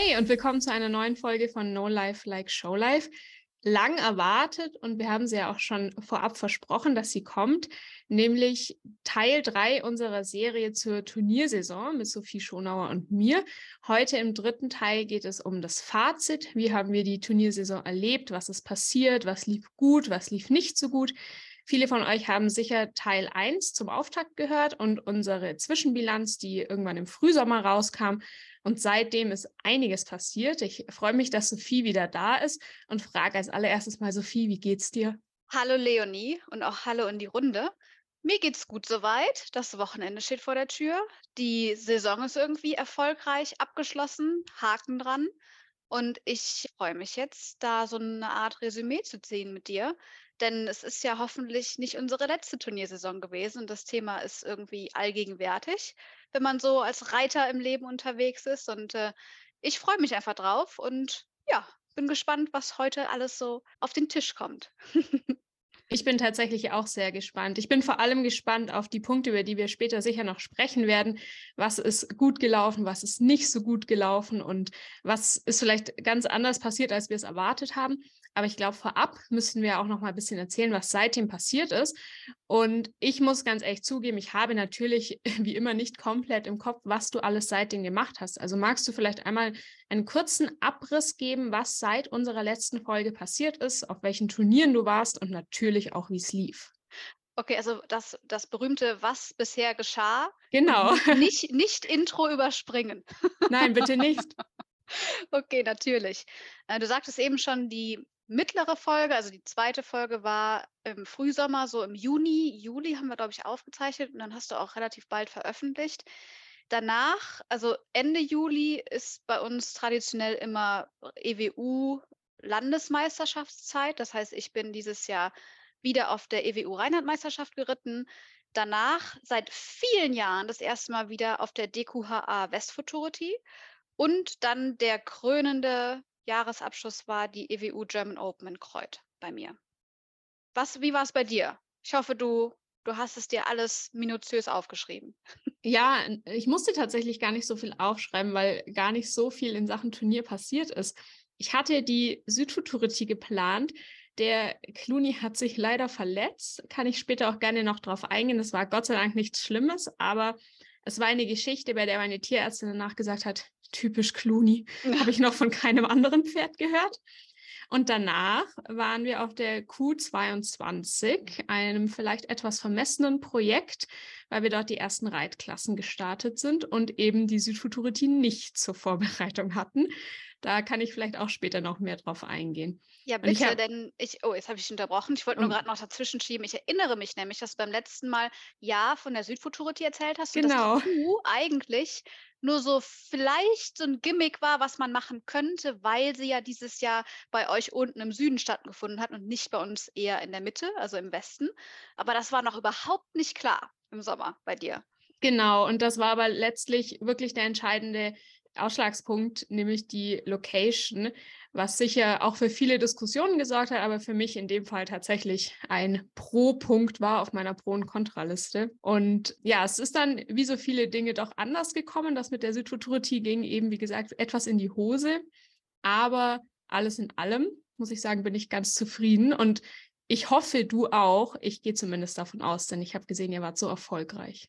Hi und willkommen zu einer neuen Folge von No Life Like Show Life. Lang erwartet und wir haben sie ja auch schon vorab versprochen, dass sie kommt, nämlich Teil 3 unserer Serie zur Turniersaison mit Sophie Schonauer und mir. Heute im dritten Teil geht es um das Fazit. Wie haben wir die Turniersaison erlebt? Was ist passiert? Was lief gut? Was lief nicht so gut? Viele von euch haben sicher Teil 1 zum Auftakt gehört und unsere Zwischenbilanz, die irgendwann im Frühsommer rauskam. Und seitdem ist einiges passiert. Ich freue mich, dass Sophie wieder da ist und frage als allererstes mal, Sophie, wie geht's dir? Hallo Leonie und auch hallo in die Runde. Mir geht's gut soweit. Das Wochenende steht vor der Tür. Die Saison ist irgendwie erfolgreich abgeschlossen. Haken dran. Und ich freue mich jetzt, da so eine Art Resümee zu ziehen mit dir. Denn es ist ja hoffentlich nicht unsere letzte Turniersaison gewesen und das Thema ist irgendwie allgegenwärtig wenn man so als Reiter im Leben unterwegs ist. Und äh, ich freue mich einfach drauf und ja, bin gespannt, was heute alles so auf den Tisch kommt. Ich bin tatsächlich auch sehr gespannt. Ich bin vor allem gespannt auf die Punkte, über die wir später sicher noch sprechen werden. Was ist gut gelaufen, was ist nicht so gut gelaufen und was ist vielleicht ganz anders passiert, als wir es erwartet haben. Aber ich glaube, vorab müssen wir auch noch mal ein bisschen erzählen, was seitdem passiert ist. Und ich muss ganz ehrlich zugeben, ich habe natürlich wie immer nicht komplett im Kopf, was du alles seitdem gemacht hast. Also magst du vielleicht einmal einen kurzen Abriss geben, was seit unserer letzten Folge passiert ist, auf welchen Turnieren du warst und natürlich auch, wie es lief. Okay, also das, das berühmte, was bisher geschah. Genau. Nicht, nicht Intro überspringen. Nein, bitte nicht. Okay, natürlich. Äh, du sagtest eben schon, die mittlere Folge, also die zweite Folge war im Frühsommer, so im Juni, Juli haben wir, glaube ich, aufgezeichnet und dann hast du auch relativ bald veröffentlicht. Danach, also Ende Juli, ist bei uns traditionell immer EWU-Landesmeisterschaftszeit. Das heißt, ich bin dieses Jahr wieder auf der EWU-Rheinland-Meisterschaft geritten. Danach seit vielen Jahren das erste Mal wieder auf der DQHA Westfuturity und dann der krönende Jahresabschluss war die EWU German Open in Kreuth bei mir. Was, wie war es bei dir? Ich hoffe, du, du hast es dir alles minutiös aufgeschrieben. Ja, ich musste tatsächlich gar nicht so viel aufschreiben, weil gar nicht so viel in Sachen Turnier passiert ist. Ich hatte die Südfuturity geplant. Der Clooney hat sich leider verletzt. Kann ich später auch gerne noch drauf eingehen. Das war Gott sei Dank nichts Schlimmes, aber es war eine Geschichte, bei der meine Tierärztin danach gesagt hat, typisch Clooney, ja. habe ich noch von keinem anderen Pferd gehört. Und danach waren wir auf der Q22, einem vielleicht etwas vermessenen Projekt, weil wir dort die ersten Reitklassen gestartet sind und eben die Südfuturity nicht zur Vorbereitung hatten. Da kann ich vielleicht auch später noch mehr drauf eingehen. Ja, bitte, hab, denn ich, oh, jetzt habe ich unterbrochen. Ich wollte nur gerade noch dazwischen schieben. Ich erinnere mich nämlich, dass du beim letzten Mal ja von der Südfuturity erzählt hast genau. und dass du eigentlich nur so vielleicht so ein Gimmick war, was man machen könnte, weil sie ja dieses Jahr bei euch unten im Süden stattgefunden hat und nicht bei uns eher in der Mitte, also im Westen. Aber das war noch überhaupt nicht klar im Sommer bei dir. Genau, und das war aber letztlich wirklich der entscheidende Ausschlagspunkt, nämlich die Location, was sicher auch für viele Diskussionen gesorgt hat, aber für mich in dem Fall tatsächlich ein Pro-Punkt war auf meiner Pro- und Kontraliste. Und ja, es ist dann wie so viele Dinge doch anders gekommen. Das mit der Südfuturity ging eben, wie gesagt, etwas in die Hose. Aber alles in allem, muss ich sagen, bin ich ganz zufrieden. Und ich hoffe, du auch. Ich gehe zumindest davon aus, denn ich habe gesehen, ihr wart so erfolgreich.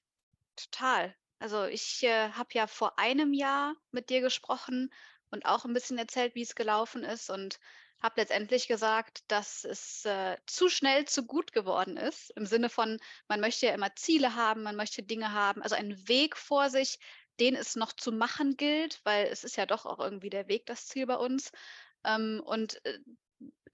Total. Also ich äh, habe ja vor einem Jahr mit dir gesprochen und auch ein bisschen erzählt, wie es gelaufen ist und habe letztendlich gesagt, dass es äh, zu schnell zu gut geworden ist. Im Sinne von, man möchte ja immer Ziele haben, man möchte Dinge haben, also einen Weg vor sich, den es noch zu machen gilt, weil es ist ja doch auch irgendwie der Weg das Ziel bei uns. Ähm, und äh,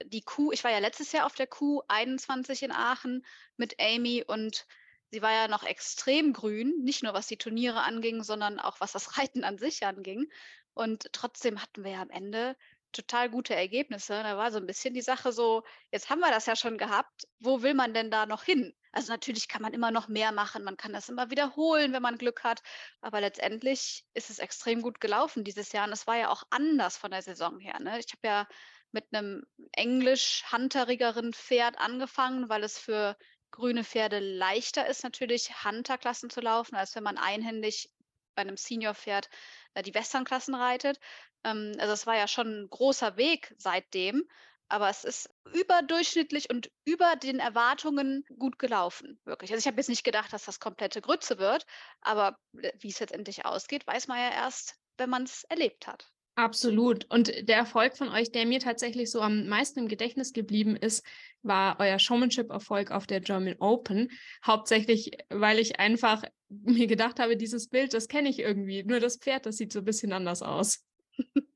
die Q, ich war ja letztes Jahr auf der Q21 in Aachen mit Amy und Sie war ja noch extrem grün, nicht nur was die Turniere anging, sondern auch was das Reiten an sich anging. Und trotzdem hatten wir ja am Ende total gute Ergebnisse. Da war so ein bisschen die Sache so, jetzt haben wir das ja schon gehabt, wo will man denn da noch hin? Also natürlich kann man immer noch mehr machen, man kann das immer wiederholen, wenn man Glück hat, aber letztendlich ist es extrem gut gelaufen dieses Jahr und es war ja auch anders von der Saison her. Ne? Ich habe ja mit einem englisch-hunterigeren Pferd angefangen, weil es für grüne Pferde leichter ist, natürlich Hunterklassen zu laufen, als wenn man einhändig bei einem Senior-Pferd äh, die Westernklassen reitet. Ähm, also es war ja schon ein großer Weg seitdem, aber es ist überdurchschnittlich und über den Erwartungen gut gelaufen, wirklich. Also ich habe jetzt nicht gedacht, dass das komplette Grütze wird, aber äh, wie es letztendlich ausgeht, weiß man ja erst, wenn man es erlebt hat. Absolut. Und der Erfolg von euch, der mir tatsächlich so am meisten im Gedächtnis geblieben ist, war euer Showmanship-Erfolg auf der German Open. Hauptsächlich, weil ich einfach mir gedacht habe, dieses Bild, das kenne ich irgendwie. Nur das Pferd, das sieht so ein bisschen anders aus.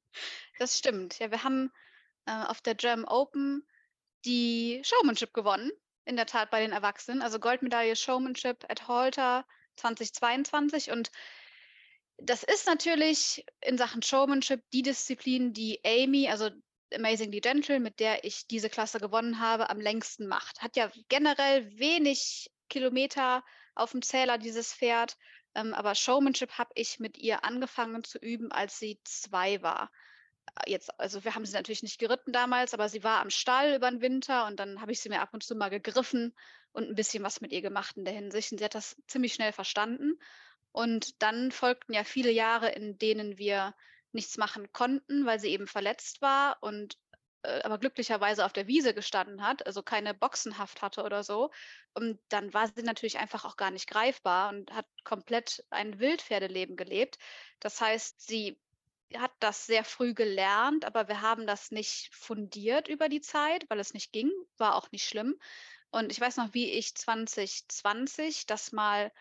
Das stimmt. Ja, wir haben äh, auf der German Open die Showmanship gewonnen. In der Tat bei den Erwachsenen. Also Goldmedaille Showmanship at Halter 2022. Und das ist natürlich in Sachen Showmanship die Disziplin, die Amy, also Amazingly Gentle, mit der ich diese Klasse gewonnen habe, am längsten macht. Hat ja generell wenig Kilometer auf dem Zähler, dieses Pferd. Ähm, aber Showmanship habe ich mit ihr angefangen zu üben, als sie zwei war. Äh, jetzt, also wir haben sie natürlich nicht geritten damals, aber sie war am Stall über den Winter und dann habe ich sie mir ab und zu mal gegriffen und ein bisschen was mit ihr gemacht in der Hinsicht. Und sie hat das ziemlich schnell verstanden. Und dann folgten ja viele Jahre, in denen wir nichts machen konnten, weil sie eben verletzt war und äh, aber glücklicherweise auf der Wiese gestanden hat, also keine Boxenhaft hatte oder so. Und dann war sie natürlich einfach auch gar nicht greifbar und hat komplett ein Wildpferdeleben gelebt. Das heißt, sie hat das sehr früh gelernt, aber wir haben das nicht fundiert über die Zeit, weil es nicht ging, war auch nicht schlimm. Und ich weiß noch, wie ich 2020 das mal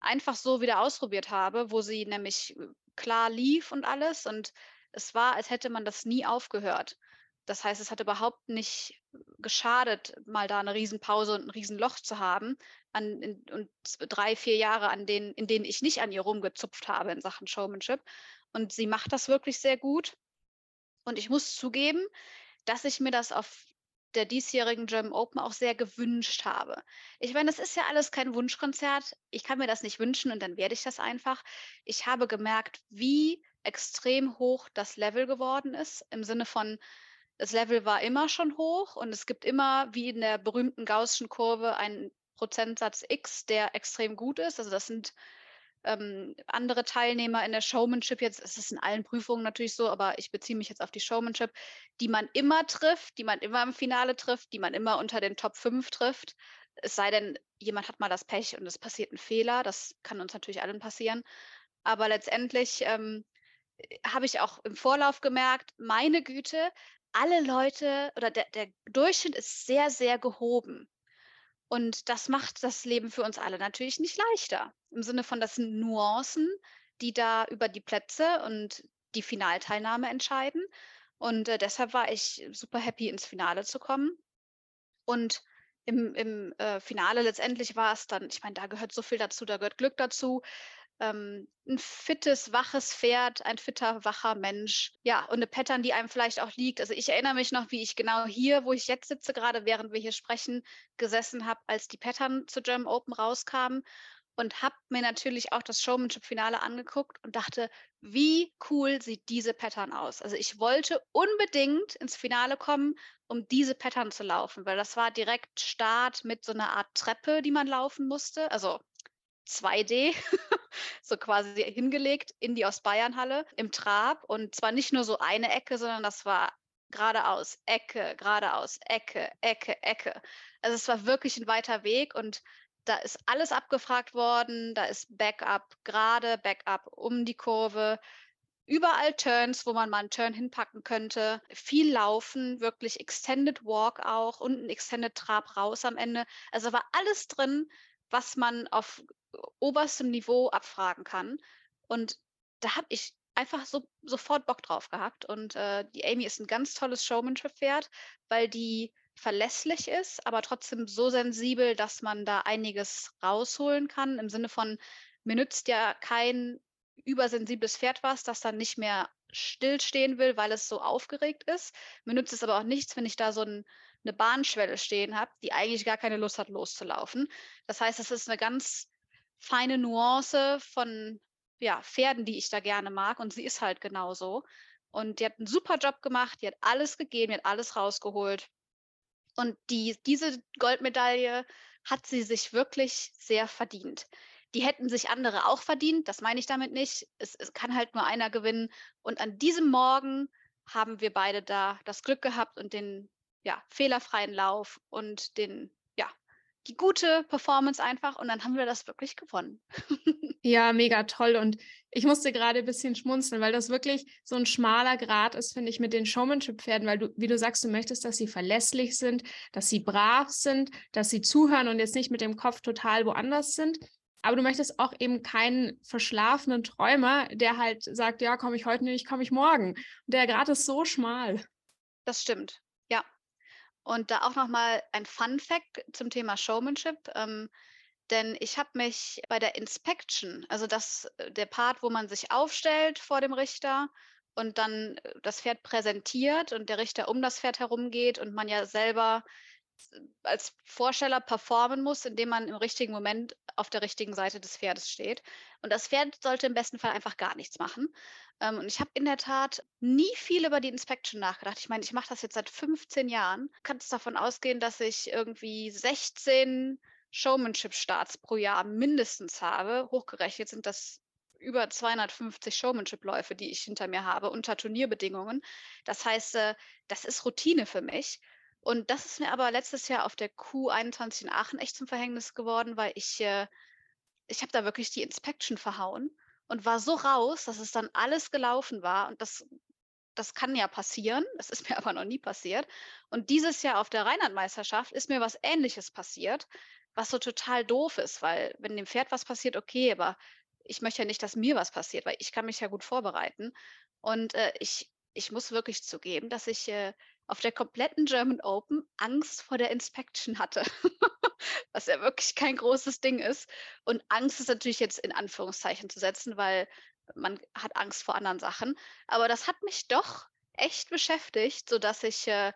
einfach so wieder ausprobiert habe, wo sie nämlich äh, klar lief und alles. Und es war, als hätte man das nie aufgehört. Das heißt, es hat überhaupt nicht geschadet, mal da eine Riesenpause und ein Riesenloch zu haben. An, in, und drei, vier Jahre, an denen, in denen ich nicht an ihr rumgezupft habe in Sachen Showmanship. Und sie macht das wirklich sehr gut. Und ich muss zugeben, dass ich mir das auf der diesjährigen German Open auch sehr gewünscht habe. Ich meine, das ist ja alles kein Wunschkonzert. Ich kann mir das nicht wünschen und dann werde ich das einfach. Ich habe gemerkt, wie extrem hoch das Level geworden ist, im Sinne von, das Level war immer schon hoch und es gibt immer, wie in der berühmten Gaußschen Kurve, einen Prozentsatz X, der extrem gut ist. Also das sind ähm, andere Teilnehmer in der Showmanship jetzt, es ist in allen Prüfungen natürlich so, aber ich beziehe mich jetzt auf die Showmanship, die man immer trifft, die man immer im Finale trifft, die man immer unter den Top 5 trifft. Es sei denn, jemand hat mal das Pech und es passiert ein Fehler, das kann uns natürlich allen passieren. Aber letztendlich ähm, habe ich auch im Vorlauf gemerkt, meine Güte, alle Leute oder der, der Durchschnitt ist sehr, sehr gehoben. Und das macht das Leben für uns alle natürlich nicht leichter. Im Sinne von, das sind Nuancen, die da über die Plätze und die Finalteilnahme entscheiden. Und äh, deshalb war ich super happy, ins Finale zu kommen. Und im, im äh, Finale letztendlich war es dann, ich meine, da gehört so viel dazu, da gehört Glück dazu, ähm, ein fittes, waches Pferd, ein fitter, wacher Mensch. Ja, und eine Pattern, die einem vielleicht auch liegt. Also ich erinnere mich noch, wie ich genau hier, wo ich jetzt sitze, gerade während wir hier sprechen, gesessen habe, als die Pattern zu German Open rauskamen und habe mir natürlich auch das Showmanship-Finale angeguckt und dachte, wie cool sieht diese Pattern aus. Also ich wollte unbedingt ins Finale kommen, um diese Pattern zu laufen, weil das war direkt Start mit so einer Art Treppe, die man laufen musste. Also 2D, so quasi hingelegt in die Ostbayernhalle im Trab. Und zwar nicht nur so eine Ecke, sondern das war geradeaus, Ecke, geradeaus, Ecke, Ecke, Ecke. Also es war wirklich ein weiter Weg und da ist alles abgefragt worden. Da ist Backup gerade, Backup um die Kurve. Überall Turns, wo man mal einen Turn hinpacken könnte. Viel Laufen, wirklich Extended Walk auch und ein Extended Trab raus am Ende. Also war alles drin, was man auf oberstem Niveau abfragen kann. Und da habe ich einfach so, sofort Bock drauf gehabt. Und äh, die Amy ist ein ganz tolles Showmanship-Pferd, weil die verlässlich ist, aber trotzdem so sensibel, dass man da einiges rausholen kann. Im Sinne von, mir nützt ja kein übersensibles Pferd was, das dann nicht mehr stillstehen will, weil es so aufgeregt ist. Mir nützt es aber auch nichts, wenn ich da so ein, eine Bahnschwelle stehen habe, die eigentlich gar keine Lust hat, loszulaufen. Das heißt, es ist eine ganz feine Nuance von ja, Pferden, die ich da gerne mag. Und sie ist halt genauso. Und die hat einen super Job gemacht, die hat alles gegeben, die hat alles rausgeholt. Und die, diese Goldmedaille hat sie sich wirklich sehr verdient. die hätten sich andere auch verdient, das meine ich damit nicht. Es, es kann halt nur einer gewinnen. Und an diesem Morgen haben wir beide da das Glück gehabt und den ja, fehlerfreien Lauf und den, die gute Performance einfach. Und dann haben wir das wirklich gewonnen. Ja, mega toll. Und ich musste gerade ein bisschen schmunzeln, weil das wirklich so ein schmaler Grad ist, finde ich, mit den Showmanship-Pferden, weil du, wie du sagst, du möchtest, dass sie verlässlich sind, dass sie brav sind, dass sie zuhören und jetzt nicht mit dem Kopf total woanders sind. Aber du möchtest auch eben keinen verschlafenen Träumer, der halt sagt, ja, komme ich heute nicht, komme ich morgen. Und der Grad ist so schmal. Das stimmt. Und da auch nochmal ein Fun Fact zum Thema Showmanship. Ähm, denn ich habe mich bei der Inspection, also das, äh, der Part, wo man sich aufstellt vor dem Richter und dann äh, das Pferd präsentiert und der Richter um das Pferd herumgeht und man ja selber als Vorsteller performen muss, indem man im richtigen Moment auf der richtigen Seite des Pferdes steht. Und das Pferd sollte im besten Fall einfach gar nichts machen. Ähm, und ich habe in der Tat nie viel über die Inspection nachgedacht. Ich meine, ich mache das jetzt seit 15 Jahren. Kannst davon ausgehen, dass ich irgendwie 16 Showmanship-Starts pro Jahr mindestens habe. Hochgerechnet sind das über 250 Showmanship-Läufe, die ich hinter mir habe, unter Turnierbedingungen. Das heißt, äh, das ist Routine für mich. Und das ist mir aber letztes Jahr auf der Q21 in Aachen echt zum Verhängnis geworden, weil ich, äh, ich habe da wirklich die Inspection verhauen und war so raus, dass es dann alles gelaufen war. Und das, das kann ja passieren. Das ist mir aber noch nie passiert. Und dieses Jahr auf der Rheinland-Meisterschaft ist mir was Ähnliches passiert was so total doof ist, weil wenn dem Pferd was passiert, okay, aber ich möchte ja nicht, dass mir was passiert, weil ich kann mich ja gut vorbereiten. Und äh, ich, ich muss wirklich zugeben, dass ich äh, auf der kompletten German Open Angst vor der Inspection hatte, was ja wirklich kein großes Ding ist. Und Angst ist natürlich jetzt in Anführungszeichen zu setzen, weil man hat Angst vor anderen Sachen. Aber das hat mich doch echt beschäftigt, sodass ich äh,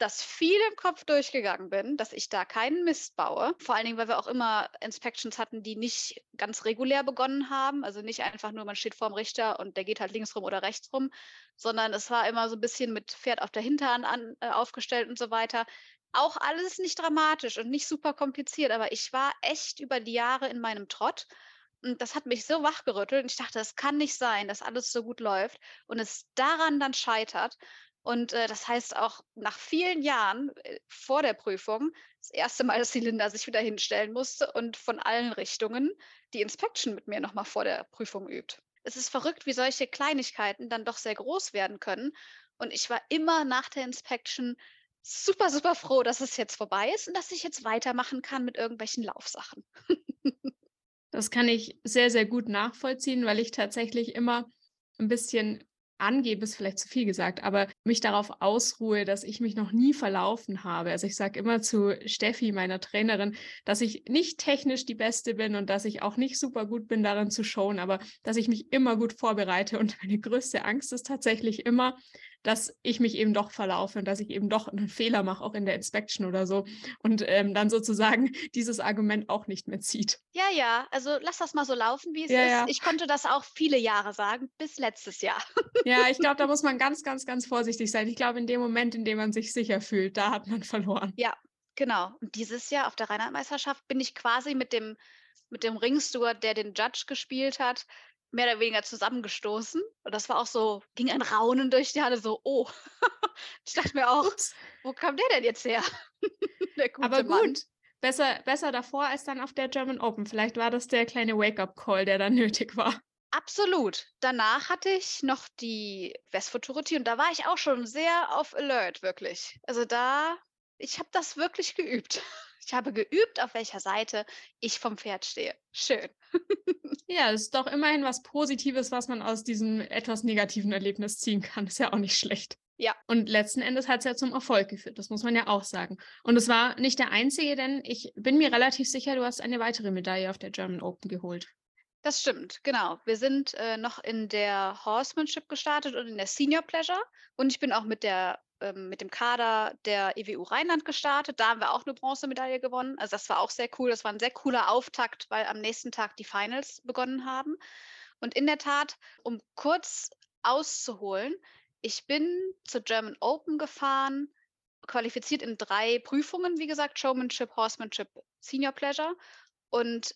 das viel im Kopf durchgegangen bin, dass ich da keinen Mist baue. Vor allen Dingen, weil wir auch immer Inspections hatten, die nicht ganz regulär begonnen haben. Also nicht einfach nur, man steht vorm Richter und der geht halt links rum oder rechts rum, sondern es war immer so ein bisschen mit Pferd auf der Hinterhand an, äh, aufgestellt und so weiter. Auch alles nicht dramatisch und nicht super kompliziert, aber ich war echt über die Jahre in meinem Trott. Und das hat mich so wachgerüttelt. Und ich dachte, das kann nicht sein, dass alles so gut läuft und es daran dann scheitert. Und äh, das heißt auch nach vielen Jahren äh, vor der Prüfung, das erste Mal, dass die Linda sich wieder hinstellen musste und von allen Richtungen die Inspection mit mir nochmal vor der Prüfung übt. Es ist verrückt, wie solche Kleinigkeiten dann doch sehr groß werden können. Und ich war immer nach der Inspection super, super froh, dass es jetzt vorbei ist und dass ich jetzt weitermachen kann mit irgendwelchen Laufsachen. das kann ich sehr, sehr gut nachvollziehen, weil ich tatsächlich immer ein bisschen angebe, ist vielleicht zu viel gesagt, aber mich darauf ausruhe, dass ich mich noch nie verlaufen habe. Also ich sage immer zu Steffi, meiner Trainerin, dass ich nicht technisch die Beste bin und dass ich auch nicht super gut bin darin zu schauen, aber dass ich mich immer gut vorbereite. Und meine größte Angst ist tatsächlich immer, dass ich mich eben doch verlaufe und dass ich eben doch einen Fehler mache, auch in der Inspection oder so. Und ähm, dann sozusagen dieses Argument auch nicht mehr zieht. Ja, ja, also lass das mal so laufen, wie es ja, ist. Ja. Ich konnte das auch viele Jahre sagen, bis letztes Jahr. Ja, ich glaube, da muss man ganz, ganz, ganz vorsichtig sein. Ich glaube, in dem Moment, in dem man sich sicher fühlt, da hat man verloren. Ja, genau. Und dieses Jahr auf der Rheinland-Meisterschaft bin ich quasi mit dem, mit dem Ringsteward, der den Judge gespielt hat, mehr oder weniger zusammengestoßen. Und das war auch so, ging ein Raunen durch die Halle, so, oh. ich dachte mir auch, Ups. wo kam der denn jetzt her? Aber gut, Mann. Besser, besser davor als dann auf der German Open. Vielleicht war das der kleine Wake-up-Call, der dann nötig war. Absolut. Danach hatte ich noch die Westfuturity und da war ich auch schon sehr auf Alert, wirklich. Also da, ich habe das wirklich geübt. Ich habe geübt, auf welcher Seite ich vom Pferd stehe. Schön. Ja, ist doch immerhin was Positives, was man aus diesem etwas negativen Erlebnis ziehen kann. Ist ja auch nicht schlecht. Ja. Und letzten Endes hat es ja zum Erfolg geführt. Das muss man ja auch sagen. Und es war nicht der einzige, denn ich bin mir relativ sicher, du hast eine weitere Medaille auf der German Open geholt. Das stimmt, genau. Wir sind äh, noch in der Horsemanship gestartet und in der Senior Pleasure. Und ich bin auch mit der ähm, mit dem Kader der EWU Rheinland gestartet. Da haben wir auch eine Bronzemedaille gewonnen. Also das war auch sehr cool. Das war ein sehr cooler Auftakt, weil am nächsten Tag die Finals begonnen haben. Und in der Tat, um kurz auszuholen, ich bin zur German Open gefahren, qualifiziert in drei Prüfungen, wie gesagt, Showmanship, Horsemanship, Senior Pleasure. Und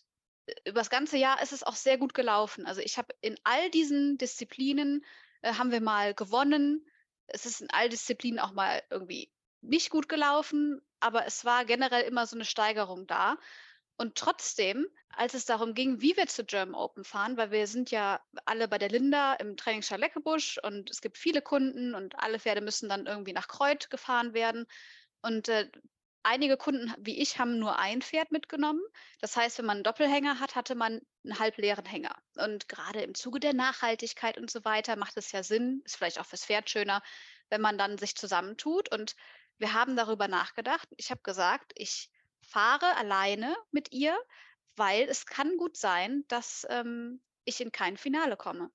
über das ganze Jahr ist es auch sehr gut gelaufen. Also ich habe in all diesen Disziplinen äh, haben wir mal gewonnen. Es ist in all Disziplinen auch mal irgendwie nicht gut gelaufen, aber es war generell immer so eine Steigerung da. Und trotzdem, als es darum ging, wie wir zur German Open fahren, weil wir sind ja alle bei der Linda im Trainingsstall Leckebusch und es gibt viele Kunden und alle Pferde müssen dann irgendwie nach Kreuth gefahren werden. Und äh, einige Kunden wie ich haben nur ein Pferd mitgenommen. Das heißt, wenn man einen Doppelhänger hat, hatte man einen halbleeren Hänger. Und gerade im Zuge der Nachhaltigkeit und so weiter macht es ja Sinn, ist vielleicht auch fürs Pferd schöner, wenn man dann sich zusammentut. Und wir haben darüber nachgedacht. Ich habe gesagt, ich fahre alleine mit ihr, weil es kann gut sein, dass ähm, ich in kein Finale komme.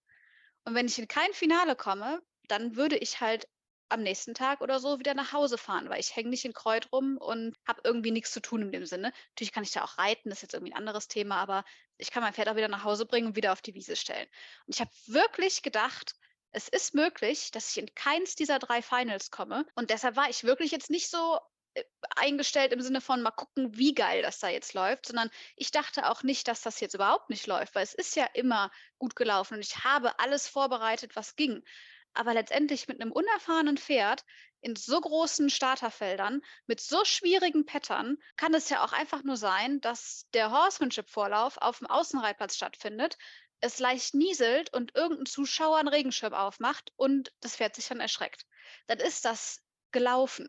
Und wenn ich in kein Finale komme, dann würde ich halt am nächsten Tag oder so wieder nach Hause fahren, weil ich hänge nicht in Kreuz rum und habe irgendwie nichts zu tun in dem Sinne. Natürlich kann ich da auch reiten, das ist jetzt irgendwie ein anderes Thema, aber ich kann mein Pferd auch wieder nach Hause bringen und wieder auf die Wiese stellen. Und ich habe wirklich gedacht, es ist möglich, dass ich in keins dieser drei Finals komme. Und deshalb war ich wirklich jetzt nicht so äh, eingestellt im Sinne von mal gucken, wie geil das da jetzt läuft, sondern ich dachte auch nicht, dass das jetzt überhaupt nicht läuft, weil es ist ja immer gut gelaufen und ich habe alles vorbereitet, was ging. Aber letztendlich mit einem unerfahrenen Pferd in so großen Starterfeldern mit so schwierigen Pattern kann es ja auch einfach nur sein, dass der Horsemanship-Vorlauf auf dem Außenreitplatz stattfindet, es leicht nieselt und irgendein Zuschauer einen Regenschirm aufmacht und das Pferd sich dann erschreckt. Dann ist das gelaufen.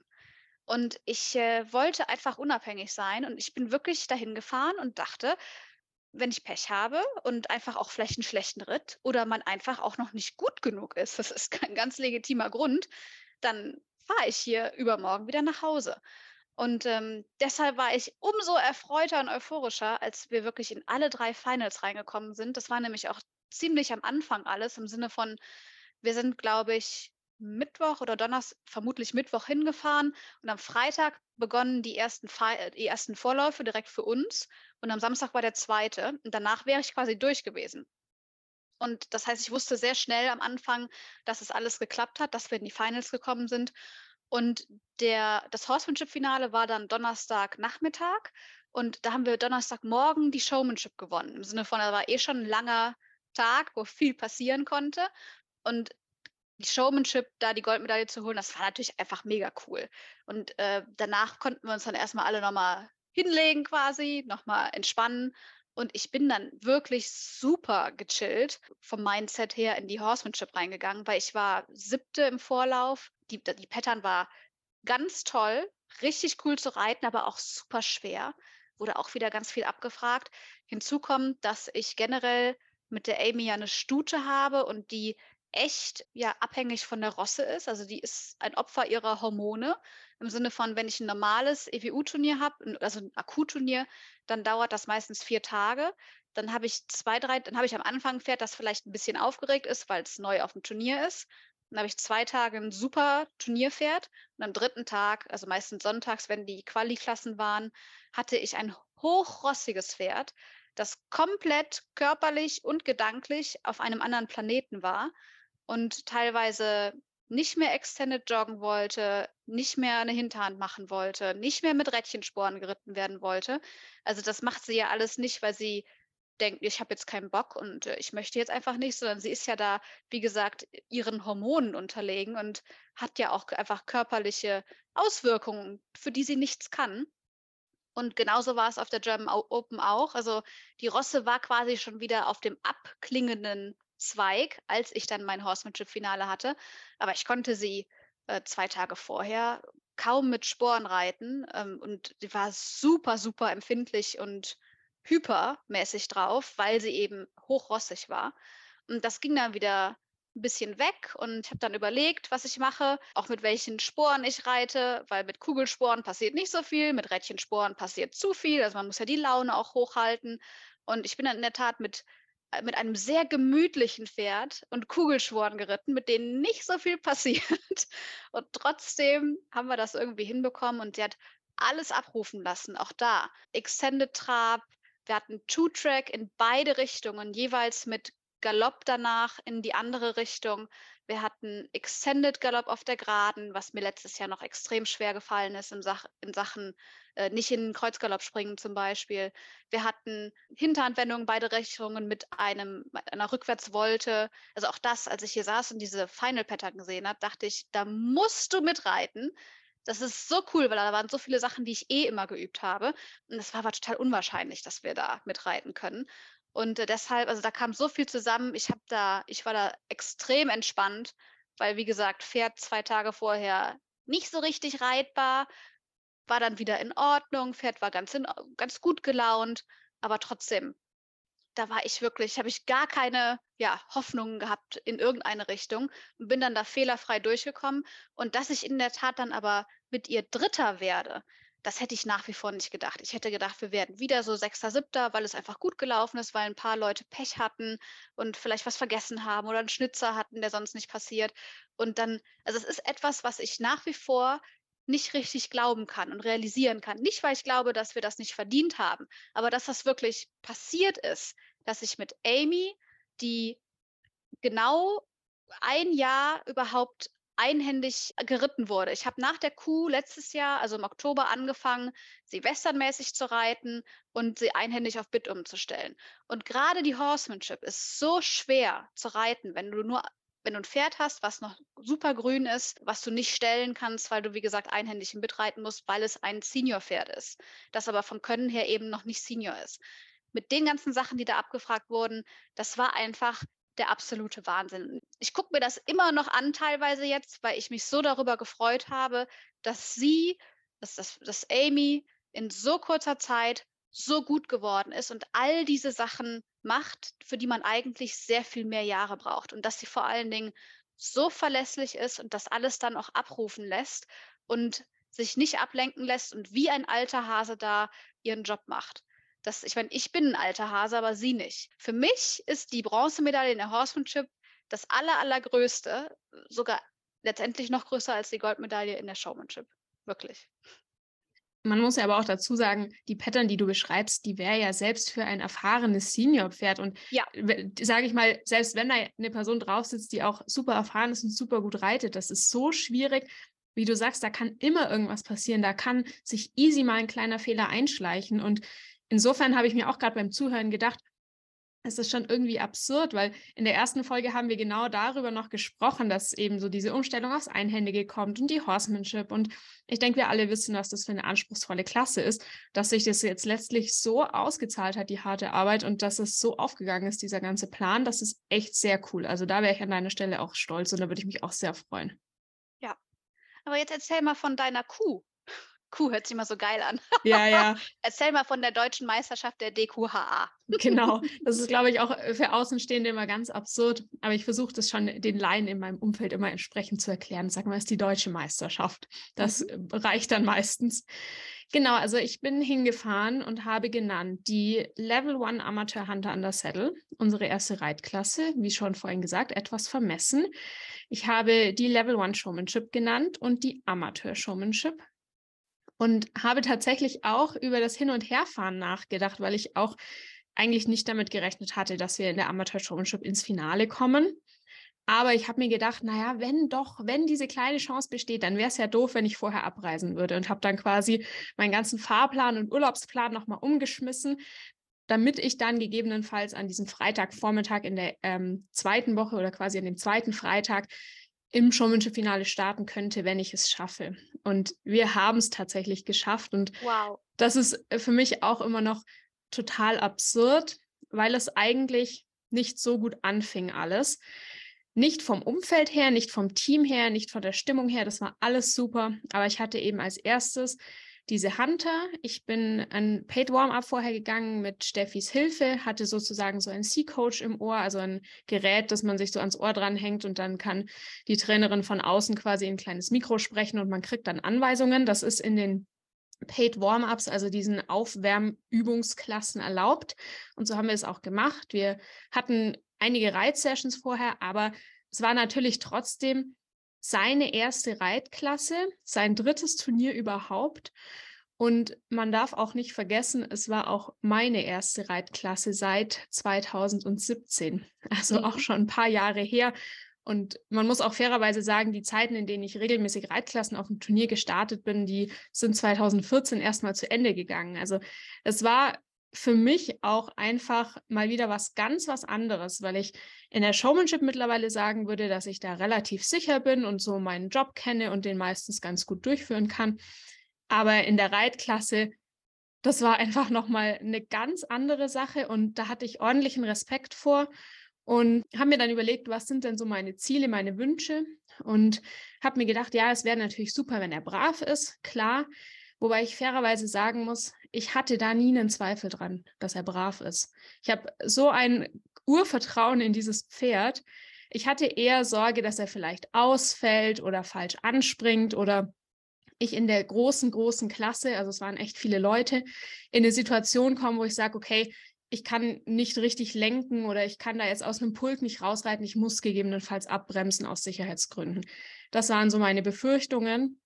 Und ich äh, wollte einfach unabhängig sein und ich bin wirklich dahin gefahren und dachte, wenn ich Pech habe und einfach auch vielleicht einen schlechten Ritt oder man einfach auch noch nicht gut genug ist, das ist kein ganz legitimer Grund, dann fahre ich hier übermorgen wieder nach Hause. Und ähm, deshalb war ich umso erfreuter und euphorischer, als wir wirklich in alle drei Finals reingekommen sind. Das war nämlich auch ziemlich am Anfang alles im Sinne von, wir sind, glaube ich, Mittwoch oder Donnerstag, vermutlich Mittwoch hingefahren und am Freitag begonnen die ersten, äh, die ersten Vorläufe direkt für uns und am Samstag war der zweite und danach wäre ich quasi durch gewesen. Und das heißt, ich wusste sehr schnell am Anfang, dass es alles geklappt hat, dass wir in die Finals gekommen sind. Und der, das Horsemanship-Finale war dann Donnerstagnachmittag und da haben wir Donnerstagmorgen die Showmanship gewonnen. Im Sinne von, da war eh schon ein langer Tag, wo viel passieren konnte. Und die Showmanship, da die Goldmedaille zu holen, das war natürlich einfach mega cool. Und äh, danach konnten wir uns dann erstmal alle nochmal hinlegen quasi, nochmal entspannen. Und ich bin dann wirklich super gechillt vom Mindset her in die Horsemanship reingegangen, weil ich war siebte im Vorlauf. Die, die Pattern war ganz toll, richtig cool zu reiten, aber auch super schwer. Wurde auch wieder ganz viel abgefragt. Hinzu kommt, dass ich generell mit der Amy ja eine Stute habe und die echt ja abhängig von der Rosse ist. Also die ist ein Opfer ihrer Hormone. Im Sinne von, wenn ich ein normales EWU-Turnier habe, also ein Akutturnier, dann dauert das meistens vier Tage. Dann habe ich zwei, drei, dann habe ich am Anfang ein Pferd, das vielleicht ein bisschen aufgeregt ist, weil es neu auf dem Turnier ist. Dann habe ich zwei Tage ein super Turnierpferd und am dritten Tag, also meistens sonntags, wenn die Quali-Klassen waren, hatte ich ein hochrossiges Pferd, das komplett körperlich und gedanklich auf einem anderen Planeten war und teilweise nicht mehr extended joggen wollte, nicht mehr eine Hinterhand machen wollte, nicht mehr mit Rädchensporen geritten werden wollte. Also das macht sie ja alles nicht, weil sie denkt, ich habe jetzt keinen Bock und äh, ich möchte jetzt einfach nicht, sondern sie ist ja da, wie gesagt, ihren Hormonen unterlegen und hat ja auch einfach körperliche Auswirkungen, für die sie nichts kann. Und genauso war es auf der German Open auch. Also die Rosse war quasi schon wieder auf dem abklingenden Zweig, als ich dann mein Horsemanship-Finale hatte. Aber ich konnte sie äh, zwei Tage vorher kaum mit Sporen reiten ähm, und sie war super, super empfindlich und hypermäßig drauf, weil sie eben hochrossig war. Und das ging dann wieder ein bisschen weg und ich habe dann überlegt, was ich mache, auch mit welchen Sporen ich reite, weil mit Kugelsporen passiert nicht so viel, mit Rädchensporen passiert zu viel, also man muss ja die Laune auch hochhalten. Und ich bin dann in der Tat mit mit einem sehr gemütlichen Pferd und Kugelschworen geritten, mit denen nicht so viel passiert. Und trotzdem haben wir das irgendwie hinbekommen und sie hat alles abrufen lassen, auch da. Extended Trab, wir hatten Two-Track in beide Richtungen, jeweils mit Galopp danach in die andere Richtung. Wir hatten Extended Galopp auf der Geraden, was mir letztes Jahr noch extrem schwer gefallen ist in, Sach in Sachen äh, nicht in den Kreuzgalopp springen zum Beispiel. Wir hatten Hinterhandwendungen beide Richtungen mit einem einer Rückwärtswolte. Also auch das, als ich hier saß und diese Final Pattern gesehen habe, dachte ich, da musst du mitreiten. Das ist so cool, weil da waren so viele Sachen, die ich eh immer geübt habe. Und es war aber total unwahrscheinlich, dass wir da mitreiten können. Und äh, deshalb, also da kam so viel zusammen. Ich habe da, ich war da extrem entspannt, weil wie gesagt, Pferd zwei Tage vorher nicht so richtig reitbar, war dann wieder in Ordnung, Pferd war ganz, in, ganz gut gelaunt, aber trotzdem, da war ich wirklich, habe ich gar keine ja, Hoffnungen gehabt in irgendeine Richtung und bin dann da fehlerfrei durchgekommen. Und dass ich in der Tat dann aber mit ihr Dritter werde, das hätte ich nach wie vor nicht gedacht. Ich hätte gedacht, wir werden wieder so Sechster, Siebter, weil es einfach gut gelaufen ist, weil ein paar Leute Pech hatten und vielleicht was vergessen haben oder einen Schnitzer hatten, der sonst nicht passiert. Und dann, also es ist etwas, was ich nach wie vor nicht richtig glauben kann und realisieren kann. Nicht, weil ich glaube, dass wir das nicht verdient haben, aber dass das wirklich passiert ist, dass ich mit Amy, die genau ein Jahr überhaupt einhändig geritten wurde. Ich habe nach der Kuh letztes Jahr, also im Oktober, angefangen, sie westernmäßig zu reiten und sie einhändig auf Bit umzustellen. Und gerade die Horsemanship ist so schwer zu reiten, wenn du nur wenn du ein Pferd hast, was noch super grün ist, was du nicht stellen kannst, weil du, wie gesagt, einhändig im Bit reiten musst, weil es ein Senior-Pferd ist, das aber vom Können her eben noch nicht Senior ist. Mit den ganzen Sachen, die da abgefragt wurden, das war einfach der absolute Wahnsinn. Ich gucke mir das immer noch an, teilweise jetzt, weil ich mich so darüber gefreut habe, dass sie, dass, dass, dass Amy in so kurzer Zeit so gut geworden ist und all diese Sachen macht, für die man eigentlich sehr viel mehr Jahre braucht. Und dass sie vor allen Dingen so verlässlich ist und das alles dann auch abrufen lässt und sich nicht ablenken lässt und wie ein alter Hase da ihren Job macht. Das, ich meine, ich bin ein alter Hase, aber sie nicht. Für mich ist die Bronzemedaille in der Horsemanship das aller, allergrößte, sogar letztendlich noch größer als die Goldmedaille in der Showmanship. Wirklich. Man muss ja aber auch dazu sagen, die Pattern, die du beschreibst, die wäre ja selbst für ein erfahrenes Senior-Pferd. Und ja. sage ich mal, selbst wenn da eine Person drauf sitzt, die auch super erfahren ist und super gut reitet, das ist so schwierig. Wie du sagst, da kann immer irgendwas passieren. Da kann sich easy mal ein kleiner Fehler einschleichen. Und insofern habe ich mir auch gerade beim Zuhören gedacht, es ist schon irgendwie absurd, weil in der ersten Folge haben wir genau darüber noch gesprochen, dass eben so diese Umstellung aufs Einhändige kommt und die Horsemanship. Und ich denke, wir alle wissen, was das für eine anspruchsvolle Klasse ist, dass sich das jetzt letztlich so ausgezahlt hat, die harte Arbeit und dass es so aufgegangen ist, dieser ganze Plan. Das ist echt sehr cool. Also da wäre ich an deiner Stelle auch stolz und da würde ich mich auch sehr freuen. Ja. Aber jetzt erzähl mal von deiner Kuh. Kuh hört sich immer so geil an. Ja, ja. Erzähl mal von der deutschen Meisterschaft der DQHA. Genau, das ist, glaube ich, auch äh, für Außenstehende immer ganz absurd. Aber ich versuche das schon den Laien in meinem Umfeld immer entsprechend zu erklären. Sag mal, es ist die deutsche Meisterschaft. Das mhm. Äh, reicht dann meistens. Genau, also ich bin hingefahren und habe genannt die Level One Amateur Hunter under Saddle, unsere erste Reitklasse, wie schon vorhin gesagt, etwas vermessen. Ich habe die Level One Showmanship genannt und die Amateur Showmanship und habe tatsächlich auch über das Hin- und Herfahren nachgedacht, weil ich auch eigentlich nicht damit gerechnet hatte, dass wir in der Amateur Showmanship ins Finale kommen. Aber ich habe mir gedacht, naja, wenn doch, wenn diese kleine Chance besteht, dann wäre es ja doof, wenn ich vorher abreisen würde und habe dann quasi meinen ganzen Fahrplan und Urlaubsplan nochmal umgeschmissen, damit ich dann gegebenenfalls an diesem Freitagvormittag in der ähm, zweiten Woche oder quasi an dem zweiten Freitag im Showmanship-Finale starten könnte, wenn ich es schaffe. Und wir haben es tatsächlich geschafft. Und wow. das ist äh, für mich auch immer noch total absurd, weil es eigentlich nicht so gut anfing alles. Nicht vom Umfeld her, nicht vom Team her, nicht von der Stimmung her, das war alles super. Aber ich hatte eben als erstes diese Hunter. Ich bin ein Paid Warm-up vorher gegangen mit Steffis Hilfe, hatte sozusagen so ein C-Coach im Ohr, also ein Gerät, das man sich so ans Ohr dranhängt und dann kann die Trainerin von außen quasi ein kleines Mikro sprechen und man kriegt dann Anweisungen. Das ist in den Paid Warm-ups, also diesen Aufwärmübungsklassen erlaubt. Und so haben wir es auch gemacht. Wir hatten einige Reitsessions vorher, aber es war natürlich trotzdem seine erste Reitklasse, sein drittes Turnier überhaupt. Und man darf auch nicht vergessen, es war auch meine erste Reitklasse seit 2017, also mhm. auch schon ein paar Jahre her. Und man muss auch fairerweise sagen, die Zeiten, in denen ich regelmäßig Reitklassen auf dem Turnier gestartet bin, die sind 2014 erstmal zu Ende gegangen. Also es war für mich auch einfach mal wieder was ganz was anderes, weil ich in der Showmanship mittlerweile sagen würde, dass ich da relativ sicher bin und so meinen Job kenne und den meistens ganz gut durchführen kann. Aber in der Reitklasse, das war einfach nochmal eine ganz andere Sache und da hatte ich ordentlichen Respekt vor und habe mir dann überlegt, was sind denn so meine Ziele, meine Wünsche und habe mir gedacht, ja, es wäre natürlich super, wenn er brav ist, klar. Wobei ich fairerweise sagen muss, ich hatte da nie einen Zweifel dran, dass er brav ist. Ich habe so ein Urvertrauen in dieses Pferd. Ich hatte eher Sorge, dass er vielleicht ausfällt oder falsch anspringt oder ich in der großen, großen Klasse, also es waren echt viele Leute, in eine Situation komme, wo ich sage, okay, ich kann nicht richtig lenken oder ich kann da jetzt aus einem Pult nicht rausreiten, ich muss gegebenenfalls abbremsen aus Sicherheitsgründen. Das waren so meine Befürchtungen.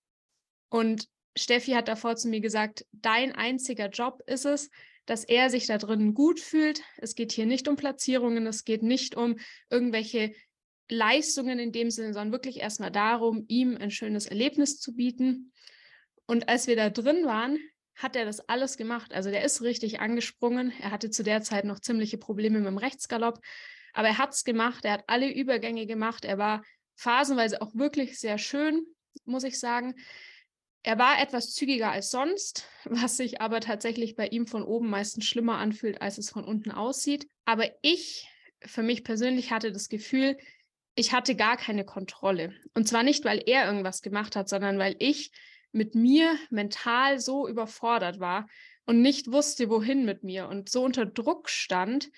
Und Steffi hat davor zu mir gesagt, dein einziger Job ist es, dass er sich da drin gut fühlt. Es geht hier nicht um Platzierungen, es geht nicht um irgendwelche Leistungen in dem Sinne, sondern wirklich erstmal darum, ihm ein schönes Erlebnis zu bieten. Und als wir da drin waren, hat er das alles gemacht. Also der ist richtig angesprungen. Er hatte zu der Zeit noch ziemliche Probleme mit dem Rechtsgalopp, aber er hat es gemacht. Er hat alle Übergänge gemacht. Er war phasenweise auch wirklich sehr schön, muss ich sagen. Er war etwas zügiger als sonst, was sich aber tatsächlich bei ihm von oben meistens schlimmer anfühlt, als es von unten aussieht. Aber ich, für mich persönlich, hatte das Gefühl, ich hatte gar keine Kontrolle. Und zwar nicht, weil er irgendwas gemacht hat, sondern weil ich mit mir mental so überfordert war und nicht wusste, wohin mit mir und so unter Druck stand,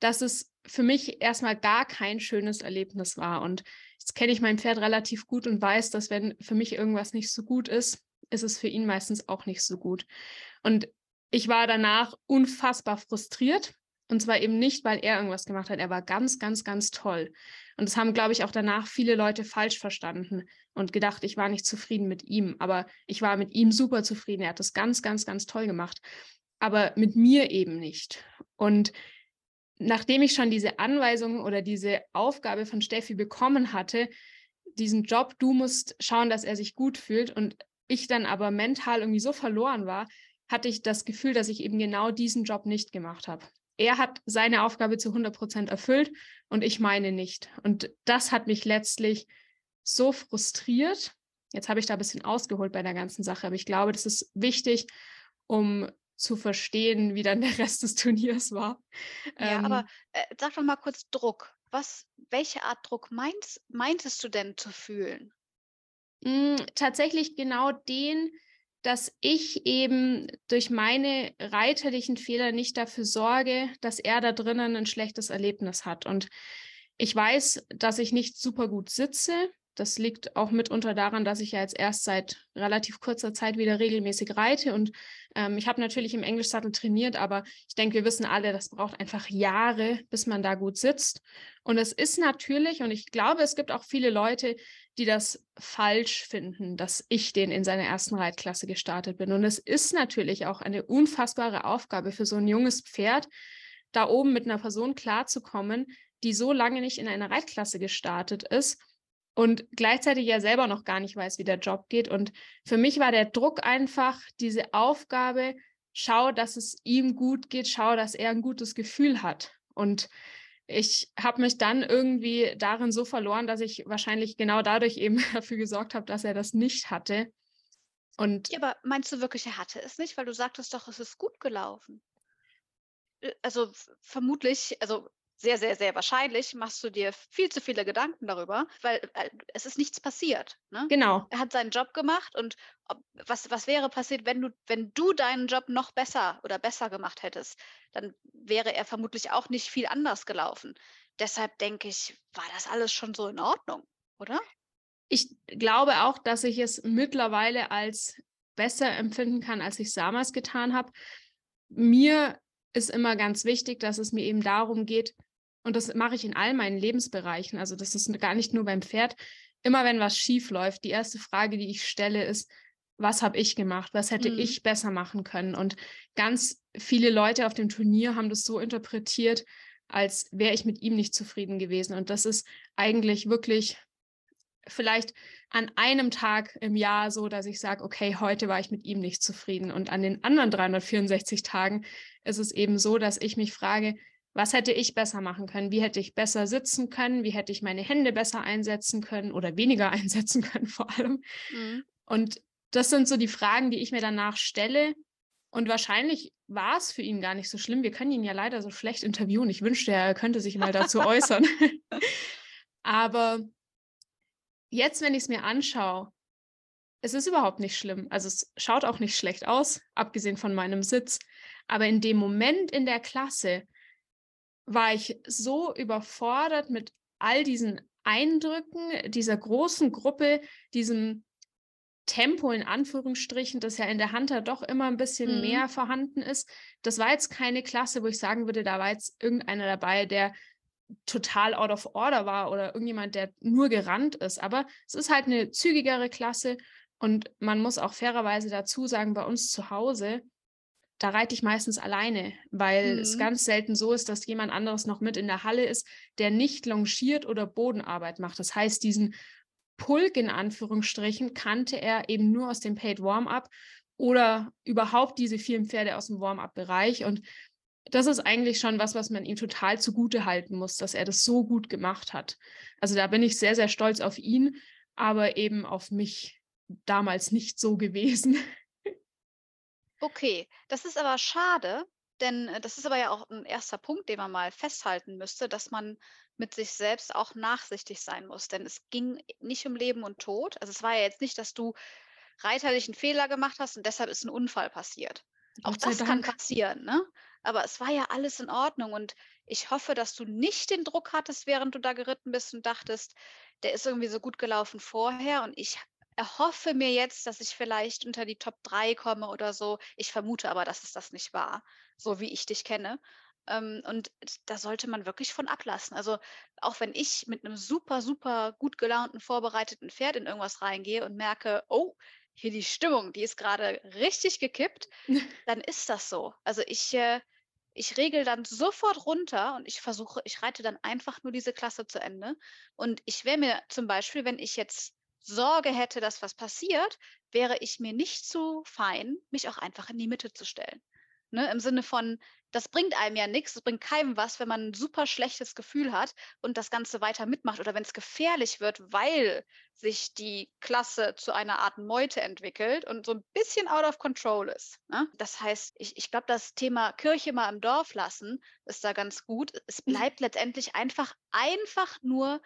dass es für mich erstmal gar kein schönes Erlebnis war. Und jetzt kenne ich mein Pferd relativ gut und weiß, dass wenn für mich irgendwas nicht so gut ist, ist es für ihn meistens auch nicht so gut. Und ich war danach unfassbar frustriert und zwar eben nicht, weil er irgendwas gemacht hat. Er war ganz, ganz, ganz toll. Und das haben, glaube ich, auch danach viele Leute falsch verstanden und gedacht, ich war nicht zufrieden mit ihm. Aber ich war mit ihm super zufrieden. Er hat das ganz, ganz, ganz toll gemacht. Aber mit mir eben nicht. Und nachdem ich schon diese Anweisung oder diese Aufgabe von Steffi bekommen hatte, diesen Job, du musst schauen, dass er sich gut fühlt und ich dann aber mental irgendwie so verloren war, hatte ich das Gefühl, dass ich eben genau diesen Job nicht gemacht habe er hat seine Aufgabe zu 100 Prozent erfüllt und ich meine nicht. Und das hat mich letztlich so frustriert. Jetzt habe ich da ein bisschen ausgeholt bei der ganzen Sache, aber ich glaube, das ist wichtig, um zu verstehen, wie dann der Rest des Turniers war. Ja, ähm, aber äh, sag doch mal kurz Druck. Was, welche Art Druck meinst, meintest du denn zu fühlen? Hm, tatsächlich genau den, dass ich eben durch meine reiterlichen Fehler nicht dafür sorge, dass er da drinnen ein schlechtes Erlebnis hat. Und ich weiß, dass ich nicht super gut sitze. Das liegt auch mitunter daran, dass ich ja jetzt erst seit relativ kurzer Zeit wieder regelmäßig reite. Und ähm, ich habe natürlich im Englischsattel trainiert, aber ich denke, wir wissen alle, das braucht einfach Jahre, bis man da gut sitzt. Und es ist natürlich, und ich glaube, es gibt auch viele Leute, die das falsch finden, dass ich den in seiner ersten Reitklasse gestartet bin. Und es ist natürlich auch eine unfassbare Aufgabe für so ein junges Pferd, da oben mit einer Person klarzukommen, die so lange nicht in einer Reitklasse gestartet ist und gleichzeitig ja selber noch gar nicht weiß, wie der Job geht. Und für mich war der Druck einfach diese Aufgabe, schau, dass es ihm gut geht, schau, dass er ein gutes Gefühl hat. Und ich habe mich dann irgendwie darin so verloren, dass ich wahrscheinlich genau dadurch eben dafür gesorgt habe, dass er das nicht hatte. Und ja, aber meinst du wirklich, er hatte es nicht? Weil du sagtest doch, es ist gut gelaufen. Äh, also vermutlich, also sehr, sehr, sehr wahrscheinlich machst du dir viel zu viele Gedanken darüber, weil äh, es ist nichts passiert. Ne? Genau. Er hat seinen Job gemacht und ob, was, was wäre passiert, wenn du, wenn du deinen Job noch besser oder besser gemacht hättest, dann wäre er vermutlich auch nicht viel anders gelaufen. Deshalb denke ich, war das alles schon so in Ordnung, oder? Ich glaube auch, dass ich es mittlerweile als besser empfinden kann, als ich es damals getan habe. Mir ist immer ganz wichtig, dass es mir eben darum geht, und das mache ich in all meinen Lebensbereichen. Also das ist gar nicht nur beim Pferd. Immer wenn was schief läuft, die erste Frage, die ich stelle, ist, was habe ich gemacht, was hätte Mhm. ich besser machen können. Und ganz viele Leute auf dem Turnier haben das so interpretiert, als wäre ich mit ihm nicht zufrieden gewesen. Und das ist eigentlich wirklich vielleicht an einem Tag im Jahr so, dass ich sage, okay, heute war ich mit ihm nicht zufrieden. Und an den anderen 364 Tagen ist es eben so, dass ich mich frage, was hätte ich besser machen können? Wie hätte ich besser sitzen können? Wie hätte ich meine Hände besser einsetzen können oder weniger einsetzen können vor allem? Mhm. Und das sind so die Fragen, die ich mir danach stelle. Und wahrscheinlich war es für ihn gar nicht so schlimm. Wir können ihn ja leider so schlecht interviewen. Ich wünschte, er könnte sich mal dazu äußern. Aber jetzt, wenn ich es mir anschaue, es ist überhaupt nicht schlimm. Also es schaut auch nicht schlecht aus, abgesehen von meinem Sitz. Aber in dem Moment in der Klasse war ich so überfordert mit all diesen Eindrücken dieser großen Gruppe, diesem Tempo in Anführungsstrichen, das ja in der Hunter doch immer ein bisschen Mhm. mehr vorhanden ist. Das war jetzt keine Klasse, wo ich sagen würde, da war jetzt irgendeiner dabei, der total out of order war oder irgendjemand, der nur gerannt ist. Aber es ist halt eine zügigere Klasse und man muss auch fairerweise dazu sagen, bei uns zu Hause, da reite ich meistens alleine, weil es Mhm. ganz selten so ist, dass jemand anderes noch mit in der Halle ist, der nicht longiert oder Bodenarbeit macht. Das heißt, diesen Pulk in Anführungsstrichen kannte er eben nur aus dem Paid Warm-up oder überhaupt diese vielen Pferde aus dem Warm-up-Bereich. Und das ist eigentlich schon was, was man ihm total zugute halten muss, dass er das so gut gemacht hat. Also da bin ich sehr, sehr stolz auf ihn, aber eben auf mich damals nicht so gewesen. Okay, das ist aber schade, denn äh, das ist aber ja auch ein erster Punkt, den man mal festhalten müsste, dass man mit sich selbst auch nachsichtig sein muss. Denn es ging nicht um Leben und Tod. Also es war ja jetzt nicht, dass du reiterlich einen Fehler gemacht hast und deshalb ist ein Unfall passiert. Auch das kann Dank. passieren, ne? Aber es war ja alles in Ordnung und ich hoffe, dass du nicht den Druck hattest, während du da geritten bist und dachtest, der ist irgendwie so gut gelaufen vorher und ich erhoffe mir jetzt, dass ich vielleicht unter die Top 3 komme oder so. Ich vermute aber, dass es das nicht war, so wie ich dich kenne. Ähm, und da sollte man wirklich von ablassen. Also auch wenn ich mit einem super, super gut gelaunten, vorbereiteten Pferd in irgendwas reingehe und merke, oh, hier die Stimmung, die ist gerade richtig gekippt, dann ist das so. Also ich, äh, ich regel dann sofort runter und ich versuche, ich reite dann einfach nur diese Klasse zu Ende. Und ich wäre mir zum Beispiel, wenn ich jetzt Sorge hätte, dass was passiert, wäre ich mir nicht zu fein, mich auch einfach in die Mitte zu stellen. Ne? Im Sinne von, das bringt einem ja nichts, es bringt keinem was, wenn man ein super schlechtes Gefühl hat und das Ganze weiter mitmacht oder wenn es gefährlich wird, weil sich die Klasse zu einer Art Meute entwickelt und so ein bisschen out of control ist. Ne? Das heißt, ich, ich glaube, das Thema Kirche mal im Dorf lassen ist da ganz gut. Es bleibt letztendlich einfach, einfach nur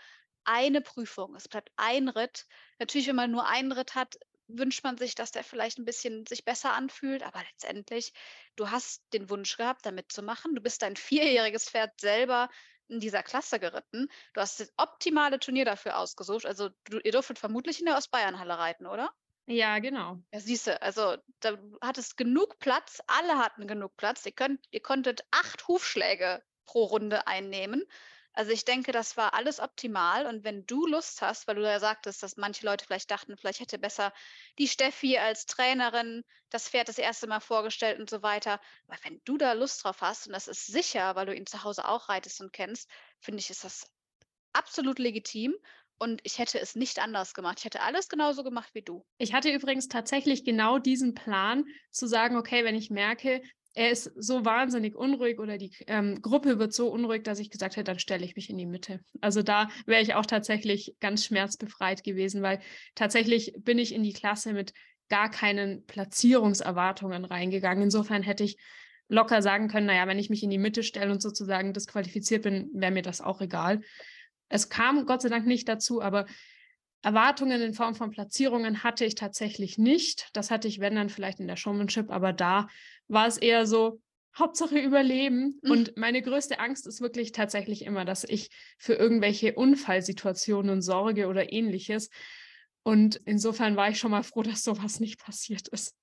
eine Prüfung. Es bleibt ein Ritt. Natürlich, wenn man nur einen Ritt hat, wünscht man sich, dass der vielleicht ein bisschen sich besser anfühlt, aber letztendlich, du hast den Wunsch gehabt, da mitzumachen. Du bist dein vierjähriges Pferd selber in dieser Klasse geritten. Du hast das optimale Turnier dafür ausgesucht. Also du, ihr dürftet vermutlich in der Ostbayernhalle reiten, oder? Ja, genau. Ja, siehst du, also da hattest genug Platz, alle hatten genug Platz. Ihr, könnt, ihr konntet acht Hufschläge pro Runde einnehmen. Also ich denke, das war alles optimal. Und wenn du Lust hast, weil du ja sagtest, dass manche Leute vielleicht dachten, vielleicht hätte besser die Steffi als Trainerin das Pferd das erste Mal vorgestellt und so weiter. Aber wenn du da Lust drauf hast, und das ist sicher, weil du ihn zu Hause auch reitest und kennst, finde ich, ist das absolut legitim. Und ich hätte es nicht anders gemacht. Ich hätte alles genauso gemacht wie du. Ich hatte übrigens tatsächlich genau diesen Plan, zu sagen, okay, wenn ich merke, er ist so wahnsinnig unruhig oder die ähm, Gruppe wird so unruhig, dass ich gesagt hätte, dann stelle ich mich in die Mitte. Also da wäre ich auch tatsächlich ganz schmerzbefreit gewesen, weil tatsächlich bin ich in die Klasse mit gar keinen Platzierungserwartungen reingegangen. Insofern hätte ich locker sagen können, naja, wenn ich mich in die Mitte stelle und sozusagen disqualifiziert bin, wäre mir das auch egal. Es kam Gott sei Dank nicht dazu, aber Erwartungen in Form von Platzierungen hatte ich tatsächlich nicht. Das hatte ich, wenn dann vielleicht in der Showmanship, aber da war es eher so, Hauptsache überleben. Mhm. Und meine größte Angst ist wirklich tatsächlich immer, dass ich für irgendwelche Unfallsituationen sorge oder ähnliches. Und insofern war ich schon mal froh, dass sowas nicht passiert ist.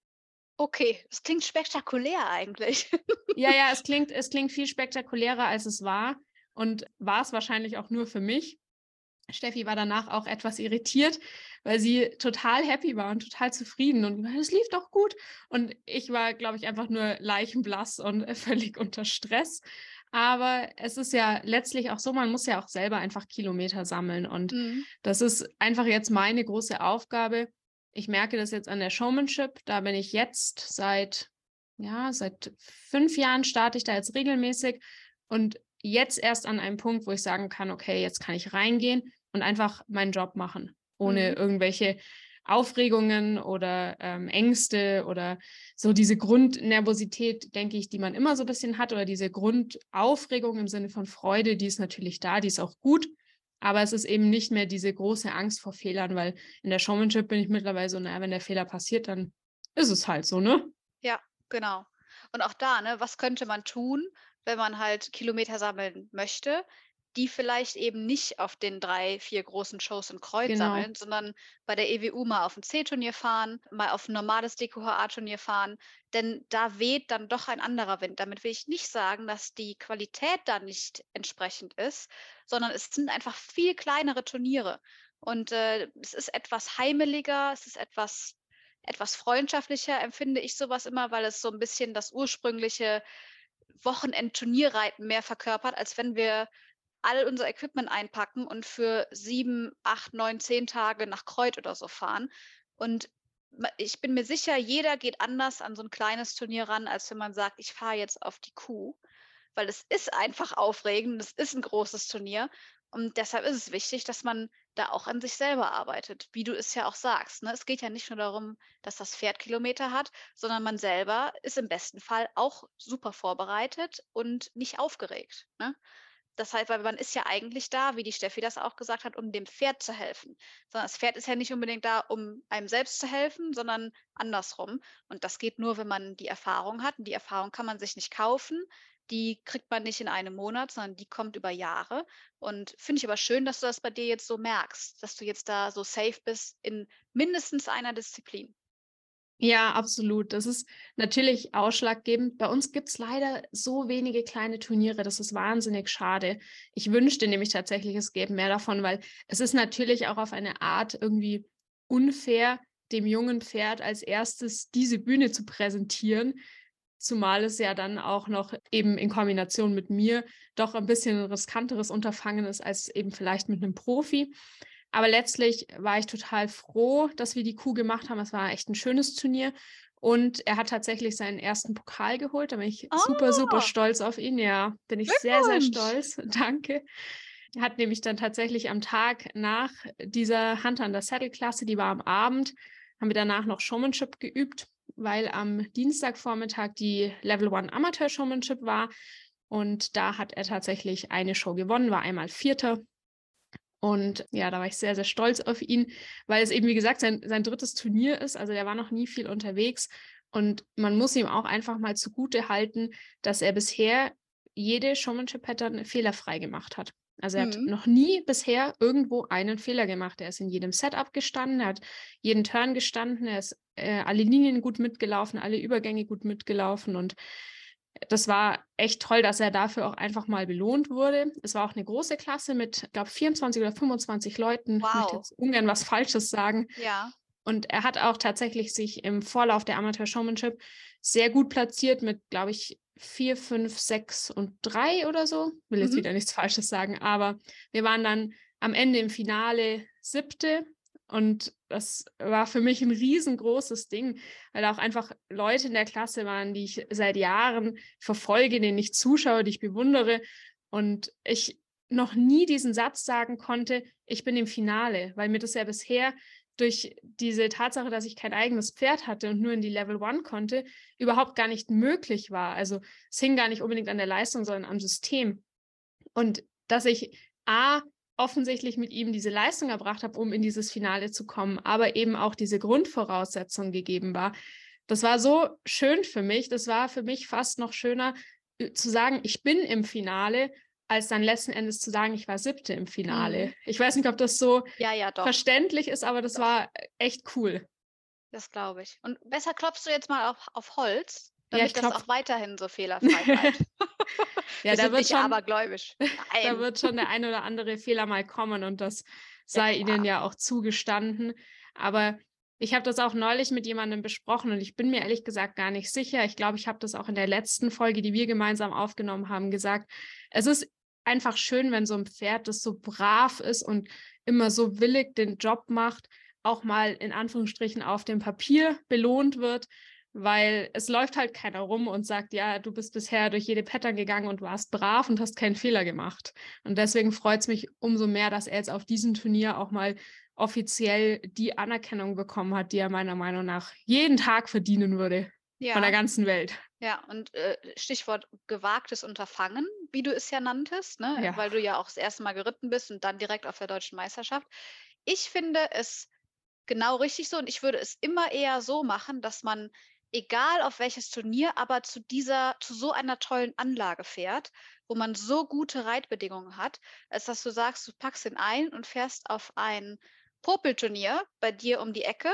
Okay, das klingt spektakulär eigentlich. Ja, ja, es klingt, es klingt viel spektakulärer, als es war. Und war es wahrscheinlich auch nur für mich. Steffi war danach auch etwas irritiert, weil sie total happy war und total zufrieden und es lief doch gut. Und ich war, glaube ich, einfach nur leichenblass und völlig unter Stress. Aber es ist ja letztlich auch so, man muss ja auch selber einfach Kilometer sammeln. Und mhm. das ist einfach jetzt meine große Aufgabe. Ich merke das jetzt an der Showmanship. Da bin ich jetzt seit, ja, seit fünf Jahren starte ich da jetzt regelmäßig. Und jetzt erst an einem Punkt, wo ich sagen kann, okay, jetzt kann ich reingehen und einfach meinen Job machen, ohne mhm. irgendwelche Aufregungen oder ähm, Ängste oder so diese Grundnervosität, denke ich, die man immer so ein bisschen hat oder diese Grundaufregung im Sinne von Freude, die ist natürlich da, die ist auch gut. Aber es ist eben nicht mehr diese große Angst vor Fehlern, weil in der Showmanship bin ich mittlerweile so, naja, wenn der Fehler passiert, dann ist es halt so, ne? Ja, genau. Und auch da, ne, was könnte man tun, wenn man halt Kilometer sammeln möchte? Die vielleicht eben nicht auf den drei, vier großen Shows in Kreuz genau. sammeln, sondern bei der EWU mal auf ein C-Turnier fahren, mal auf ein normales DQHA-Turnier fahren, denn da weht dann doch ein anderer Wind. Damit will ich nicht sagen, dass die Qualität da nicht entsprechend ist, sondern es sind einfach viel kleinere Turniere. Und äh, es ist etwas heimeliger, es ist etwas, etwas freundschaftlicher, empfinde ich sowas immer, weil es so ein bisschen das ursprüngliche Wochenend-Turnierreiten mehr verkörpert, als wenn wir all unser Equipment einpacken und für sieben, acht, neun, zehn Tage nach Kreuz oder so fahren. Und ich bin mir sicher, jeder geht anders an so ein kleines Turnier ran, als wenn man sagt, ich fahre jetzt auf die Kuh. Weil es ist einfach aufregend, es ist ein großes Turnier. Und deshalb ist es wichtig, dass man da auch an sich selber arbeitet, wie du es ja auch sagst. Ne? Es geht ja nicht nur darum, dass das Pferd Kilometer hat, sondern man selber ist im besten Fall auch super vorbereitet und nicht aufgeregt. Ne? Das heißt, weil man ist ja eigentlich da, wie die Steffi das auch gesagt hat, um dem Pferd zu helfen. Sondern das Pferd ist ja nicht unbedingt da, um einem selbst zu helfen, sondern andersrum. Und das geht nur, wenn man die Erfahrung hat. Und die Erfahrung kann man sich nicht kaufen. Die kriegt man nicht in einem Monat, sondern die kommt über Jahre. Und finde ich aber schön, dass du das bei dir jetzt so merkst, dass du jetzt da so safe bist in mindestens einer Disziplin. Ja, absolut. Das ist natürlich ausschlaggebend. Bei uns gibt es leider so wenige kleine Turniere. Das ist wahnsinnig schade. Ich wünschte nämlich tatsächlich, es gäbe mehr davon, weil es ist natürlich auch auf eine Art irgendwie unfair, dem jungen Pferd als erstes diese Bühne zu präsentieren. Zumal es ja dann auch noch eben in Kombination mit mir doch ein bisschen ein riskanteres Unterfangen ist als eben vielleicht mit einem Profi. Aber letztlich war ich total froh, dass wir die Kuh gemacht haben. Es war echt ein schönes Turnier. Und er hat tatsächlich seinen ersten Pokal geholt. Da bin ich oh. super, super ah. stolz auf ihn. Ja, bin ich sehr, sehr stolz. Danke. Er hat nämlich dann tatsächlich am Tag nach dieser Hunter an der Saddle-Klasse, die war am Abend, haben wir danach noch Showmanship geübt, weil am Dienstagvormittag die Level One Amateur Showmanship war. Und da hat er tatsächlich eine Show gewonnen, war einmal Vierter und ja, da war ich sehr, sehr stolz auf ihn, weil es eben, wie gesagt, sein, sein drittes Turnier ist. Also der war noch nie viel unterwegs. Und man muss ihm auch einfach mal zugute halten, dass er bisher jede Showmanship-Pattern fehlerfrei gemacht hat. Also er mhm. hat noch nie bisher irgendwo einen Fehler gemacht. Er ist in jedem Setup gestanden, er hat jeden Turn gestanden, er ist äh, alle Linien gut mitgelaufen, alle Übergänge gut mitgelaufen und das war echt toll, dass er dafür auch einfach mal belohnt wurde. Es war auch eine große Klasse mit, ich glaube, 24 oder 25 Leuten. Wow. Ich möchte jetzt ungern was Falsches sagen. Ja. Und er hat auch tatsächlich sich im Vorlauf der Amateur Showmanship sehr gut platziert mit, glaube ich, vier, fünf, sechs und drei oder so. Will jetzt mhm. wieder nichts Falsches sagen, aber wir waren dann am Ende im Finale siebte und das war für mich ein riesengroßes Ding, weil auch einfach Leute in der Klasse waren, die ich seit Jahren verfolge, denen ich zuschaue, die ich bewundere. Und ich noch nie diesen Satz sagen konnte, ich bin im Finale, weil mir das ja bisher durch diese Tatsache, dass ich kein eigenes Pferd hatte und nur in die Level One konnte, überhaupt gar nicht möglich war. Also es hing gar nicht unbedingt an der Leistung, sondern am System. Und dass ich A, offensichtlich mit ihm diese Leistung erbracht habe, um in dieses Finale zu kommen, aber eben auch diese Grundvoraussetzung gegeben war. Das war so schön für mich. Das war für mich fast noch schöner äh, zu sagen, ich bin im Finale, als dann letzten Endes zu sagen, ich war siebte im Finale. Mhm. Ich weiß nicht, ob das so ja, ja, verständlich ist, aber das doch. war echt cool. Das glaube ich. Und besser klopfst du jetzt mal auf, auf Holz, damit ja, das auch weiterhin so fehlerfrei bleibt. ja, da wird, schon, abergläubisch. da wird schon der ein oder andere Fehler mal kommen und das sei ja, ihnen ja auch zugestanden. Aber ich habe das auch neulich mit jemandem besprochen und ich bin mir ehrlich gesagt gar nicht sicher. Ich glaube, ich habe das auch in der letzten Folge, die wir gemeinsam aufgenommen haben, gesagt. Es ist einfach schön, wenn so ein Pferd, das so brav ist und immer so willig den Job macht, auch mal in Anführungsstrichen auf dem Papier belohnt wird, weil es läuft halt keiner rum und sagt, ja, du bist bisher durch jede Pattern gegangen und warst brav und hast keinen Fehler gemacht. Und deswegen freut es mich umso mehr, dass er jetzt auf diesem Turnier auch mal offiziell die Anerkennung bekommen hat, die er meiner Meinung nach jeden Tag verdienen würde ja. von der ganzen Welt. Ja, und äh, Stichwort gewagtes Unterfangen, wie du es ja nanntest, ne? Ja. weil du ja auch das erste Mal geritten bist und dann direkt auf der deutschen Meisterschaft. Ich finde es genau richtig so und ich würde es immer eher so machen, dass man egal auf welches Turnier, aber zu dieser, zu so einer tollen Anlage fährt, wo man so gute Reitbedingungen hat, als dass du sagst, du packst ihn ein und fährst auf ein Popelturnier bei dir um die Ecke.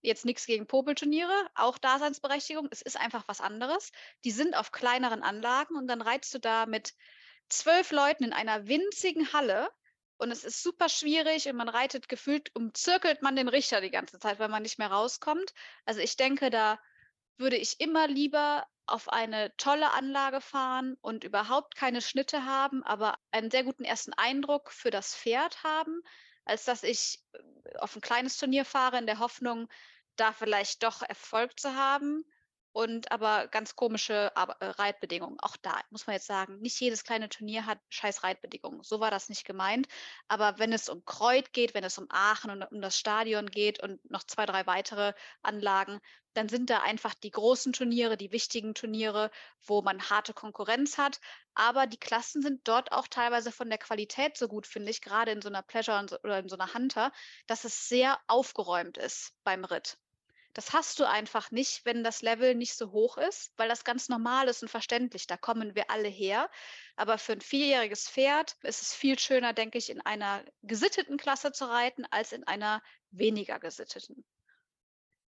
Jetzt nichts gegen Popelturniere, auch Daseinsberechtigung. Es ist einfach was anderes. Die sind auf kleineren Anlagen und dann reitest du da mit zwölf Leuten in einer winzigen Halle und es ist super schwierig und man reitet gefühlt, umzirkelt man den Richter die ganze Zeit, weil man nicht mehr rauskommt. Also ich denke, da würde ich immer lieber auf eine tolle Anlage fahren und überhaupt keine Schnitte haben, aber einen sehr guten ersten Eindruck für das Pferd haben, als dass ich äh, auf ein kleines Turnier fahre in der Hoffnung, da vielleicht doch Erfolg zu haben und aber ganz komische äh, Reitbedingungen. Auch da muss man jetzt sagen, nicht jedes kleine Turnier hat scheiß Reitbedingungen. So war das nicht gemeint. Aber wenn es um Kreuz geht, wenn es um Aachen und um das Stadion geht und noch zwei, drei weitere Anlagen, dann sind da einfach die großen Turniere, die wichtigen Turniere, wo man harte Konkurrenz hat. Aber die Klassen sind dort auch teilweise von der Qualität so gut, finde ich, gerade in so einer Pleasure oder in so einer Hunter, dass es sehr aufgeräumt ist beim Ritt. Das hast du einfach nicht, wenn das Level nicht so hoch ist, weil das ganz normal ist und verständlich. Da kommen wir alle her. Aber für ein vierjähriges Pferd ist es viel schöner, denke ich, in einer gesitteten Klasse zu reiten, als in einer weniger gesitteten.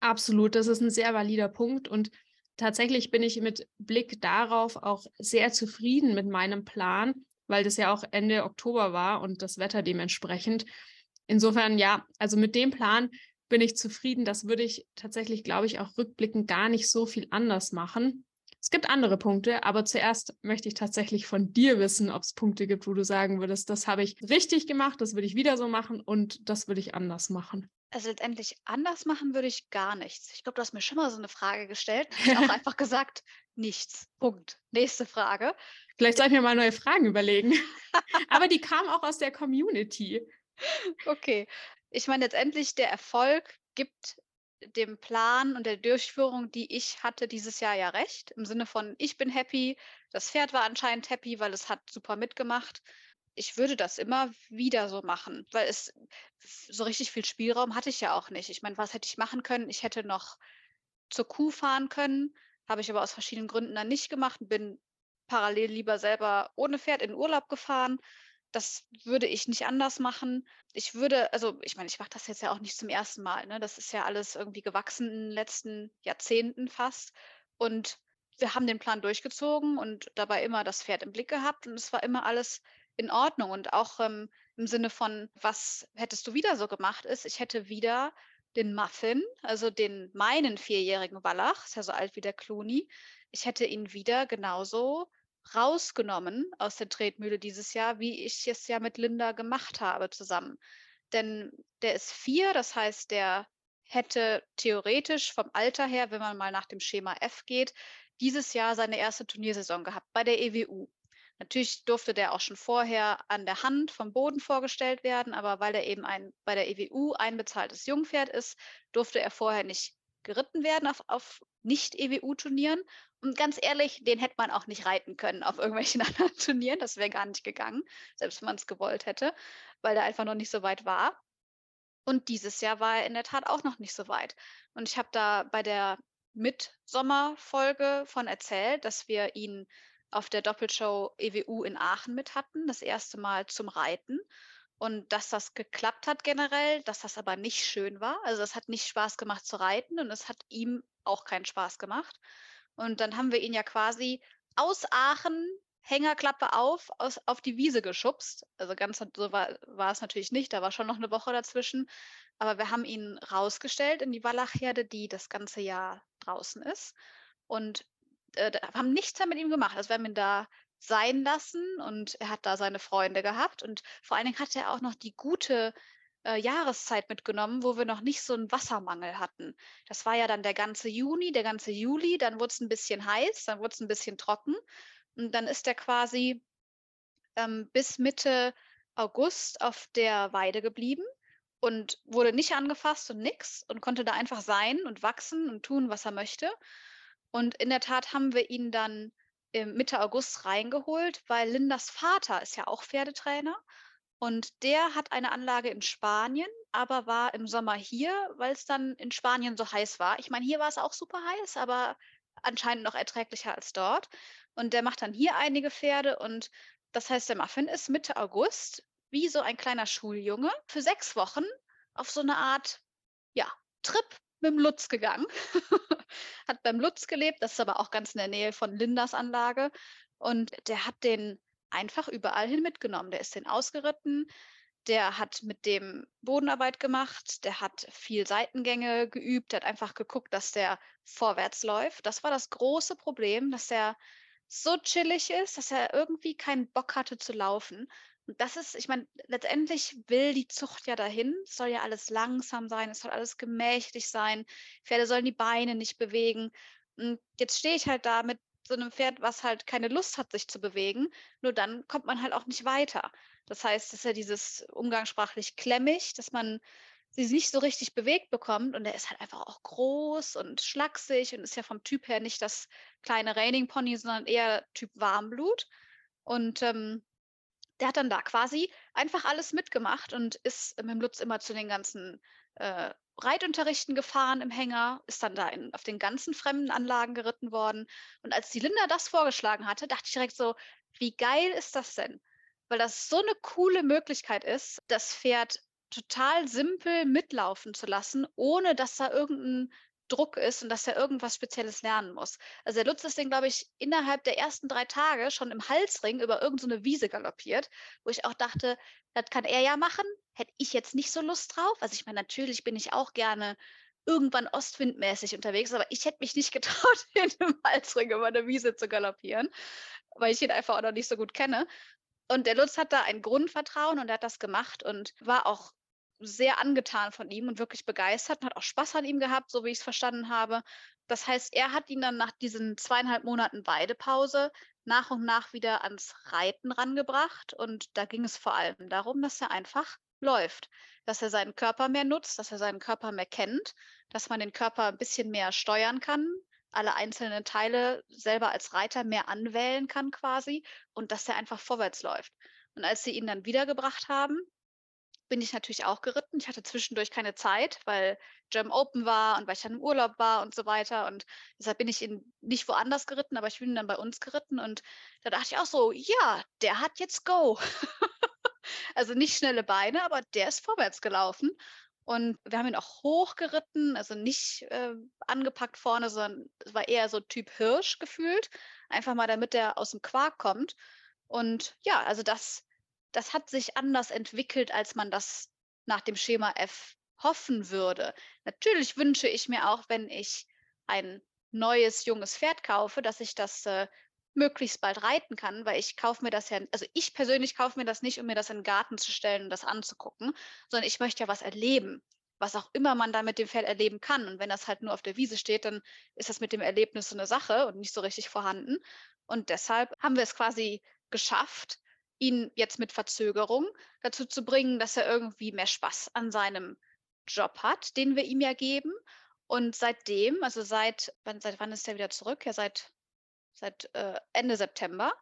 Absolut, das ist ein sehr valider Punkt. Und tatsächlich bin ich mit Blick darauf auch sehr zufrieden mit meinem Plan, weil das ja auch Ende Oktober war und das Wetter dementsprechend. Insofern, ja, also mit dem Plan bin ich zufrieden. Das würde ich tatsächlich, glaube ich, auch rückblickend gar nicht so viel anders machen. Es gibt andere Punkte, aber zuerst möchte ich tatsächlich von dir wissen, ob es Punkte gibt, wo du sagen würdest, das habe ich richtig gemacht, das würde ich wieder so machen und das würde ich anders machen. Also letztendlich anders machen würde ich gar nichts. Ich glaube, du hast mir schon mal so eine Frage gestellt. Ich habe auch einfach gesagt, nichts. Punkt. Nächste Frage. Vielleicht soll ich mir mal neue Fragen überlegen. aber die kamen auch aus der Community. Okay. Ich meine, letztendlich der Erfolg gibt dem Plan und der Durchführung, die ich hatte dieses Jahr ja recht. Im Sinne von, ich bin happy, das Pferd war anscheinend happy, weil es hat super mitgemacht. Ich würde das immer wieder so machen, weil es so richtig viel Spielraum hatte ich ja auch nicht. Ich meine, was hätte ich machen können? Ich hätte noch zur Kuh fahren können, habe ich aber aus verschiedenen Gründen dann nicht gemacht bin parallel lieber selber ohne Pferd in Urlaub gefahren. Das würde ich nicht anders machen. Ich würde, also ich meine, ich mache das jetzt ja auch nicht zum ersten Mal. Ne? Das ist ja alles irgendwie gewachsen in den letzten Jahrzehnten fast. Und wir haben den Plan durchgezogen und dabei immer das Pferd im Blick gehabt und es war immer alles in Ordnung. Und auch ähm, im Sinne von, was hättest du wieder so gemacht, ist, ich hätte wieder den Muffin, also den meinen vierjährigen Wallach, ist ja so alt wie der Clooney, ich hätte ihn wieder genauso rausgenommen aus der Tretmühle dieses Jahr, wie ich es ja mit Linda gemacht habe zusammen. Denn der ist vier, das heißt, der hätte theoretisch vom Alter her, wenn man mal nach dem Schema F geht, dieses Jahr seine erste Turniersaison gehabt bei der EWU. Natürlich durfte der auch schon vorher an der Hand vom Boden vorgestellt werden, aber weil er eben ein bei der EWU einbezahltes Jungpferd ist, durfte er vorher nicht geritten werden auf, auf Nicht-EWU-Turnieren und ganz ehrlich, den hätte man auch nicht reiten können auf irgendwelchen anderen Turnieren. Das wäre gar nicht gegangen, selbst wenn man es gewollt hätte, weil er einfach noch nicht so weit war. Und dieses Jahr war er in der Tat auch noch nicht so weit. Und ich habe da bei der Mitsommerfolge von erzählt, dass wir ihn auf der Doppelshow EWU in Aachen mit hatten, das erste Mal zum Reiten. Und dass das geklappt hat generell, dass das aber nicht schön war. Also es hat nicht Spaß gemacht zu reiten und es hat ihm auch keinen Spaß gemacht. Und dann haben wir ihn ja quasi aus Aachen Hängerklappe auf, aus, auf die Wiese geschubst. Also ganz so war, war es natürlich nicht, da war schon noch eine Woche dazwischen. Aber wir haben ihn rausgestellt in die Wallachherde, die das ganze Jahr draußen ist. Und äh, haben nichts mehr mit ihm gemacht. Also wir haben ihn da sein lassen und er hat da seine Freunde gehabt. Und vor allen Dingen hat er auch noch die gute äh, Jahreszeit mitgenommen, wo wir noch nicht so einen Wassermangel hatten. Das war ja dann der ganze Juni, der ganze Juli, dann wurde es ein bisschen heiß, dann wurde es ein bisschen trocken. Und dann ist er quasi ähm, bis Mitte August auf der Weide geblieben und wurde nicht angefasst und nix und konnte da einfach sein und wachsen und tun, was er möchte. Und in der Tat haben wir ihn dann Mitte August reingeholt, weil Lindas Vater ist ja auch Pferdetrainer und der hat eine Anlage in Spanien, aber war im Sommer hier, weil es dann in Spanien so heiß war. Ich meine, hier war es auch super heiß, aber anscheinend noch erträglicher als dort. Und der macht dann hier einige Pferde und das heißt, der Muffin ist Mitte August wie so ein kleiner Schuljunge für sechs Wochen auf so eine Art, ja, Trip mit dem Lutz gegangen. hat beim Lutz gelebt, das ist aber auch ganz in der Nähe von Lindas Anlage. Und der hat den einfach überall hin mitgenommen. Der ist den ausgeritten, der hat mit dem Bodenarbeit gemacht, der hat viel Seitengänge geübt, der hat einfach geguckt, dass der vorwärts läuft. Das war das große Problem, dass er so chillig ist, dass er irgendwie keinen Bock hatte zu laufen. Und das ist, ich meine, letztendlich will die Zucht ja dahin. Es soll ja alles langsam sein, es soll alles gemächlich sein. Pferde sollen die Beine nicht bewegen. Und jetzt stehe ich halt da mit so einem Pferd, was halt keine Lust hat, sich zu bewegen. Nur dann kommt man halt auch nicht weiter. Das heißt, es ist ja dieses umgangssprachlich klemmig, dass man sie nicht so richtig bewegt bekommt. Und er ist halt einfach auch groß und schlaksig und ist ja vom Typ her nicht das kleine Raining Pony, sondern eher Typ Warmblut. Und ähm, der hat dann da quasi einfach alles mitgemacht und ist mit dem Lutz immer zu den ganzen äh, Reitunterrichten gefahren im Hänger, ist dann da in, auf den ganzen fremden Anlagen geritten worden. Und als die Linda das vorgeschlagen hatte, dachte ich direkt so, wie geil ist das denn? Weil das so eine coole Möglichkeit ist, das Pferd total simpel mitlaufen zu lassen, ohne dass da irgendein Druck ist und dass er irgendwas Spezielles lernen muss. Also der Lutz ist den, glaube ich, innerhalb der ersten drei Tage schon im Halsring über irgendeine so Wiese galoppiert, wo ich auch dachte, das kann er ja machen, hätte ich jetzt nicht so Lust drauf. Also ich meine, natürlich bin ich auch gerne irgendwann ostwindmäßig unterwegs, aber ich hätte mich nicht getraut, in dem Halsring über eine Wiese zu galoppieren, weil ich ihn einfach auch noch nicht so gut kenne. Und der Lutz hat da ein Grundvertrauen und er hat das gemacht und war auch sehr angetan von ihm und wirklich begeistert und hat auch Spaß an ihm gehabt, so wie ich es verstanden habe. Das heißt, er hat ihn dann nach diesen zweieinhalb Monaten Weidepause nach und nach wieder ans Reiten rangebracht. Und da ging es vor allem darum, dass er einfach läuft, dass er seinen Körper mehr nutzt, dass er seinen Körper mehr kennt, dass man den Körper ein bisschen mehr steuern kann, alle einzelnen Teile selber als Reiter mehr anwählen kann quasi und dass er einfach vorwärts läuft. Und als sie ihn dann wiedergebracht haben, bin ich natürlich auch geritten. Ich hatte zwischendurch keine Zeit, weil German Open war und weil ich dann im Urlaub war und so weiter. Und deshalb bin ich in, nicht woanders geritten, aber ich bin dann bei uns geritten. Und da dachte ich auch so, ja, der hat jetzt Go. also nicht schnelle Beine, aber der ist vorwärts gelaufen. Und wir haben ihn auch hochgeritten, also nicht äh, angepackt vorne, sondern es war eher so Typ Hirsch gefühlt. Einfach mal, damit er aus dem Quark kommt. Und ja, also das das hat sich anders entwickelt, als man das nach dem Schema F hoffen würde. Natürlich wünsche ich mir auch, wenn ich ein neues, junges Pferd kaufe, dass ich das äh, möglichst bald reiten kann, weil ich kaufe mir das ja, also ich persönlich kaufe mir das nicht, um mir das in den Garten zu stellen und das anzugucken, sondern ich möchte ja was erleben, was auch immer man da mit dem Pferd erleben kann. Und wenn das halt nur auf der Wiese steht, dann ist das mit dem Erlebnis so eine Sache und nicht so richtig vorhanden. Und deshalb haben wir es quasi geschafft, ihn jetzt mit Verzögerung dazu zu bringen, dass er irgendwie mehr Spaß an seinem Job hat, den wir ihm ja geben. Und seitdem, also seit, wann, seit wann ist er wieder zurück? Ja, seit, seit äh, Ende September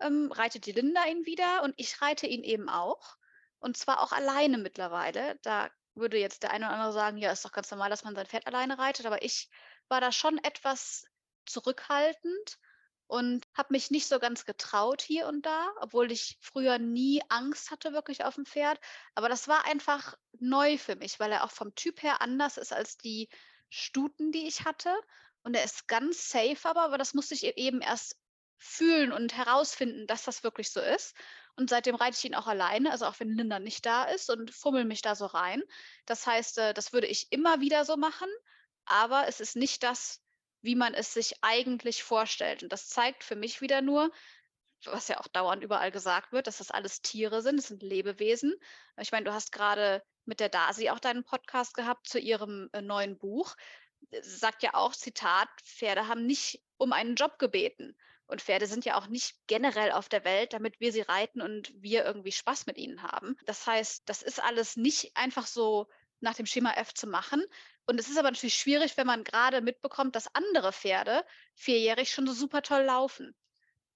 ähm, reitet die Linda ihn wieder und ich reite ihn eben auch. Und zwar auch alleine mittlerweile. Da würde jetzt der eine oder andere sagen, ja, ist doch ganz normal, dass man sein Pferd alleine reitet. Aber ich war da schon etwas zurückhaltend und habe mich nicht so ganz getraut hier und da, obwohl ich früher nie Angst hatte wirklich auf dem Pferd. Aber das war einfach neu für mich, weil er auch vom Typ her anders ist als die Stuten, die ich hatte. und er ist ganz safe aber, aber das musste ich e eben erst fühlen und herausfinden, dass das wirklich so ist. Und seitdem reite ich ihn auch alleine, also auch wenn Linda nicht da ist und fummel mich da so rein. Das heißt, äh, das würde ich immer wieder so machen, aber es ist nicht das, wie man es sich eigentlich vorstellt. Und das zeigt für mich wieder nur, was ja auch dauernd überall gesagt wird, dass das alles Tiere sind, das sind Lebewesen. Ich meine, du hast gerade mit der Dasi auch deinen Podcast gehabt zu ihrem äh, neuen Buch. Sie sagt ja auch, Zitat, Pferde haben nicht um einen Job gebeten. Und Pferde sind ja auch nicht generell auf der Welt, damit wir sie reiten und wir irgendwie Spaß mit ihnen haben. Das heißt, das ist alles nicht einfach so nach dem Schema F zu machen. Und es ist aber natürlich schwierig, wenn man gerade mitbekommt, dass andere Pferde vierjährig schon so super toll laufen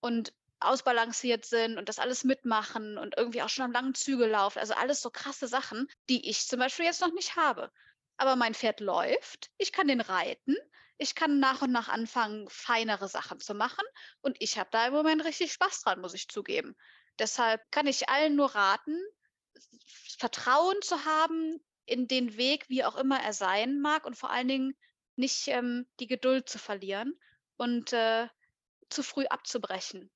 und ausbalanciert sind und das alles mitmachen und irgendwie auch schon am langen Zügel laufen. Also alles so krasse Sachen, die ich zum Beispiel jetzt noch nicht habe. Aber mein Pferd läuft, ich kann den reiten, ich kann nach und nach anfangen, feinere Sachen zu machen. Und ich habe da im Moment richtig Spaß dran, muss ich zugeben. Deshalb kann ich allen nur raten, Vertrauen zu haben in den Weg, wie auch immer er sein mag und vor allen Dingen nicht ähm, die Geduld zu verlieren und äh, zu früh abzubrechen.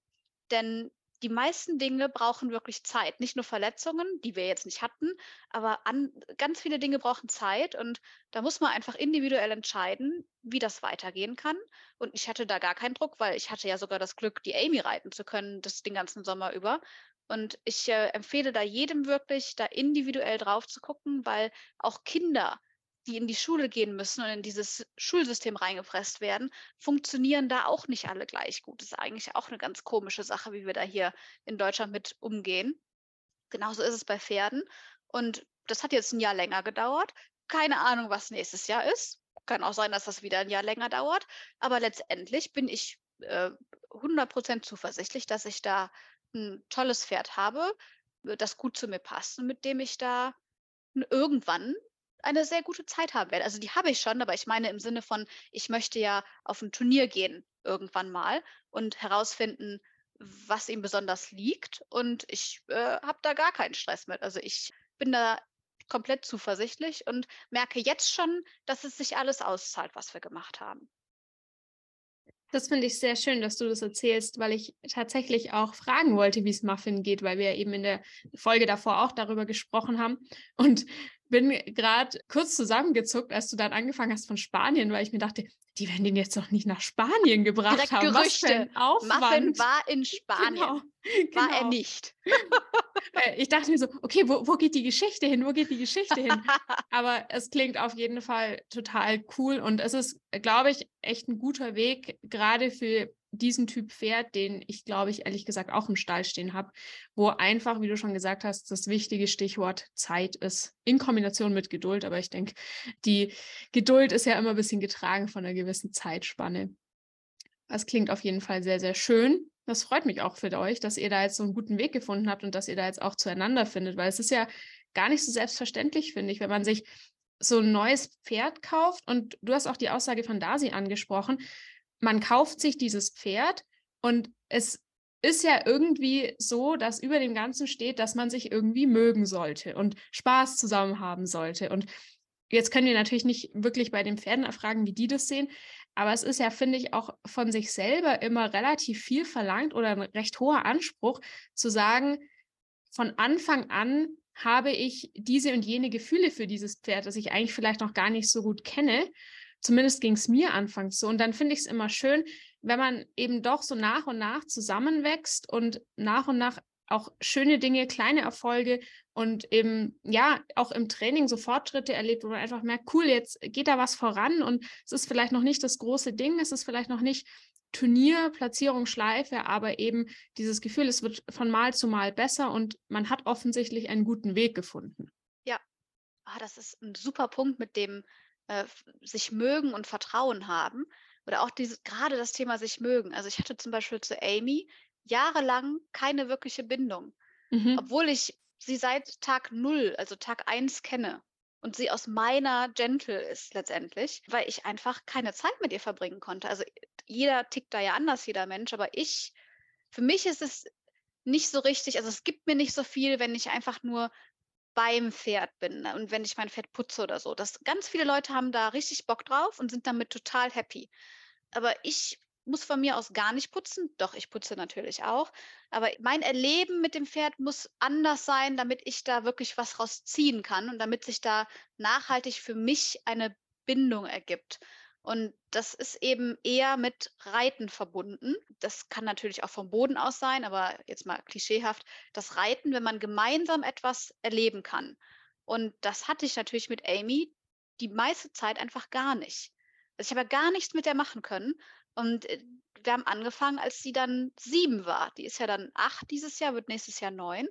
Denn die meisten Dinge brauchen wirklich Zeit. Nicht nur Verletzungen, die wir jetzt nicht hatten, aber an, ganz viele Dinge brauchen Zeit und da muss man einfach individuell entscheiden, wie das weitergehen kann. Und ich hatte da gar keinen Druck, weil ich hatte ja sogar das Glück, die Amy reiten zu können, das den ganzen Sommer über. Und ich äh, empfehle da jedem wirklich, da individuell drauf zu gucken, weil auch Kinder die in die Schule gehen müssen und in dieses Schulsystem reingepresst werden, funktionieren da auch nicht alle gleich gut. Das ist eigentlich auch eine ganz komische Sache, wie wir da hier in Deutschland mit umgehen. Genauso ist es bei Pferden. Und das hat jetzt ein Jahr länger gedauert. Keine Ahnung, was nächstes Jahr ist. Kann auch sein, dass das wieder ein Jahr länger dauert. Aber letztendlich bin ich äh, 100% zuversichtlich, dass ich da ein tolles Pferd habe, das gut zu mir passt und mit dem ich da irgendwann eine sehr gute Zeit haben werde. Also die habe ich schon, aber ich meine im Sinne von, ich möchte ja auf ein Turnier gehen irgendwann mal und herausfinden, was ihm besonders liegt. Und ich äh, habe da gar keinen Stress mit. Also ich bin da komplett zuversichtlich und merke jetzt schon, dass es sich alles auszahlt, was wir gemacht haben. Das finde ich sehr schön, dass du das erzählst, weil ich tatsächlich auch fragen wollte, wie es Muffin geht, weil wir eben in der Folge davor auch darüber gesprochen haben. Und bin gerade kurz zusammengezuckt, als du dann angefangen hast von Spanien, weil ich mir dachte, die werden den jetzt doch nicht nach Spanien gebracht Direkt haben. Gerüchte. Muffin war in Spanien. Genau, war genau. er nicht. Äh, ich dachte mir so, okay, wo, wo geht die Geschichte hin? Wo geht die Geschichte hin? Aber es klingt auf jeden Fall total cool und es ist, glaube ich, echt ein guter Weg, gerade für diesen Typ Pferd, den ich, glaube ich, ehrlich gesagt auch im Stall stehen habe, wo einfach, wie du schon gesagt hast, das wichtige Stichwort Zeit ist, in Kombination mit Geduld. Aber ich denke, die Geduld ist ja immer ein bisschen getragen von einer gewissen Zeitspanne. Das klingt auf jeden Fall sehr, sehr schön. Das freut mich auch für euch, dass ihr da jetzt so einen guten Weg gefunden habt und dass ihr da jetzt auch zueinander findet, weil es ist ja gar nicht so selbstverständlich, finde ich, wenn man sich so ein neues Pferd kauft und du hast auch die Aussage von Dasi angesprochen, man kauft sich dieses Pferd und es ist ja irgendwie so, dass über dem Ganzen steht, dass man sich irgendwie mögen sollte und Spaß zusammen haben sollte. Und jetzt können wir natürlich nicht wirklich bei den Pferden erfragen, wie die das sehen, aber es ist ja, finde ich, auch von sich selber immer relativ viel verlangt oder ein recht hoher Anspruch zu sagen, von Anfang an habe ich diese und jene Gefühle für dieses Pferd, das ich eigentlich vielleicht noch gar nicht so gut kenne. Zumindest ging es mir anfangs so. Und dann finde ich es immer schön, wenn man eben doch so nach und nach zusammenwächst und nach und nach auch schöne Dinge, kleine Erfolge und eben ja auch im Training so Fortschritte erlebt, wo man einfach merkt, cool, jetzt geht da was voran und es ist vielleicht noch nicht das große Ding, es ist vielleicht noch nicht Turnier, Platzierung, Schleife, aber eben dieses Gefühl, es wird von Mal zu Mal besser und man hat offensichtlich einen guten Weg gefunden. Ja, ah, das ist ein super Punkt mit dem äh, sich mögen und Vertrauen haben. Oder auch dieses, gerade das Thema sich mögen. Also ich hatte zum Beispiel zu Amy jahrelang keine wirkliche Bindung, mhm. obwohl ich sie seit Tag null, also Tag eins kenne und sie aus meiner Gentle ist letztendlich, weil ich einfach keine Zeit mit ihr verbringen konnte. Also jeder tickt da ja anders, jeder Mensch, aber ich, für mich ist es nicht so richtig, also es gibt mir nicht so viel, wenn ich einfach nur beim Pferd bin ne, und wenn ich mein Pferd putze oder so. Das, ganz viele Leute haben da richtig Bock drauf und sind damit total happy. aber ich muss von mir aus gar nicht putzen. Doch, ich putze natürlich auch. Aber mein Erleben mit dem Pferd muss anders sein, damit ich da wirklich was rausziehen kann und damit sich da nachhaltig für mich eine Bindung ergibt. Und das ist eben eher mit Reiten verbunden. Das kann natürlich auch vom Boden aus sein, aber jetzt mal klischeehaft, das Reiten, wenn man gemeinsam etwas erleben kann. Und das hatte ich natürlich mit Amy die meiste Zeit einfach gar nicht. Also ich habe ja gar nichts mit der machen können. Und äh, wir haben angefangen, als sie dann sieben war. Die ist ja dann acht dieses Jahr, wird nächstes Jahr neun.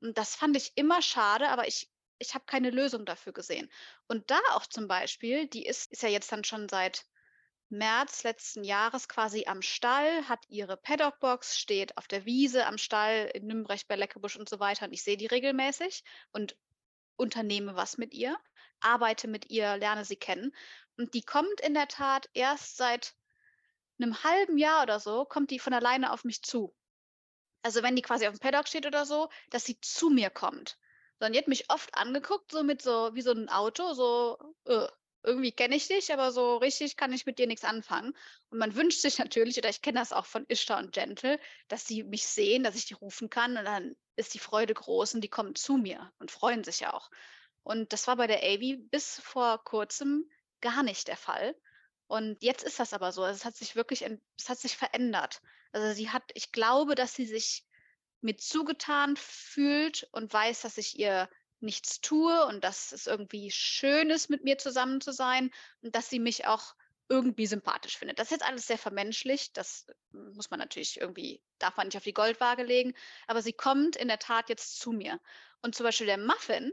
Und das fand ich immer schade, aber ich, ich habe keine Lösung dafür gesehen. Und da auch zum Beispiel, die ist, ist ja jetzt dann schon seit März letzten Jahres quasi am Stall, hat ihre Paddockbox, steht auf der Wiese am Stall in Nümbrecht bei Leckebusch und so weiter. Und ich sehe die regelmäßig und unternehme was mit ihr, arbeite mit ihr, lerne sie kennen. Und die kommt in der Tat erst seit einem halben Jahr oder so kommt die von alleine auf mich zu. Also wenn die quasi auf dem Paddock steht oder so, dass sie zu mir kommt. Sondern die hat mich oft angeguckt, so mit so, wie so ein Auto, so, äh, irgendwie kenne ich dich, aber so richtig kann ich mit dir nichts anfangen. Und man wünscht sich natürlich, oder ich kenne das auch von Ishtar und Gentle, dass sie mich sehen, dass ich die rufen kann und dann ist die Freude groß und die kommen zu mir und freuen sich auch. Und das war bei der Avi bis vor kurzem gar nicht der Fall. Und jetzt ist das aber so. Also es hat sich wirklich, es hat sich verändert. Also sie hat, ich glaube, dass sie sich mir zugetan fühlt und weiß, dass ich ihr nichts tue und dass es irgendwie schön ist, mit mir zusammen zu sein und dass sie mich auch irgendwie sympathisch findet. Das ist jetzt alles sehr vermenschlicht. Das muss man natürlich irgendwie, darf man nicht auf die Goldwaage legen. Aber sie kommt in der Tat jetzt zu mir. Und zum Beispiel der Muffin,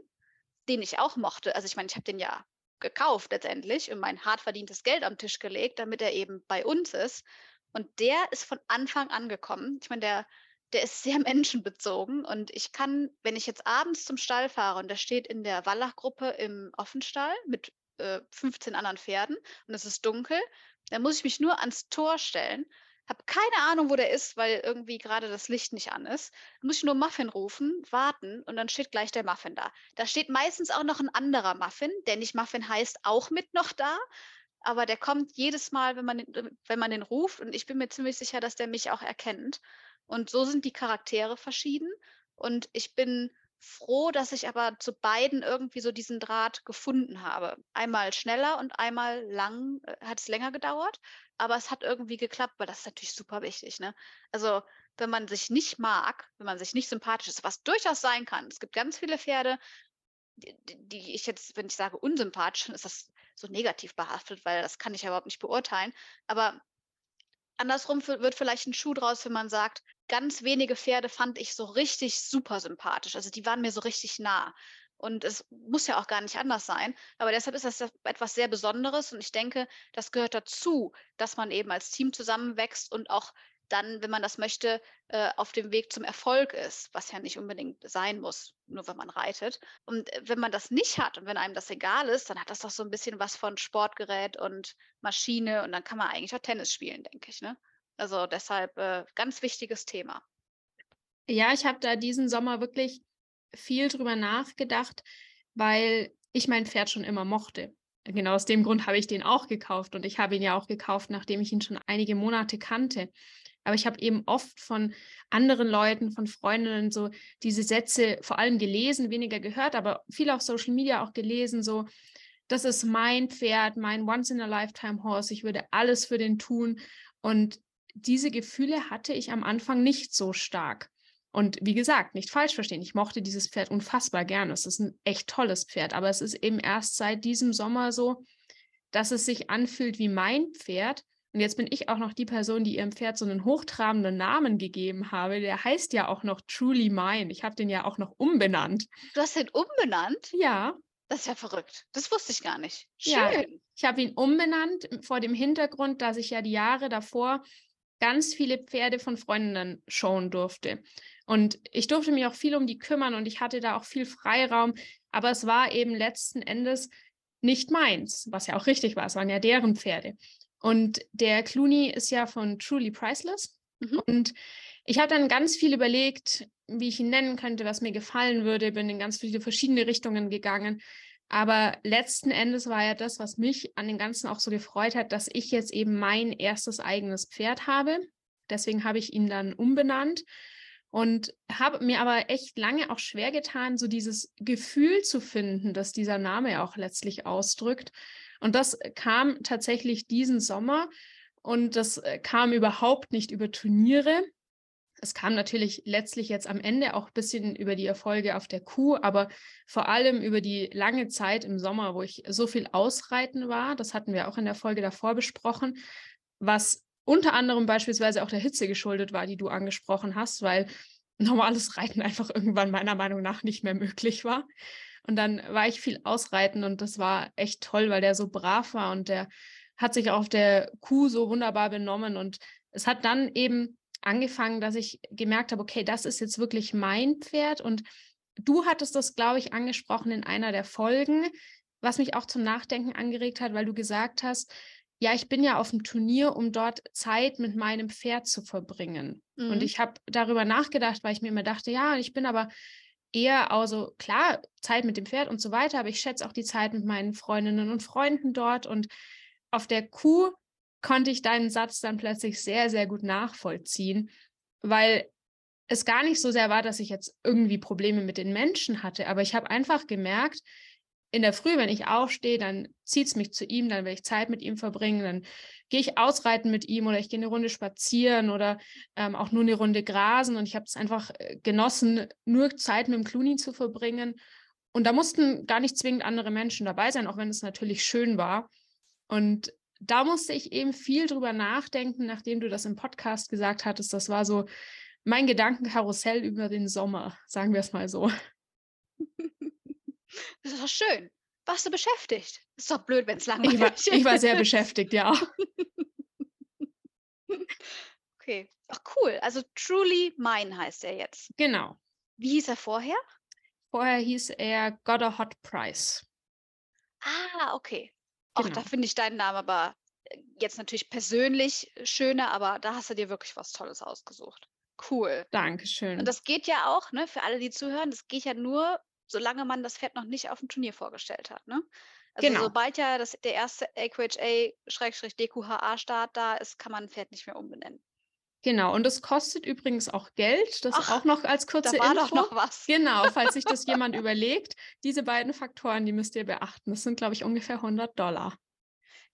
den ich auch mochte, also ich meine, ich habe den ja gekauft letztendlich und mein hart verdientes Geld am Tisch gelegt, damit er eben bei uns ist. Und der ist von Anfang an gekommen. Ich meine, der, der ist sehr menschenbezogen und ich kann, wenn ich jetzt abends zum Stall fahre und der steht in der Wallachgruppe im Offenstall mit äh, 15 anderen Pferden und es ist dunkel, dann muss ich mich nur ans Tor stellen habe keine Ahnung, wo der ist, weil irgendwie gerade das Licht nicht an ist. Dann muss ich nur Muffin rufen, warten und dann steht gleich der Muffin da. Da steht meistens auch noch ein anderer Muffin, der nicht Muffin heißt, auch mit noch da. Aber der kommt jedes Mal, wenn man, den, wenn man den ruft und ich bin mir ziemlich sicher, dass der mich auch erkennt. Und so sind die Charaktere verschieden. Und ich bin froh, dass ich aber zu beiden irgendwie so diesen Draht gefunden habe. Einmal schneller und einmal lang, äh, hat es länger gedauert, aber es hat irgendwie geklappt, weil das ist natürlich super wichtig. Ne? Also wenn man sich nicht mag, wenn man sich nicht sympathisch ist, was durchaus sein kann. Es gibt ganz viele Pferde, die, die ich jetzt, wenn ich sage unsympathisch, ist das so negativ behaftet, weil das kann ich ja überhaupt nicht beurteilen. Aber andersrum wird vielleicht ein Schuh draus, wenn man sagt, ganz wenige Pferde fand ich so richtig super sympathisch. Also die waren mir so richtig nah. Und es muss ja auch gar nicht anders sein. Aber deshalb ist das etwas sehr Besonderes. Und ich denke, das gehört dazu, dass man eben als Team zusammenwächst und auch dann, wenn man das möchte, äh, auf dem Weg zum Erfolg ist, was ja nicht unbedingt sein muss, nur wenn man reitet. Und äh, wenn man das nicht hat und wenn einem das egal ist, dann hat das doch so ein bisschen was von Sportgerät und Maschine und dann kann man eigentlich auch Tennis spielen, denke ich. Ne? Also deshalb äh, ganz wichtiges Thema. Ja, ich habe da diesen Sommer wirklich viel drüber nachgedacht, weil ich mein Pferd schon immer mochte. Genau aus dem Grund habe ich den auch gekauft und ich habe ihn ja auch gekauft, nachdem ich ihn schon einige Monate kannte. Aber ich habe eben oft von anderen Leuten, von Freundinnen so diese Sätze vor allem gelesen, weniger gehört, aber viel auf Social Media auch gelesen, so, das ist mein Pferd, mein Once-in-a-Lifetime-Horse, ich würde alles für den tun. Und diese Gefühle hatte ich am Anfang nicht so stark. Und wie gesagt, nicht falsch verstehen, ich mochte dieses Pferd unfassbar gerne. Es ist ein echt tolles Pferd, aber es ist eben erst seit diesem Sommer so, dass es sich anfühlt wie mein Pferd. Und jetzt bin ich auch noch die Person, die ihrem Pferd so einen hochtrabenden Namen gegeben habe. Der heißt ja auch noch Truly Mine. Ich habe den ja auch noch umbenannt. Du hast den umbenannt? Ja. Das ist ja verrückt. Das wusste ich gar nicht. Schön. Ja, ich habe ihn umbenannt vor dem Hintergrund, dass ich ja die Jahre davor ganz viele Pferde von Freundinnen schauen durfte. Und ich durfte mich auch viel um die kümmern und ich hatte da auch viel Freiraum, aber es war eben letzten Endes nicht meins, was ja auch richtig war. Es waren ja deren Pferde. Und der Clooney ist ja von Truly Priceless. Mhm. Und ich habe dann ganz viel überlegt, wie ich ihn nennen könnte, was mir gefallen würde, bin in ganz viele verschiedene Richtungen gegangen. Aber letzten Endes war ja das, was mich an dem Ganzen auch so gefreut hat, dass ich jetzt eben mein erstes eigenes Pferd habe. Deswegen habe ich ihn dann umbenannt und habe mir aber echt lange auch schwer getan, so dieses Gefühl zu finden, dass dieser Name auch letztlich ausdrückt. Und das kam tatsächlich diesen Sommer und das äh, kam überhaupt nicht über Turniere. Es kam natürlich letztlich jetzt am Ende auch ein bisschen über die Erfolge auf der Kuh, aber vor allem über die lange Zeit im Sommer, wo ich so viel ausreiten war. Das hatten wir auch in der Folge davor besprochen, was unter anderem beispielsweise auch der Hitze geschuldet war, die du angesprochen hast, weil normales Reiten einfach irgendwann meiner Meinung nach nicht mehr möglich war. Und dann war ich viel ausreiten und das war echt toll, weil der so brav war und der hat sich auf der Kuh so wunderbar benommen. Und es hat dann eben angefangen, dass ich gemerkt habe, okay, das ist jetzt wirklich mein Pferd. Und du hattest das, glaube ich, angesprochen in einer der Folgen, was mich auch zum Nachdenken angeregt hat, weil du gesagt hast, ja, ich bin ja auf dem Turnier, um dort Zeit mit meinem Pferd zu verbringen. Mhm. Und ich habe darüber nachgedacht, weil ich mir immer dachte, ja, ich bin aber eher, also klar, Zeit mit dem Pferd und so weiter, aber ich schätze auch die Zeit mit meinen Freundinnen und Freunden dort. Und auf der Kuh konnte ich deinen Satz dann plötzlich sehr, sehr gut nachvollziehen, weil es gar nicht so sehr war, dass ich jetzt irgendwie Probleme mit den Menschen hatte, aber ich habe einfach gemerkt, in der Früh, wenn ich aufstehe, dann zieht es mich zu ihm, dann will ich Zeit mit ihm verbringen, dann gehe ich ausreiten mit ihm oder ich gehe eine Runde spazieren oder ähm, auch nur eine Runde grasen und ich habe es einfach äh, genossen, nur Zeit mit dem Clooney zu verbringen. Und da mussten gar nicht zwingend andere Menschen dabei sein, auch wenn es natürlich schön war. Und da musste ich eben viel drüber nachdenken, nachdem du das im Podcast gesagt hattest. Das war so mein Gedankenkarussell über den Sommer, sagen wir es mal so. Das ist doch schön. Warst du beschäftigt? Ist doch blöd, wenn es langweilig ist. Ich war sehr beschäftigt, ja. okay. Ach cool. Also Truly Mine heißt er jetzt. Genau. Wie hieß er vorher? Vorher hieß er Got a Hot Price. Ah, okay. Auch genau. da finde ich deinen Namen aber äh, jetzt natürlich persönlich schöner, aber da hast du dir wirklich was Tolles ausgesucht. Cool. Dankeschön. Und das geht ja auch, ne, für alle, die zuhören, das geht ja nur, solange man das Pferd noch nicht auf dem Turnier vorgestellt hat. Ne? Also genau. sobald ja das, der erste AQHA-DQHA-Start da ist, kann man ein Pferd nicht mehr umbenennen. Genau, und das kostet übrigens auch Geld. Das Ach, auch noch als kurze da war Info. doch noch was. Genau, falls sich das jemand überlegt. Diese beiden Faktoren, die müsst ihr beachten. Das sind, glaube ich, ungefähr 100 Dollar.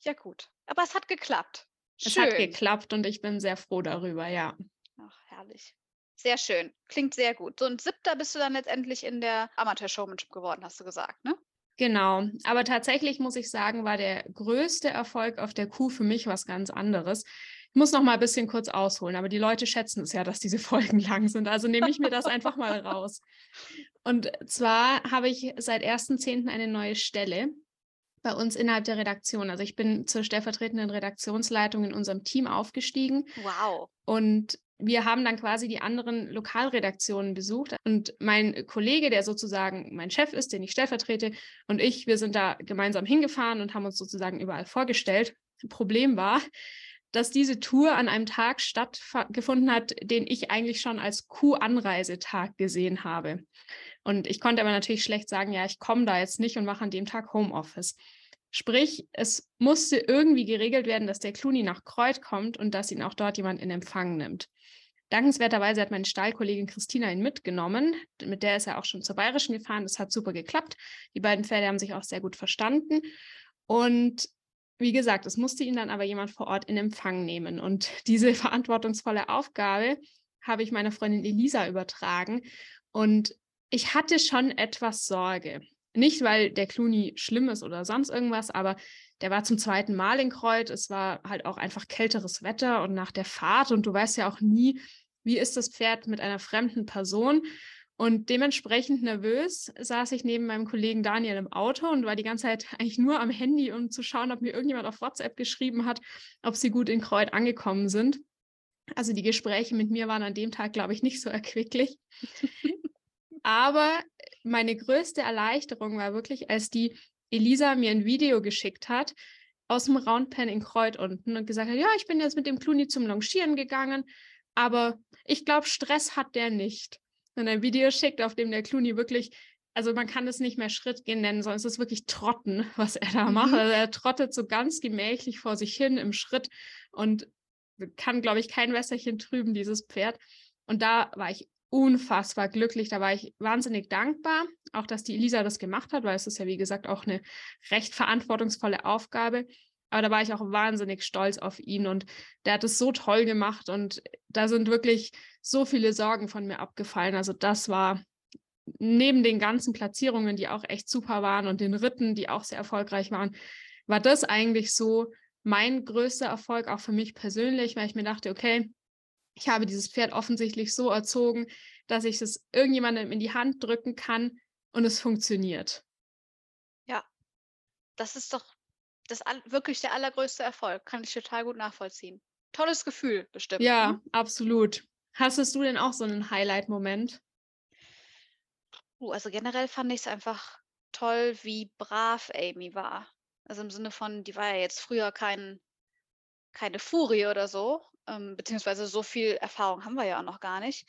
Ja gut, aber es hat geklappt. Es hat geklappt und ich bin sehr froh darüber, ja. Ach, herrlich. Sehr schön. Klingt sehr gut. So, und siebter bist du dann letztendlich in der Amateur-Showmanship geworden, hast du gesagt, ne? Genau. Aber tatsächlich muss ich sagen, war der größte Erfolg auf der Kuh für mich was ganz anderes. Ich muss noch mal ein bisschen kurz ausholen, aber die Leute schätzen es ja, dass diese Folgen lang sind. Also nehme ich mir das einfach mal raus. Und zwar habe ich seit 1.10. eine neue Stelle bei uns innerhalb der Redaktion. Also ich bin zur stellvertretenden Redaktionsleitung in unserem Team aufgestiegen. Wow. Und wir haben dann quasi die anderen Lokalredaktionen besucht. Und mein Kollege, der sozusagen mein Chef ist, den ich stellvertrete, und ich, wir sind da gemeinsam hingefahren und haben uns sozusagen überall vorgestellt. Problem war, dass diese Tour an einem Tag stattgefunden hat, den ich eigentlich schon als Kuh-Anreisetag gesehen habe. Und ich konnte aber natürlich schlecht sagen, ja, ich komme da jetzt nicht und mache an dem Tag Homeoffice. Sprich, es musste irgendwie geregelt werden, dass der Clooney nach Kreuz kommt und dass ihn auch dort jemand in Empfang nimmt. Dankenswerterweise hat meine Stallkollegin Christina ihn mitgenommen. Mit der ist er auch schon zur Bayerischen gefahren. Das hat super geklappt. Die beiden Pferde haben sich auch sehr gut verstanden. Und wie gesagt, es musste ihn dann aber jemand vor Ort in Empfang nehmen. Und diese verantwortungsvolle Aufgabe habe ich meiner Freundin Elisa übertragen. Und ich hatte schon etwas Sorge. Nicht, weil der Clooney schlimm ist oder sonst irgendwas, aber der war zum zweiten Mal in Kreuz. Es war halt auch einfach kälteres Wetter und nach der Fahrt und du weißt ja auch nie, wie ist das Pferd mit einer fremden Person. Und dementsprechend nervös saß ich neben meinem Kollegen Daniel im Auto und war die ganze Zeit eigentlich nur am Handy, um zu schauen, ob mir irgendjemand auf WhatsApp geschrieben hat, ob sie gut in Kreuz angekommen sind. Also die Gespräche mit mir waren an dem Tag, glaube ich, nicht so erquicklich. Aber meine größte Erleichterung war wirklich, als die Elisa mir ein Video geschickt hat aus dem Roundpen in Kreuz unten und gesagt hat, ja, ich bin jetzt mit dem Clooney zum Longieren gegangen, aber ich glaube, Stress hat der nicht. Und ein Video schickt, auf dem der Clooney wirklich also man kann es nicht mehr Schrittgehen nennen, sondern es ist wirklich Trotten, was er da Mhm. macht. Also er trottet so ganz gemächlich vor sich hin im Schritt und kann, glaube ich, kein Wässerchen trüben, dieses Pferd. Und da war ich unfassbar glücklich. Da war ich wahnsinnig dankbar, auch dass die Elisa das gemacht hat, weil es ist ja, wie gesagt, auch eine recht verantwortungsvolle Aufgabe. Aber da war ich auch wahnsinnig stolz auf ihn und der hat es so toll gemacht und da sind wirklich so viele Sorgen von mir abgefallen. Also das war neben den ganzen Platzierungen, die auch echt super waren und den Ritten, die auch sehr erfolgreich waren, war das eigentlich so mein größter Erfolg, auch für mich persönlich, weil ich mir dachte, okay, ich habe dieses Pferd offensichtlich so erzogen, dass ich es irgendjemandem in die Hand drücken kann und es funktioniert. Ja, das ist doch das wirklich der allergrößte Erfolg. Kann ich total gut nachvollziehen. Tolles Gefühl bestimmt, Ja, ne? absolut. Hattest du denn auch so einen Highlight-Moment? Uh, also generell fand ich's einfach toll, wie brav Amy war. Also im Sinne von, die war ja jetzt früher kein keine Furie oder so, ähm, beziehungsweise so viel Erfahrung haben wir ja auch noch gar nicht.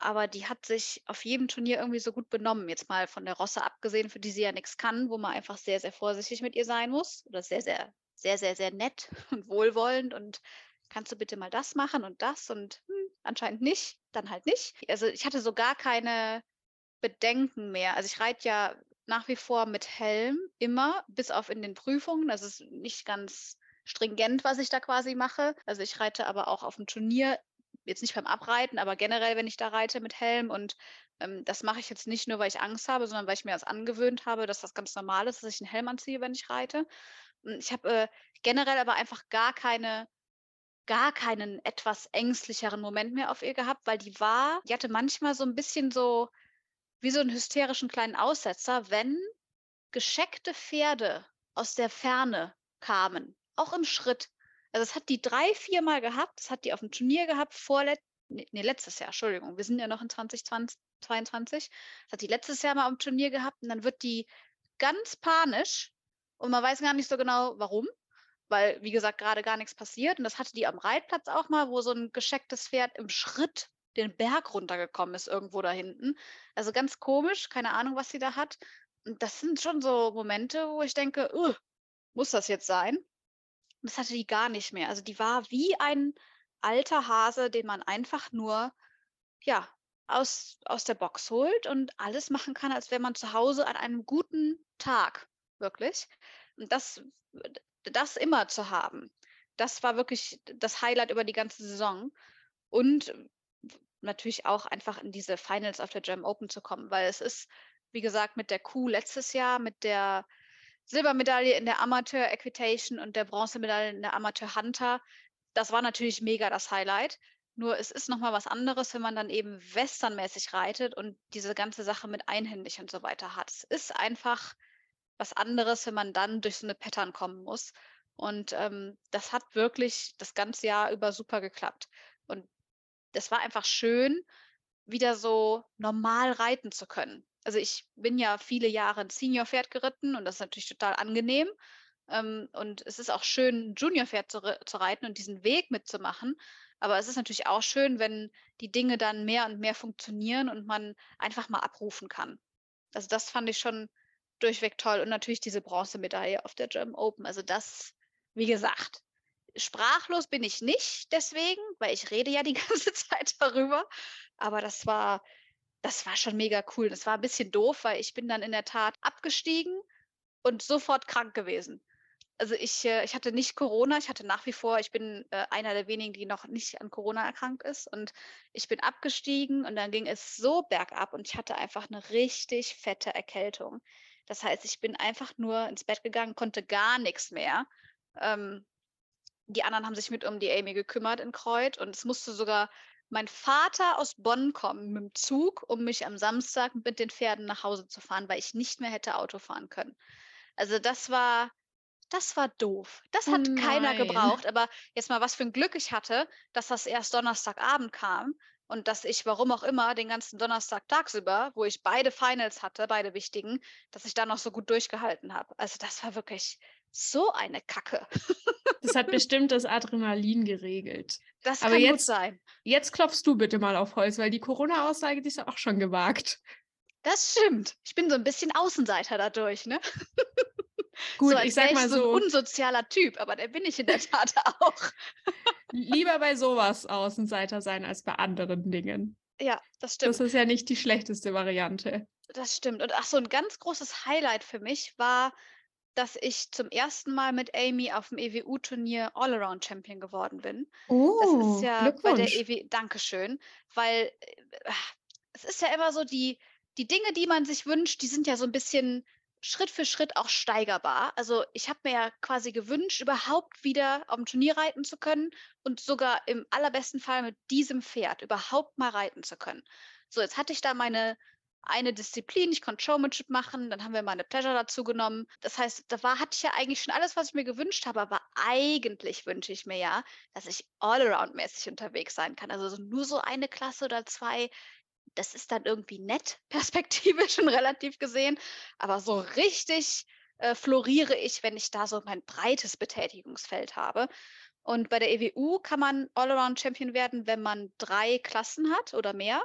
Aber die hat sich auf jedem Turnier irgendwie so gut benommen. Jetzt mal von der Rosse abgesehen, für die sie ja nichts kann, wo man einfach sehr, sehr vorsichtig mit ihr sein muss. Oder sehr, sehr, sehr, sehr, sehr nett und wohlwollend und kannst du bitte mal das machen und das und hm, anscheinend nicht, dann halt nicht. Also ich hatte so gar keine Bedenken mehr. Also ich reite ja nach wie vor mit Helm immer, bis auf in den Prüfungen. Das ist nicht ganz stringent, was ich da quasi mache. Also ich reite aber auch auf dem Turnier, jetzt nicht beim Abreiten, aber generell, wenn ich da reite mit Helm. Und ähm, das mache ich jetzt nicht nur, weil ich Angst habe, sondern weil ich mir das angewöhnt habe, dass das ganz normal ist, dass ich einen Helm anziehe, wenn ich reite. Ich habe äh, generell aber einfach gar keine gar keinen etwas ängstlicheren Moment mehr auf ihr gehabt, weil die war, die hatte manchmal so ein bisschen so wie so einen hysterischen kleinen Aussetzer, wenn gescheckte Pferde aus der Ferne kamen, auch im Schritt. Also, das hat die 3, 4 Mal gehabt. Das hat die auf'm Turnier gehabt, vorlet ne, ne, letztes Jahr, Entschuldigung. Wir sind ja noch in 2020 22. Das hat die letztes Jahr mal am Turnier gehabt und dann wird die ganz panisch und man weiß gar nicht so genau, warum, weil, wie gesagt, grade gar nix passiert. Und das hatte die am Reitplatz auch mal, wo so 'n geschecktes Pferd im Schritt den Berg runtergekommen ist irgendwo da hinten. Also, ganz komisch, keine Ahnung, was sie da hat. Und das sind schon so Momente, wo ich denke: „Uh, muss das jetzt sein?“ Und das hatte die gar nicht mehr. Also, die war wie ein alter Hase, den man einfach nur, ja, aus aus der Box holt und alles machen kann, als wäre man zu Hause an einem guten Tag, wirklich. Und das das immer zu haben, das war wirklich das Highlight über die ganze Saison. Und natürlich auch einfach in diese Finals auf der German Open zu kommen, weil es ist, wie gesagt, mit der Kuh letztes Jahr, mit der Silbermedaille in der Amateur Equitation und der Bronzemedaille in der Amateur Hunter, das war natürlich mega das Highlight. Nur es ist noch mal was anderes, wenn man dann eben westernmäßig reitet und diese ganze Sache mit einhändig und so weiter hat. Es ist einfach was anderes, wenn man dann durch so 'ne Pattern kommen muss. Und, ähm, das hat wirklich das ganze Jahr über super geklappt. Und das war einfach schön, wieder so normal reiten zu können. Also, ich bin ja viele Jahre 'n Seniorpferd geritten und das ist natürlich total angenehm. Ähm, und es ist auch schön, 'n Juniorpferd zu zu reiten und diesen Weg mitzumachen. Aber es ist natürlich auch schön, wenn die Dinge dann mehr und mehr funktionieren und man einfach mal abrufen kann. Also, das fand ich schon durchweg toll und natürlich diese Bronzemedaille auf der German Open. Also, das wie gesagt, sprachlos bin ich nicht deswegen, weil ich rede ja die ganze Zeit darüber. Aber das war das war schon mega cool. Das war 'n bisschen doof, weil ich bin dann in der Tat abgestiegen und sofort krank gewesen. Also, ich äh, ich hatte nicht Corona, ich hatte nach wie vor ich bin, äh, einer der wenigen, die noch nicht an Corona erkrankt ist und ich bin abgestiegen und dann ging es so bergab und ich hatte einfach 'ne richtig fette Erkältung. Das heißt, ich bin einfach nur ins Bett gegangen, konnte gar nix mehr. Ähm, die anderen haben sich mit um die Amy gekümmert in Kreuth und es musste sogar mein Vater aus Bonn kommen mit'm Zug, um mich am Samstag mit den Pferden nach Hause zu fahren, weil ich nicht mehr hätte Auto fahren können. Also, das war das war doof. Das Oh hat keiner nein. gebraucht, aber jetzt mal, was für 'n Glück ich hatte, dass das erst Donnerstagabend kam und dass ich, warum auch immer, den ganzen Donnerstag tagsüber, wo ich beide Finals hatte, beide wichtigen, dass ich da noch so gut durchgehalten habe. Also, das war wirklich so eine Kacke. Das hat bestimmt das Adrenalin geregelt. Das Aber kann gut jetzt sein. jetzt klopfst du bitte mal auf Holz, weil die Corona-Aussage, die ist ja auch schon gewagt. Das stimmt. Ich bin so ein bisschen Außenseiter dadurch, ne? Gut, so, ich sag mal ich so so, ein unsozialer Typ, aber der bin ich in der Tat auch. lieber bei sowas Außenseiter sein als bei anderen Dingen. Ja, das stimmt. Das ist ja nicht die schlechteste Variante. Das stimmt. Und ach so, ein ganz großes Highlight für mich war, dass ich zum ersten Mal mit Amy auf dem EWU-Turnier All-Around-Champion geworden bin. Das ist Oh, ja bei der Glückwunsch. EW, Dankeschön, weil äh, es ist ja immer so, die, die Dinge, die man sich wünscht, die sind ja so ein bisschen Schritt für Schritt auch steigerbar. Also ich habe mir ja quasi gewünscht, überhaupt wieder auf dem Turnier reiten zu können und sogar im allerbesten Fall mit diesem Pferd überhaupt mal reiten zu können. So, jetzt hatte ich da meine eine Disziplin, ich konnte Showmanship machen, dann haben wir mal eine Pleasure dazu genommen. Das heißt, da war, hatte ich ja eigentlich schon alles, was ich mir gewünscht habe, aber eigentlich wünsche ich mir ja, dass ich all-around-mäßig unterwegs sein kann. Also so nur so eine Klasse oder zwei, das ist dann irgendwie nett, perspektivisch schon relativ gesehen. Aber so richtig äh, floriere ich, wenn ich da so mein breites Betätigungsfeld habe. Und bei der EWU kann man All-Around-Champion werden, wenn man drei Klassen hat oder mehr.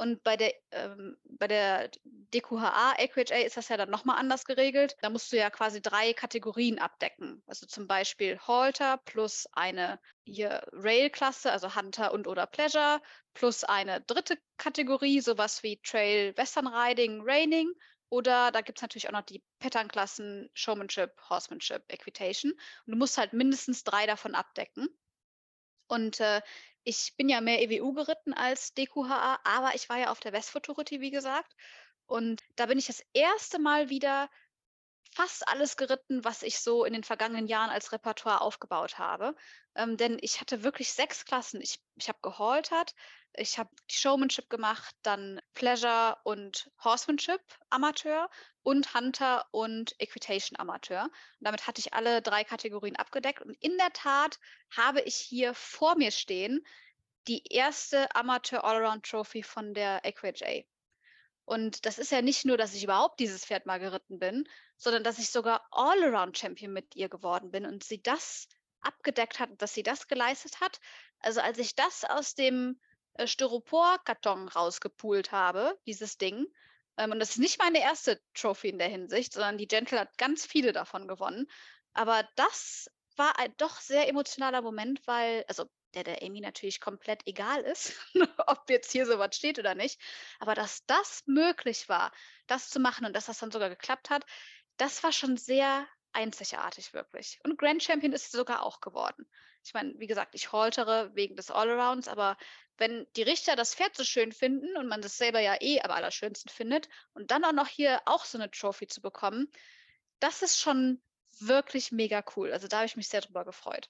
Und bei der, ähm, bei der DQHA, AQHA ist das ja dann nochmal anders geregelt. Da musst du ja quasi drei Kategorien abdecken. Also zum Beispiel Halter plus eine Rail-Klasse, also Hunter und oder Pleasure, plus eine dritte Kategorie, sowas wie Trail, Western Riding, Reining. Oder da gibt es natürlich auch noch die Pattern-Klassen Showmanship, Horsemanship, Equitation. Und du musst halt mindestens drei davon abdecken. Und äh, ich bin ja mehr EWU geritten als DQHA, aber ich war ja auf der West Futurity, wie gesagt. Und da bin ich das erste Mal wieder fast alles geritten, was ich so in den vergangenen Jahren als Repertoire aufgebaut habe. Ähm, denn ich hatte wirklich sechs Klassen. Ich, ich habe gehaltert, ich habe Showmanship gemacht, dann Pleasure und Horsemanship Amateur und Hunter und Equitation Amateur. Und damit hatte ich alle drei Kategorien abgedeckt. Und in der Tat habe ich hier vor mir stehen die erste Amateur Allround Trophy von der AQHA. Und das ist ja nicht nur, dass ich überhaupt dieses Pferd mal geritten bin, sondern dass ich sogar All-Around-Champion mit ihr geworden bin und sie das abgedeckt hat, dass sie das geleistet hat. Also als ich das aus dem äh, Styropor-Karton rausgepult habe, dieses Ding, ähm, und das ist nicht meine erste Trophy in der Hinsicht, sondern die Gentle hat ganz viele davon gewonnen. Aber das war ein doch sehr emotionaler Moment, weil, also der der Amy natürlich komplett egal ist, ob jetzt hier so was steht oder nicht. Aber dass das möglich war, das zu machen und dass das dann sogar geklappt hat, das war schon sehr einzigartig wirklich. Und Grand Champion ist sie sogar auch geworden. Ich meine, wie gesagt, ich haltere wegen des Allrounds, aber wenn die Richter das Pferd so schön finden und man das selber ja eh am allerschönsten findet und dann auch noch hier auch so eine Trophy zu bekommen, das ist schon wirklich mega cool. Also da habe ich mich sehr drüber gefreut.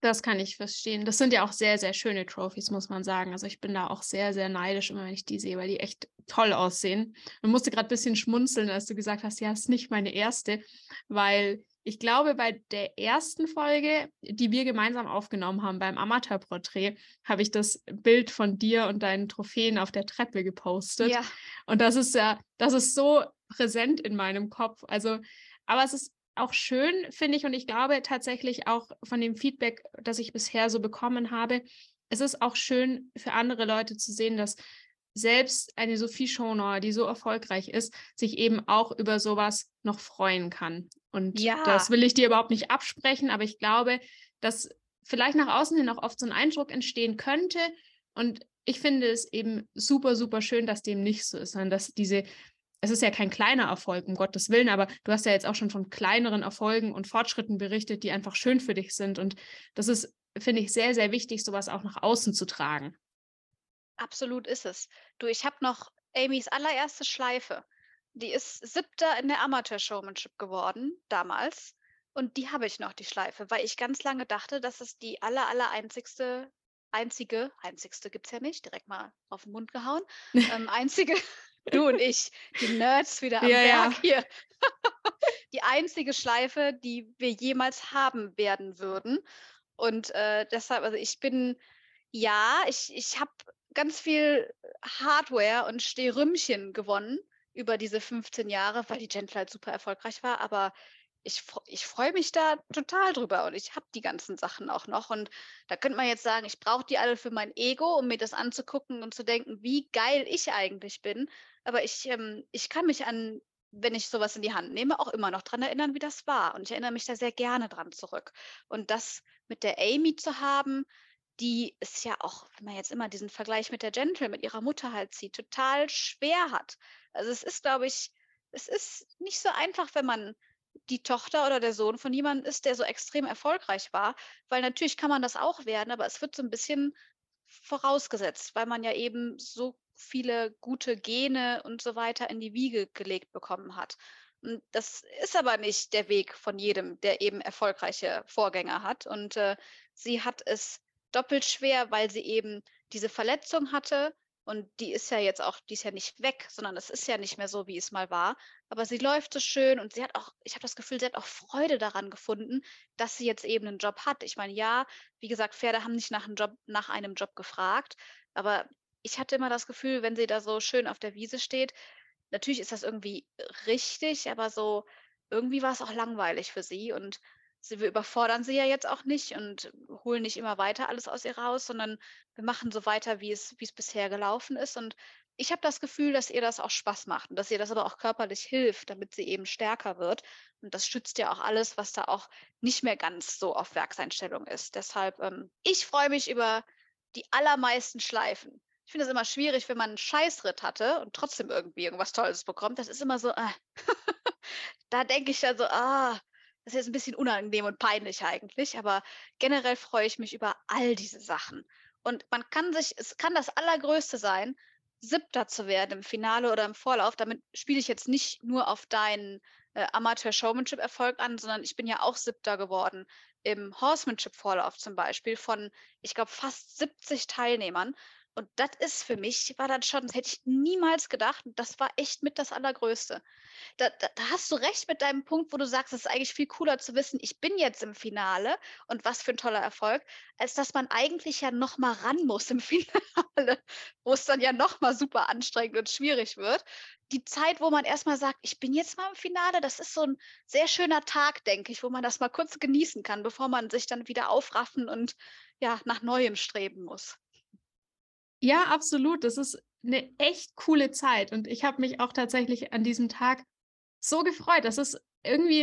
Das kann ich verstehen. Das sind ja auch sehr, sehr schöne Trophys, muss man sagen. Also ich bin da auch sehr, sehr neidisch, immer wenn ich die sehe, weil die echt toll aussehen. Und musste gerade ein bisschen schmunzeln, als du gesagt hast, ja, ist nicht meine erste, weil ich glaube, bei der ersten Folge, die wir gemeinsam aufgenommen haben, beim Amateurporträt, habe ich das Bild von dir und deinen Trophäen auf der Treppe gepostet. Ja, Und das ist ja, das ist so präsent in meinem Kopf. Also, aber es ist auch schön, finde ich, und ich glaube tatsächlich auch von dem Feedback, das ich bisher so bekommen habe, es ist auch schön für andere Leute zu sehen, dass selbst eine Sophie Schoner, die so erfolgreich ist, sich eben auch über sowas noch freuen kann. Und ja, das will ich dir überhaupt nicht absprechen, aber ich glaube, dass vielleicht nach außen hin auch oft so ein Eindruck entstehen könnte. Und ich finde es eben super, super schön, dass dem nicht so ist, sondern dass diese, es ist ja kein kleiner Erfolg, um Gottes Willen, aber du hast ja jetzt auch schon von kleineren Erfolgen und Fortschritten berichtet, die einfach schön für dich sind. Und das ist, finde ich, sehr, sehr wichtig, sowas auch nach außen zu tragen. Absolut ist es. Du, ich habe noch Amys allererste Schleife. Die ist siebter in der Amateur-Showmanship geworden, damals. Und die habe ich noch, die Schleife, weil ich ganz lange dachte, dass es die aller, aller einzigste, einzige, einzigste gibt es ja nicht, direkt mal auf den Mund gehauen, ähm, einzige, du und ich, die Nerds wieder am Ja, ja. Werk hier, die einzige Schleife, die wir jemals haben werden würden. Und äh, deshalb, also ich bin, ja, ich, ich habe ganz viel Hardware und Stehrümchen gewonnen über diese 15 Jahre, weil die Gentle halt super erfolgreich war. Aber ich, ich freue mich da total drüber und ich habe die ganzen Sachen auch noch. Und da könnte man jetzt sagen, ich brauche die alle für mein Ego, um mir das anzugucken und zu denken, wie geil ich eigentlich bin. Aber ich, ähm, ich kann mich an, wenn ich sowas in die Hand nehme, auch immer noch daran erinnern, wie das war. Und ich erinnere mich da sehr gerne dran zurück. Und das mit der Amy zu haben, die es ja auch, wenn man jetzt immer diesen Vergleich mit der Gentle, mit ihrer Mutter halt zieht, total schwer hat. Also es ist, glaube ich, es ist nicht so einfach, wenn man die Tochter oder der Sohn von jemandem ist, der so extrem erfolgreich war, weil natürlich kann man das auch werden, aber es wird so ein bisschen vorausgesetzt, weil man ja eben so viele gute Gene und so weiter in die Wiege gelegt bekommen hat. Und das ist aber nicht der Weg von jedem, der eben erfolgreiche Vorgänger hat. Und äh, sie hat es doppelt schwer, weil sie eben diese Verletzung hatte und die ist ja jetzt auch, die ist ja nicht weg, sondern es ist ja nicht mehr so, wie es mal war. Aber sie läuft so schön und sie hat auch, ich habe das Gefühl, sie hat auch Freude daran gefunden, dass sie jetzt eben einen Job hat. Ich meine, ja, wie gesagt, Pferde haben nicht nach einem Job, nach einem Job gefragt, aber ich hatte immer das Gefühl, wenn sie da so schön auf der Wiese steht, natürlich ist das irgendwie richtig, aber so irgendwie war es auch langweilig für sie und sie, wir überfordern sie ja jetzt auch nicht und holen nicht immer weiter alles aus ihr raus, sondern wir machen so weiter, wie es, wie es bisher gelaufen ist. Und ich habe das Gefühl, dass ihr das auch Spaß macht und dass ihr das aber auch körperlich hilft, damit sie eben stärker wird. Und das schützt ja auch alles, was da auch nicht mehr ganz so auf Werkseinstellung ist. Deshalb, ähm, ich freue mich über die allermeisten Schleifen. Ich finde es immer schwierig, wenn man einen Scheißritt hatte und trotzdem irgendwie irgendwas Tolles bekommt. Das ist immer so, äh. da denke ich dann so, ah, das ist jetzt ein bisschen unangenehm und peinlich eigentlich, aber generell freue ich mich über all diese Sachen. Und man kann sich, es kann das Allergrößte sein, Siebter zu werden im Finale oder im Vorlauf. Damit spiele ich jetzt nicht nur auf deinen äh, Amateur-Showmanship-Erfolg an, sondern ich bin ja auch Siebter geworden im Horsemanship-Vorlauf zum Beispiel von, ich glaube, fast 70 Teilnehmern. Und das ist für mich, war dann schon, das hätte ich niemals gedacht. Das war echt mit das Allergrößte. Da, da, da, hast du recht mit deinem Punkt, wo du sagst, es ist eigentlich viel cooler zu wissen, ich bin jetzt im Finale und was für ein toller Erfolg, als dass man eigentlich ja nochmal ran muss im Finale, wo es dann ja nochmal super anstrengend und schwierig wird. Die Zeit, wo man erstmal sagt, ich bin jetzt mal im Finale, das ist so ein sehr schöner Tag, denke ich, wo man das mal kurz genießen kann, bevor man sich dann wieder aufraffen und ja, nach Neuem streben muss. Ja, absolut. Das ist eine echt coole Zeit. Und ich habe mich auch tatsächlich an diesem Tag so gefreut. Das ist irgendwie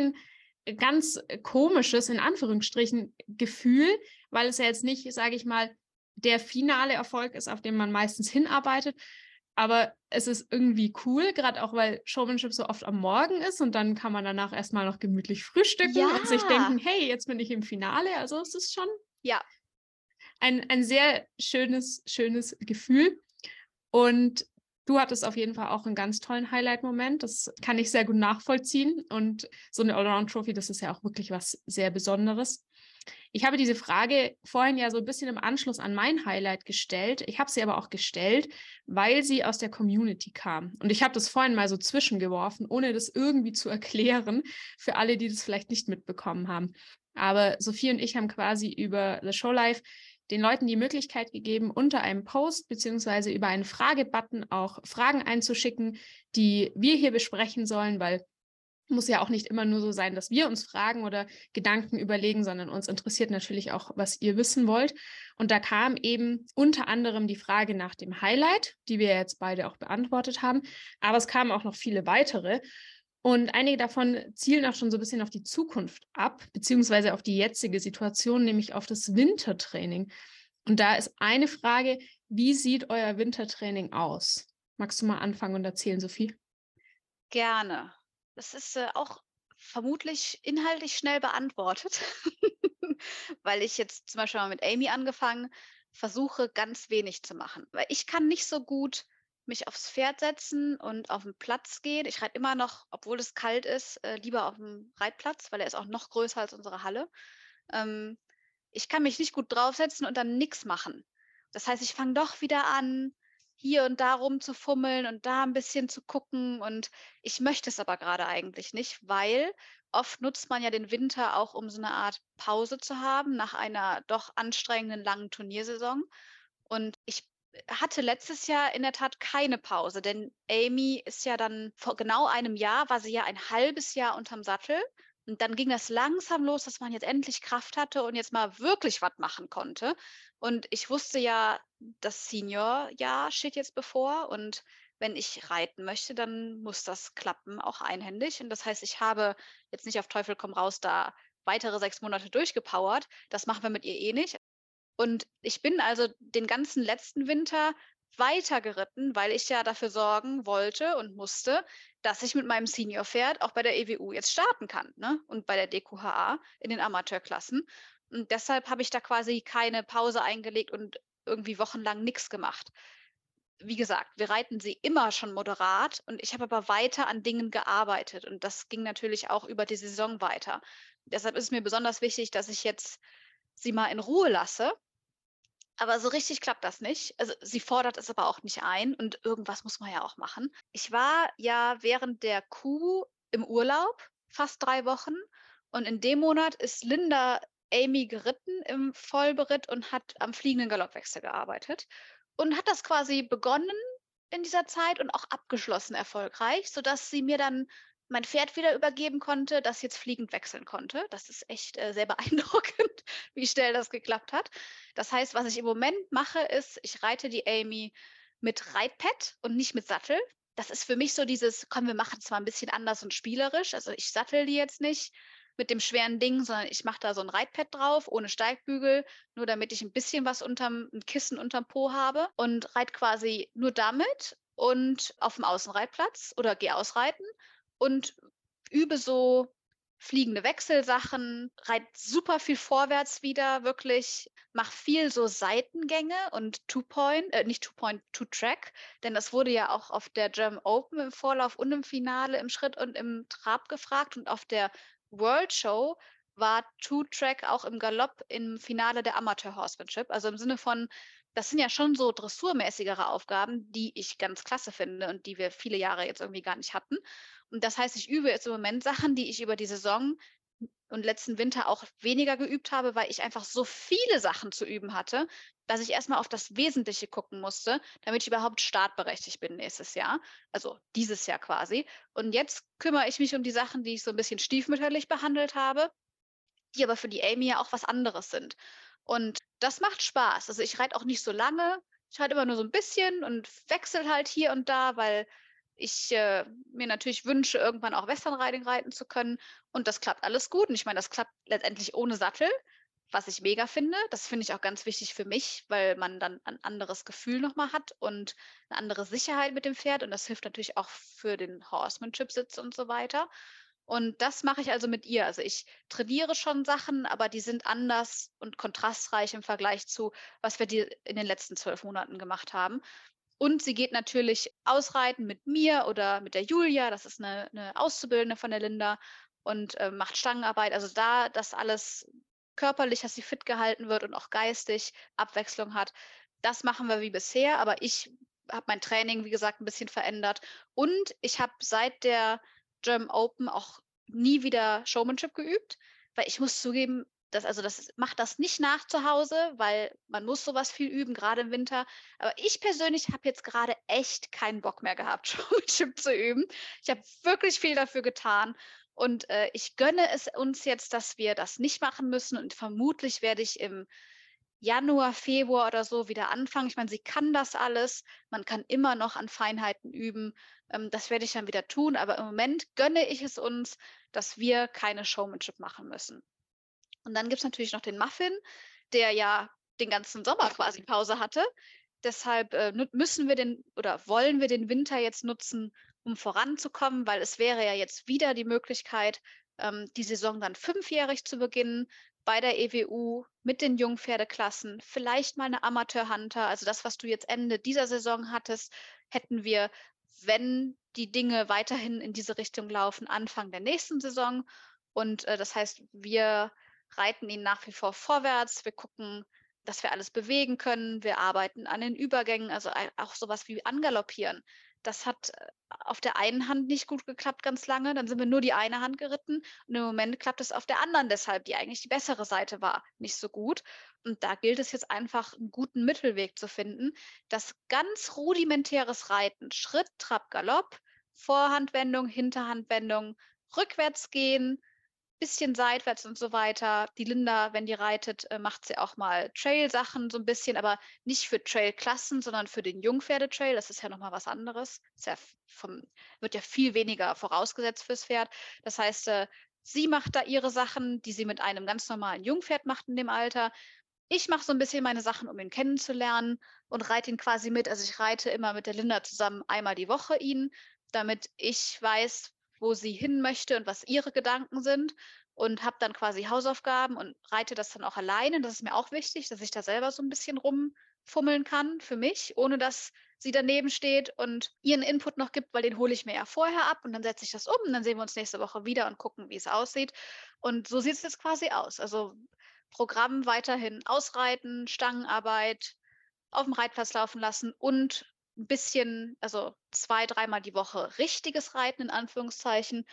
ein ganz komisches, in Anführungsstrichen, Gefühl, weil es ja jetzt nicht, sage ich mal, der finale Erfolg ist, auf den man meistens hinarbeitet. Aber es ist irgendwie cool, gerade auch weil Showmanship so oft am Morgen ist und dann kann man danach erstmal noch gemütlich frühstücken ja. und sich denken, hey, jetzt bin ich im Finale. Also es ist schon ja ein, ein sehr schönes, schönes Gefühl. Und du hattest auf jeden Fall auch einen ganz tollen Highlight-Moment. Das kann ich sehr gut nachvollziehen. Und so eine Allround-Trophy, das ist ja auch wirklich was sehr Besonderes. Ich habe diese Frage vorhin ja so ein bisschen im Anschluss an mein Highlight gestellt. Ich habe sie aber auch gestellt, weil sie aus der Community kam. Und ich habe das vorhin mal so zwischengeworfen, ohne das irgendwie zu erklären, für alle, die das vielleicht nicht mitbekommen haben. Aber Sophie und ich haben quasi über The Show Life den Leuten die Möglichkeit gegeben, unter einem Post beziehungsweise über einen Fragebutton auch Fragen einzuschicken, die wir hier besprechen sollen, weil muss ja auch nicht immer nur so sein, dass wir uns Fragen oder Gedanken überlegen, sondern uns interessiert natürlich auch, was ihr wissen wollt. Und da kam eben unter anderem die Frage nach dem Highlight, die wir jetzt beide auch beantwortet haben. Aber es kamen auch noch viele weitere. Und einige davon zielen auch schon so ein bisschen auf die Zukunft ab, beziehungsweise auf die jetzige Situation, nämlich auf das Wintertraining. Und da ist eine Frage, wie sieht euer Wintertraining aus? Magst du mal anfangen und erzählen, Sophie? Gerne. Das ist äh, auch vermutlich inhaltlich schnell beantwortet, weil ich jetzt zum Beispiel mal mit Amy angefangen, versuche ganz wenig zu machen. Weil ich kann nicht so gut mich aufs Pferd setzen und auf den Platz gehen. Ich reite immer noch, obwohl es kalt ist, äh, lieber auf dem Reitplatz, weil er ist auch noch größer als unsere Halle. Ähm, ich kann mich nicht gut draufsetzen und dann nichts machen. Das heißt, ich fange doch wieder an, hier und da rumzufummeln und da ein bisschen zu gucken. Und ich möchte es aber gerade eigentlich nicht, weil oft nutzt man ja den Winter auch, um so eine Art Pause zu haben nach einer doch anstrengenden langen Turniersaison. Und ich hatte letztes Jahr in der Tat keine Pause, denn Amy ist ja dann vor genau einem Jahr, war sie ja ein halbes Jahr unterm Sattel Und dann ging das langsam los, dass man jetzt endlich Kraft hatte und jetzt mal wirklich was machen konnte. Und ich wusste ja, das Senior-Jahr steht jetzt bevor und wenn ich reiten möchte, dann muss das klappen, auch einhändig. Und das heißt, ich habe jetzt nicht auf Teufel komm raus da weitere sechs Monate durchgepowert. Das machen wir mit ihr eh nicht. Und ich bin also den ganzen letzten Winter weiter geritten, weil ich ja dafür sorgen wollte und musste, dass ich mit meinem Senior-Pferd auch bei der EWU jetzt starten kann ne? und bei der DQHA in den Amateurklassen. Und deshalb habe ich da quasi keine Pause eingelegt und irgendwie wochenlang nichts gemacht. Wie gesagt, wir reiten sie immer schon moderat und ich habe aber weiter an Dingen gearbeitet und das ging natürlich auch über die Saison weiter. Deshalb ist es mir besonders wichtig, dass ich jetzt sie mal in Ruhe lasse aber so richtig klappt das nicht. Also sie fordert es aber auch nicht ein und irgendwas muss man ja auch machen. Ich war ja während der Kuh im Urlaub, fast drei Wochen. Und in dem Monat ist Linda Amy geritten im Vollberitt und hat am fliegenden Galoppwechsel gearbeitet und hat das quasi begonnen in dieser Zeit und auch abgeschlossen erfolgreich, sodass sie mir dann mein Pferd wieder übergeben konnte, das jetzt fliegend wechseln konnte. Das ist echt äh, sehr beeindruckend, wie schnell das geklappt hat. Das heißt, was ich im Moment mache, ist, ich reite die Amy mit Reitpad und nicht mit Sattel. Das ist für mich so dieses, komm, wir machen es mal ein bisschen anders und spielerisch. Also ich sattel die jetzt nicht mit dem schweren Ding, sondern ich mache da so ein Reitpad drauf, ohne Steigbügel, nur damit ich ein bisschen was unterm ein Kissen unterm Po habe und reite quasi nur damit und auf dem Außenreitplatz oder gehe ausreiten und übe so fliegende Wechselsachen, reit super viel vorwärts wieder, wirklich, mach viel so Seitengänge und Two-Point, äh, nicht Two-Point, Two-Track, denn das wurde ja auch auf der German Open im Vorlauf und im Finale im Schritt und im Trab gefragt und auf der World Show war Two-Track auch im Galopp im Finale der Amateur Horsemanship, also im Sinne von, das sind ja schon so dressurmäßigere Aufgaben, die ich ganz klasse finde und die wir viele Jahre jetzt irgendwie gar nicht hatten. Und das heißt, ich übe jetzt im Moment Sachen, die ich über die Saison und letzten Winter auch weniger geübt habe, weil ich einfach so viele Sachen zu üben hatte, dass ich erstmal auf das Wesentliche gucken musste, damit ich überhaupt startberechtigt bin nächstes Jahr. Also dieses Jahr quasi. Und jetzt kümmere ich mich um die Sachen, die ich so ein bisschen stiefmütterlich behandelt habe, die aber für die Amy ja auch was anderes sind. Und das macht Spaß. Also ich reite auch nicht so lange. Ich reite immer nur so ein bisschen und wechsle halt hier und da, weil ich äh, mir natürlich wünsche, irgendwann auch Western Riding reiten zu können. Und das klappt alles gut. Und ich meine, das klappt letztendlich ohne Sattel, was ich mega finde. Das finde ich auch ganz wichtig für mich, weil man dann ein anderes Gefühl nochmal hat und eine andere Sicherheit mit dem Pferd. Und das hilft natürlich auch für den Horsemanship-Sitz und so weiter. Und das mache ich also mit ihr. Also ich trainiere schon Sachen, aber die sind anders und kontrastreich im Vergleich zu, was wir die in den letzten zwölf Monaten gemacht haben. Und sie geht natürlich ausreiten mit mir oder mit der Julia, das ist eine, eine Auszubildende von der Linda und äh, macht Stangenarbeit. Also da, dass alles körperlich, dass sie fit gehalten wird und auch geistig Abwechslung hat, das machen wir wie bisher. Aber ich habe mein Training, wie gesagt, ein bisschen verändert. Und ich habe seit der German Open auch nie wieder Showmanship geübt, weil ich muss zugeben, das, also das macht das nicht nach zu Hause, weil man muss sowas viel üben, gerade im Winter. Aber ich persönlich habe jetzt gerade echt keinen Bock mehr gehabt, Showmanship zu üben. Ich habe wirklich viel dafür getan. Und äh, ich gönne es uns jetzt, dass wir das nicht machen müssen. Und vermutlich werde ich im Januar, Februar oder so wieder anfangen. Ich meine, sie kann das alles. Man kann immer noch an Feinheiten üben. Ähm, das werde ich dann wieder tun. Aber im Moment gönne ich es uns, dass wir keine Showmanship machen müssen. Und dann gibt es natürlich noch den Muffin, der ja den ganzen Sommer quasi Pause hatte. Deshalb äh, müssen wir den oder wollen wir den Winter jetzt nutzen, um voranzukommen, weil es wäre ja jetzt wieder die Möglichkeit, ähm, die Saison dann fünfjährig zu beginnen bei der EWU mit den Jungpferdeklassen, vielleicht mal eine Amateur-Hunter. Also das, was du jetzt Ende dieser Saison hattest, hätten wir, wenn die Dinge weiterhin in diese Richtung laufen, Anfang der nächsten Saison. Und äh, das heißt, wir reiten ihn nach wie vor vorwärts. Wir gucken, dass wir alles bewegen können. Wir arbeiten an den Übergängen, also auch sowas wie Angaloppieren. Das hat äh, auf der einen Hand nicht gut geklappt ganz lange. Dann sind wir nur die eine Hand geritten. Und im Moment klappt es auf der anderen deshalb, die eigentlich die bessere Seite war, nicht so gut. Und da gilt es jetzt einfach, einen guten Mittelweg zu finden. Das ganz rudimentäres Reiten, Schritt, Trab, Galopp, Vorhandwendung, Hinterhandwendung, rückwärts gehen, bisschen seitwärts und so weiter. Die Linda, wenn die reitet, äh, macht sie auch mal Trail-Sachen so ein bisschen, aber nicht für Trail-Klassen, sondern für den Jungpferdetrail. Das ist ja nochmal was anderes. Das ja vom, wird ja viel weniger vorausgesetzt fürs Pferd. Das heißt, äh, sie macht da ihre Sachen, die sie mit einem ganz normalen Jungpferd macht in dem Alter. Ich mache so ein bisschen meine Sachen, um ihn kennenzulernen und reite ihn quasi mit. Also ich reite immer mit der Linda zusammen einmal die Woche ihn, damit ich weiß, wo sie hin möchte und was ihre Gedanken sind und habe dann quasi Hausaufgaben und reite das dann auch alleine. Das ist mir auch wichtig, dass ich da selber so ein bisschen rumfummeln kann für mich, ohne dass sie daneben steht und ihren Input noch gibt, weil den hole ich mir ja vorher ab und dann setze ich das um und dann sehen wir uns nächste Woche wieder und gucken, wie es aussieht. Und so sieht es jetzt quasi aus. Also Programm weiterhin ausreiten, Stangenarbeit, auf dem Reitplatz laufen lassen und ein bisschen, also zwei, dreimal die Woche richtiges Reiten in Anführungszeichen.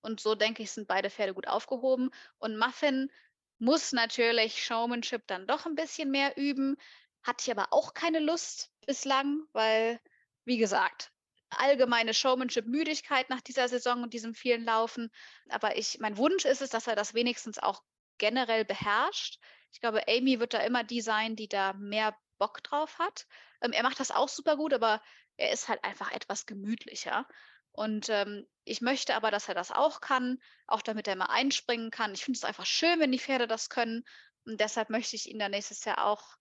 Und so denke ich, sind beide Pferde gut aufgehoben. Und Muffin muss natürlich Showmanship dann doch ein bisschen mehr üben. Hatte ich aber auch keine Lust bislang, weil, wie gesagt, allgemeine Showmanship-Müdigkeit nach dieser Saison und diesem vielen Laufen. Aber ich, mein Wunsch ist es, dass er das wenigstens auch generell beherrscht. Ich glaube, Amy wird da immer die sein, die da mehr Bock drauf hat. Ähm, er macht das auch super gut, aber er ist halt einfach etwas gemütlicher. Und ähm, ich möchte aber, dass er das auch kann, auch damit er mal einspringen kann. Ich finde es einfach schön, wenn die Pferde das können. Und deshalb möchte ich ihn dann nächstes Jahr auch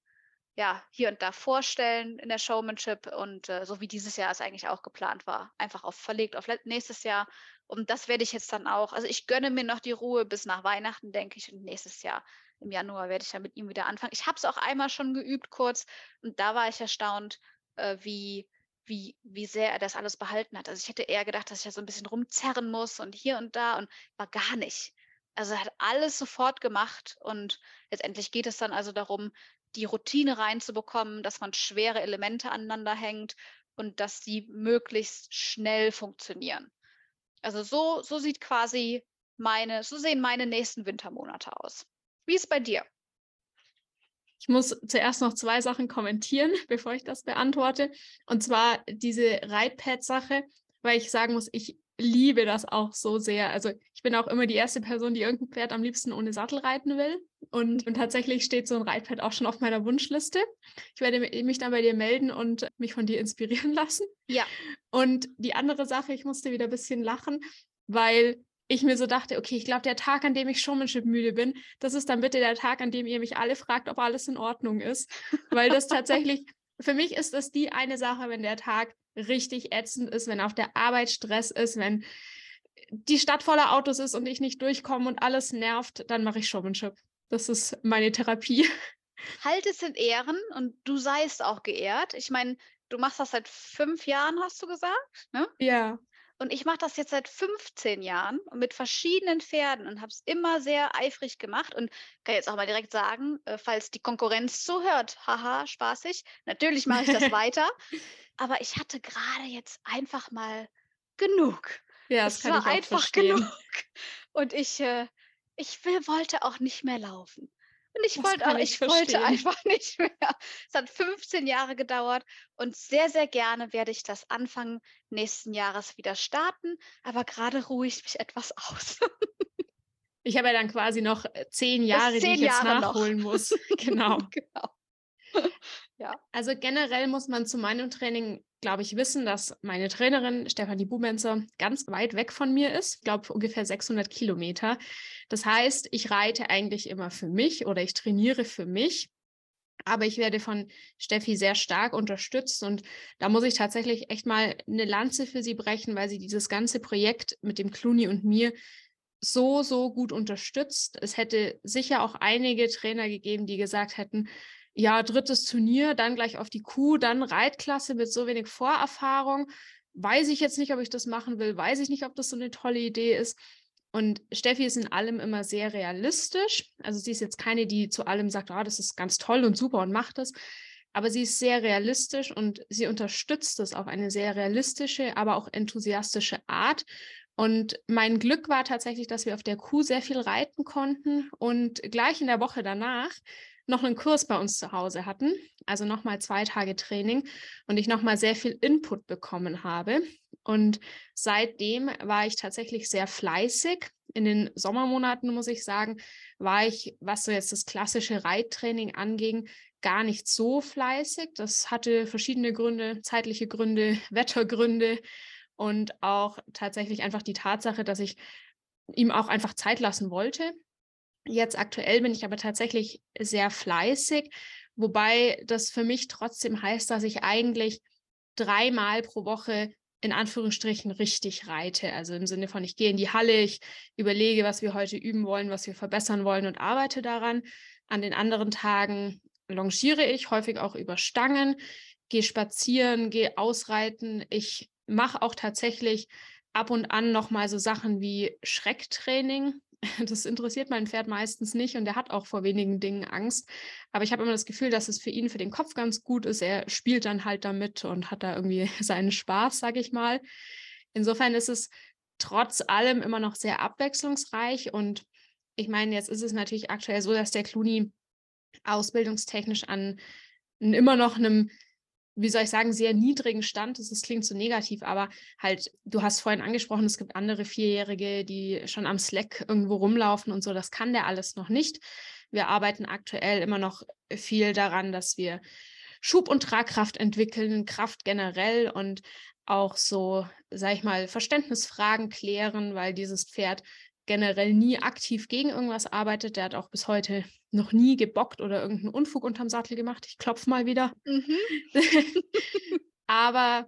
ja, hier und da vorstellen in der Showmanship und äh, so wie dieses Jahr es eigentlich auch geplant war, einfach auf verlegt auf nächstes Jahr. Und das werde ich jetzt dann auch. Also ich gönne mir noch die Ruhe bis nach Weihnachten, denke ich, und nächstes Jahr im Januar werde ich dann mit ihm wieder anfangen. Ich habe es auch einmal schon geübt kurz und da war ich erstaunt, äh, wie, wie, wie sehr er das alles behalten hat. Also ich hätte eher gedacht, dass ich ja so ein bisschen rumzerren muss und hier und da und war gar nicht. Also er hat alles sofort gemacht und letztendlich geht es dann also darum, die Routine reinzubekommen, dass man schwere Elemente aneinander hängt und dass die möglichst schnell funktionieren. Also so, so sieht quasi meine, so sehen meine nächsten Wintermonate aus. Wie ist es bei dir? Ich muss zuerst noch zwei Sachen kommentieren, bevor ich das beantworte. Und zwar diese Reitpad-Sache, weil ich sagen muss, ich liebe das auch so sehr. Also ich bin auch immer die erste Person, die irgendein Pferd am liebsten ohne Sattel reiten will. Und, und tatsächlich steht so ein Reitpad auch schon auf meiner Wunschliste. Ich werde mich dann bei dir melden und mich von dir inspirieren lassen. Ja. Und die andere Sache, ich musste wieder ein bisschen lachen, weil ich mir so dachte, okay, ich glaube, der Tag, an dem ich Showmanship müde bin, das ist dann bitte der Tag, an dem ihr mich alle fragt, ob alles in Ordnung ist. Weil das tatsächlich, für mich ist das die eine Sache, wenn der Tag richtig ätzend ist, wenn auf der Arbeit Stress ist, wenn die Stadt voller Autos ist und ich nicht durchkomme und alles nervt, dann mache ich Showmanship. Das ist meine Therapie. Halt es in Ehren und du seist auch geehrt. Ich meine, du machst das seit fünf Jahren, hast du gesagt, ne? Ja. Und ich mache das jetzt seit 15 Jahren und mit verschiedenen Pferden und habe es immer sehr eifrig gemacht und kann jetzt auch mal direkt sagen, äh, falls die Konkurrenz zuhört, haha, spaßig, natürlich mache ich das weiter. Aber ich hatte gerade jetzt einfach mal genug. Ja, das es kann war ich auch einfach verstehen. genug. Und ich, äh, ich will, wollte auch nicht mehr laufen. Und ich wollte auch, ich ich wollte einfach nicht mehr. Es hat 15 Jahre gedauert und sehr, sehr gerne werde ich das Anfang nächsten Jahres wieder starten. Aber gerade ruhe ich mich etwas aus. Ich habe ja dann quasi noch äh, zehn Jahre, die zehn ich jetzt Jahre noch. nachholen muss. Genau. genau. Ja. Also generell muss man zu meinem Training, glaube ich, wissen, dass meine Trainerin Stefanie Bumenzer ganz weit weg von mir ist. Ich glaube ungefähr 600 Kilometer. Das heißt, ich reite eigentlich immer für mich oder ich trainiere für mich. Aber ich werde von Steffi sehr stark unterstützt und da muss ich tatsächlich echt mal eine Lanze für sie brechen, weil sie dieses ganze Projekt mit dem Clooney und mir so, so gut unterstützt. Es hätte sicher auch einige Trainer gegeben, die gesagt hätten, ja, drittes Turnier, dann gleich auf die Kuh, dann Reitklasse mit so wenig Vorerfahrung. Weiß ich jetzt nicht, ob ich das machen will, weiß ich nicht, ob das so eine tolle Idee ist. Und Steffi ist in allem immer sehr realistisch. Also sie ist jetzt keine, die zu allem sagt, ah, das ist ganz toll und super und macht das. Aber sie ist sehr realistisch und sie unterstützt es auf eine sehr realistische, aber auch enthusiastische Art. Und mein Glück war tatsächlich, dass wir auf der Kuh sehr viel reiten konnten und gleich in der Woche danach noch einen Kurs bei uns zu Hause hatten, also nochmal zwei Tage Training und ich nochmal sehr viel Input bekommen habe. Und seitdem war ich tatsächlich sehr fleißig. In den Sommermonaten, muss ich sagen, war ich, was so jetzt das klassische Reittraining anging, gar nicht so fleißig. Das hatte verschiedene Gründe, zeitliche Gründe, Wettergründe und auch tatsächlich einfach die Tatsache, dass ich ihm auch einfach Zeit lassen wollte. Jetzt aktuell bin ich aber tatsächlich sehr fleißig, wobei das für mich trotzdem heißt, dass ich eigentlich dreimal pro Woche in Anführungsstrichen richtig reite. Also im Sinne von, ich gehe in die Halle, ich überlege, was wir heute üben wollen, was wir verbessern wollen und arbeite daran. An den anderen Tagen longiere ich, häufig auch über Stangen, gehe spazieren, gehe ausreiten. Ich mache auch tatsächlich ab und an nochmal so Sachen wie Schrecktraining. Das interessiert mein Pferd meistens nicht und er hat auch vor wenigen Dingen Angst. Aber ich habe immer das Gefühl, dass es für ihn für den Kopf ganz gut ist. Er spielt dann halt damit und hat da irgendwie seinen Spaß, sage ich mal. Insofern ist es trotz allem immer noch sehr abwechslungsreich und ich meine, jetzt ist es natürlich aktuell so, dass der Clooney ausbildungstechnisch an immer noch einem wie soll ich sagen, sehr niedrigen Stand. Das klingt so negativ, aber halt, du hast vorhin angesprochen, es gibt andere Vierjährige, die schon am Slack irgendwo rumlaufen und so. Das kann der alles noch nicht. Wir arbeiten aktuell immer noch viel daran, dass wir Schub- und Tragkraft entwickeln, Kraft generell und auch so, sag ich mal, Verständnisfragen klären, weil dieses Pferd generell nie aktiv gegen irgendwas arbeitet. Der hat auch bis heute noch nie gebockt oder irgendeinen Unfug unterm Sattel gemacht. Ich klopfe mal wieder. Mhm. Aber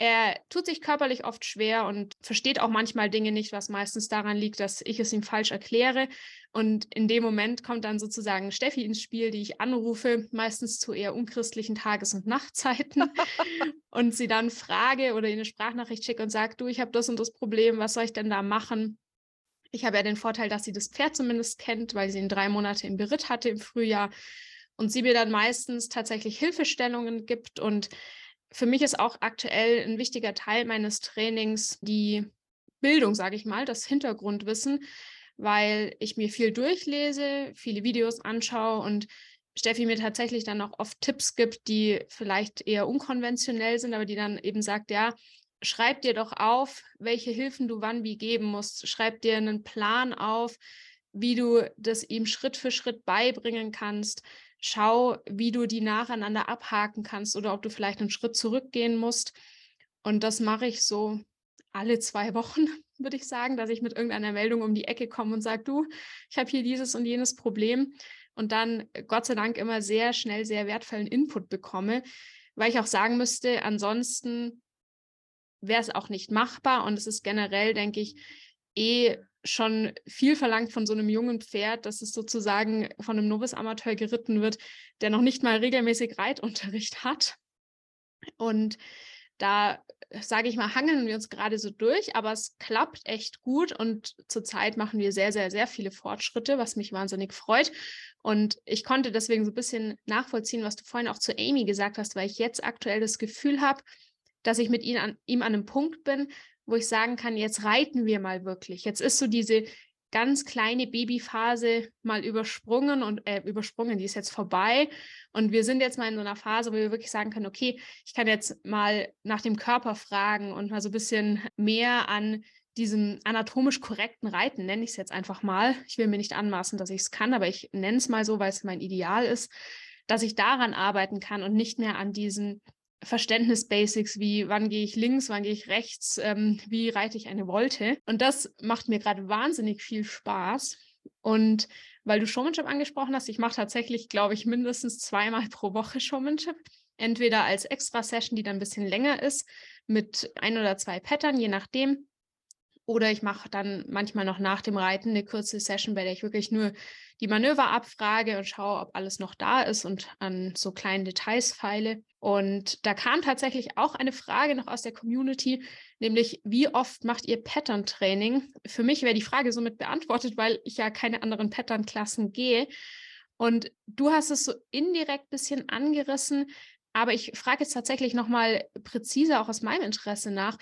er tut sich körperlich oft schwer und versteht auch manchmal Dinge nicht, was meistens daran liegt, dass ich es ihm falsch erkläre. Und in dem Moment kommt dann sozusagen Steffi ins Spiel, die ich anrufe, meistens zu eher unchristlichen Tages- und Nachtzeiten und sie dann frage oder eine Sprachnachricht schicke und sage, du, ich habe das und das Problem, was soll ich denn da machen? Ich habe ja den Vorteil, dass sie das Pferd zumindest kennt, weil sie ihn drei Monate im Beritt hatte im Frühjahr und sie mir dann meistens tatsächlich Hilfestellungen gibt. Und für mich ist auch aktuell ein wichtiger Teil meines Trainings die Bildung, sage ich mal, das Hintergrundwissen, weil ich mir viel durchlese, viele Videos anschaue und Steffi mir tatsächlich dann auch oft Tipps gibt, die vielleicht eher unkonventionell sind, aber die dann eben sagt, ja, schreib dir doch auf, welche Hilfen du wann wie geben musst. Schreib dir einen Plan auf, wie du das ihm Schritt für Schritt beibringen kannst. Schau, wie du die nacheinander abhaken kannst oder ob du vielleicht einen Schritt zurückgehen musst. Und das mache ich so alle zwei Wochen, würde ich sagen, dass ich mit irgendeiner Meldung um die Ecke komme und sage, du, ich habe hier dieses und jenes Problem. Und dann Gott sei Dank immer sehr schnell sehr wertvollen Input bekomme, weil ich auch sagen müsste, ansonsten wäre es auch nicht machbar. Und es ist generell, denke ich, eh schon viel verlangt von so einem jungen Pferd, dass es sozusagen von einem Novice-Amateur geritten wird, der noch nicht mal regelmäßig Reitunterricht hat. Und da, sage ich mal, hangeln wir uns gerade so durch, aber es klappt echt gut und zurzeit machen wir sehr, sehr, sehr viele Fortschritte, was mich wahnsinnig freut. Und ich konnte deswegen so ein bisschen nachvollziehen, was du vorhin auch zu Amy gesagt hast, weil ich jetzt aktuell das Gefühl habe, dass ich mit ihm an, ihm an einem Punkt bin, wo ich sagen kann, jetzt reiten wir mal wirklich. Jetzt ist so diese ganz kleine Babyphase mal übersprungen und äh, übersprungen, die ist jetzt vorbei. Und wir sind jetzt mal in so einer Phase, wo wir wirklich sagen können, okay, ich kann jetzt mal nach dem Körper fragen und mal so ein bisschen mehr an diesem anatomisch korrekten Reiten, nenne ich es jetzt einfach mal. Ich will mir nicht anmaßen, dass ich es kann, aber ich nenne es mal so, weil es mein Ideal ist, dass ich daran arbeiten kann und nicht mehr an diesen Verständnis-Basics wie wann gehe ich links, wann gehe ich rechts, ähm, wie reite ich eine Wolte. Und das macht mir gerade wahnsinnig viel Spaß. Und weil du Showmanship angesprochen hast, ich mache tatsächlich, glaube ich, mindestens zweimal pro Woche Showmanship. Entweder als Extra-Session, die dann ein bisschen länger ist, mit ein oder zwei Pattern, je nachdem. Oder ich mache dann manchmal noch nach dem Reiten eine kurze Session, bei der ich wirklich nur die Manöver abfrage und schaue, ob alles noch da ist und an so kleinen Details feile. Und da kam tatsächlich auch eine Frage noch aus der Community, nämlich wie oft macht ihr Pattern-Training? Für mich wäre die Frage somit beantwortet, weil ich ja keine anderen Pattern-Klassen gehe. Und du hast es so indirekt ein bisschen angerissen, aber ich frage jetzt tatsächlich nochmal präziser auch aus meinem Interesse nach.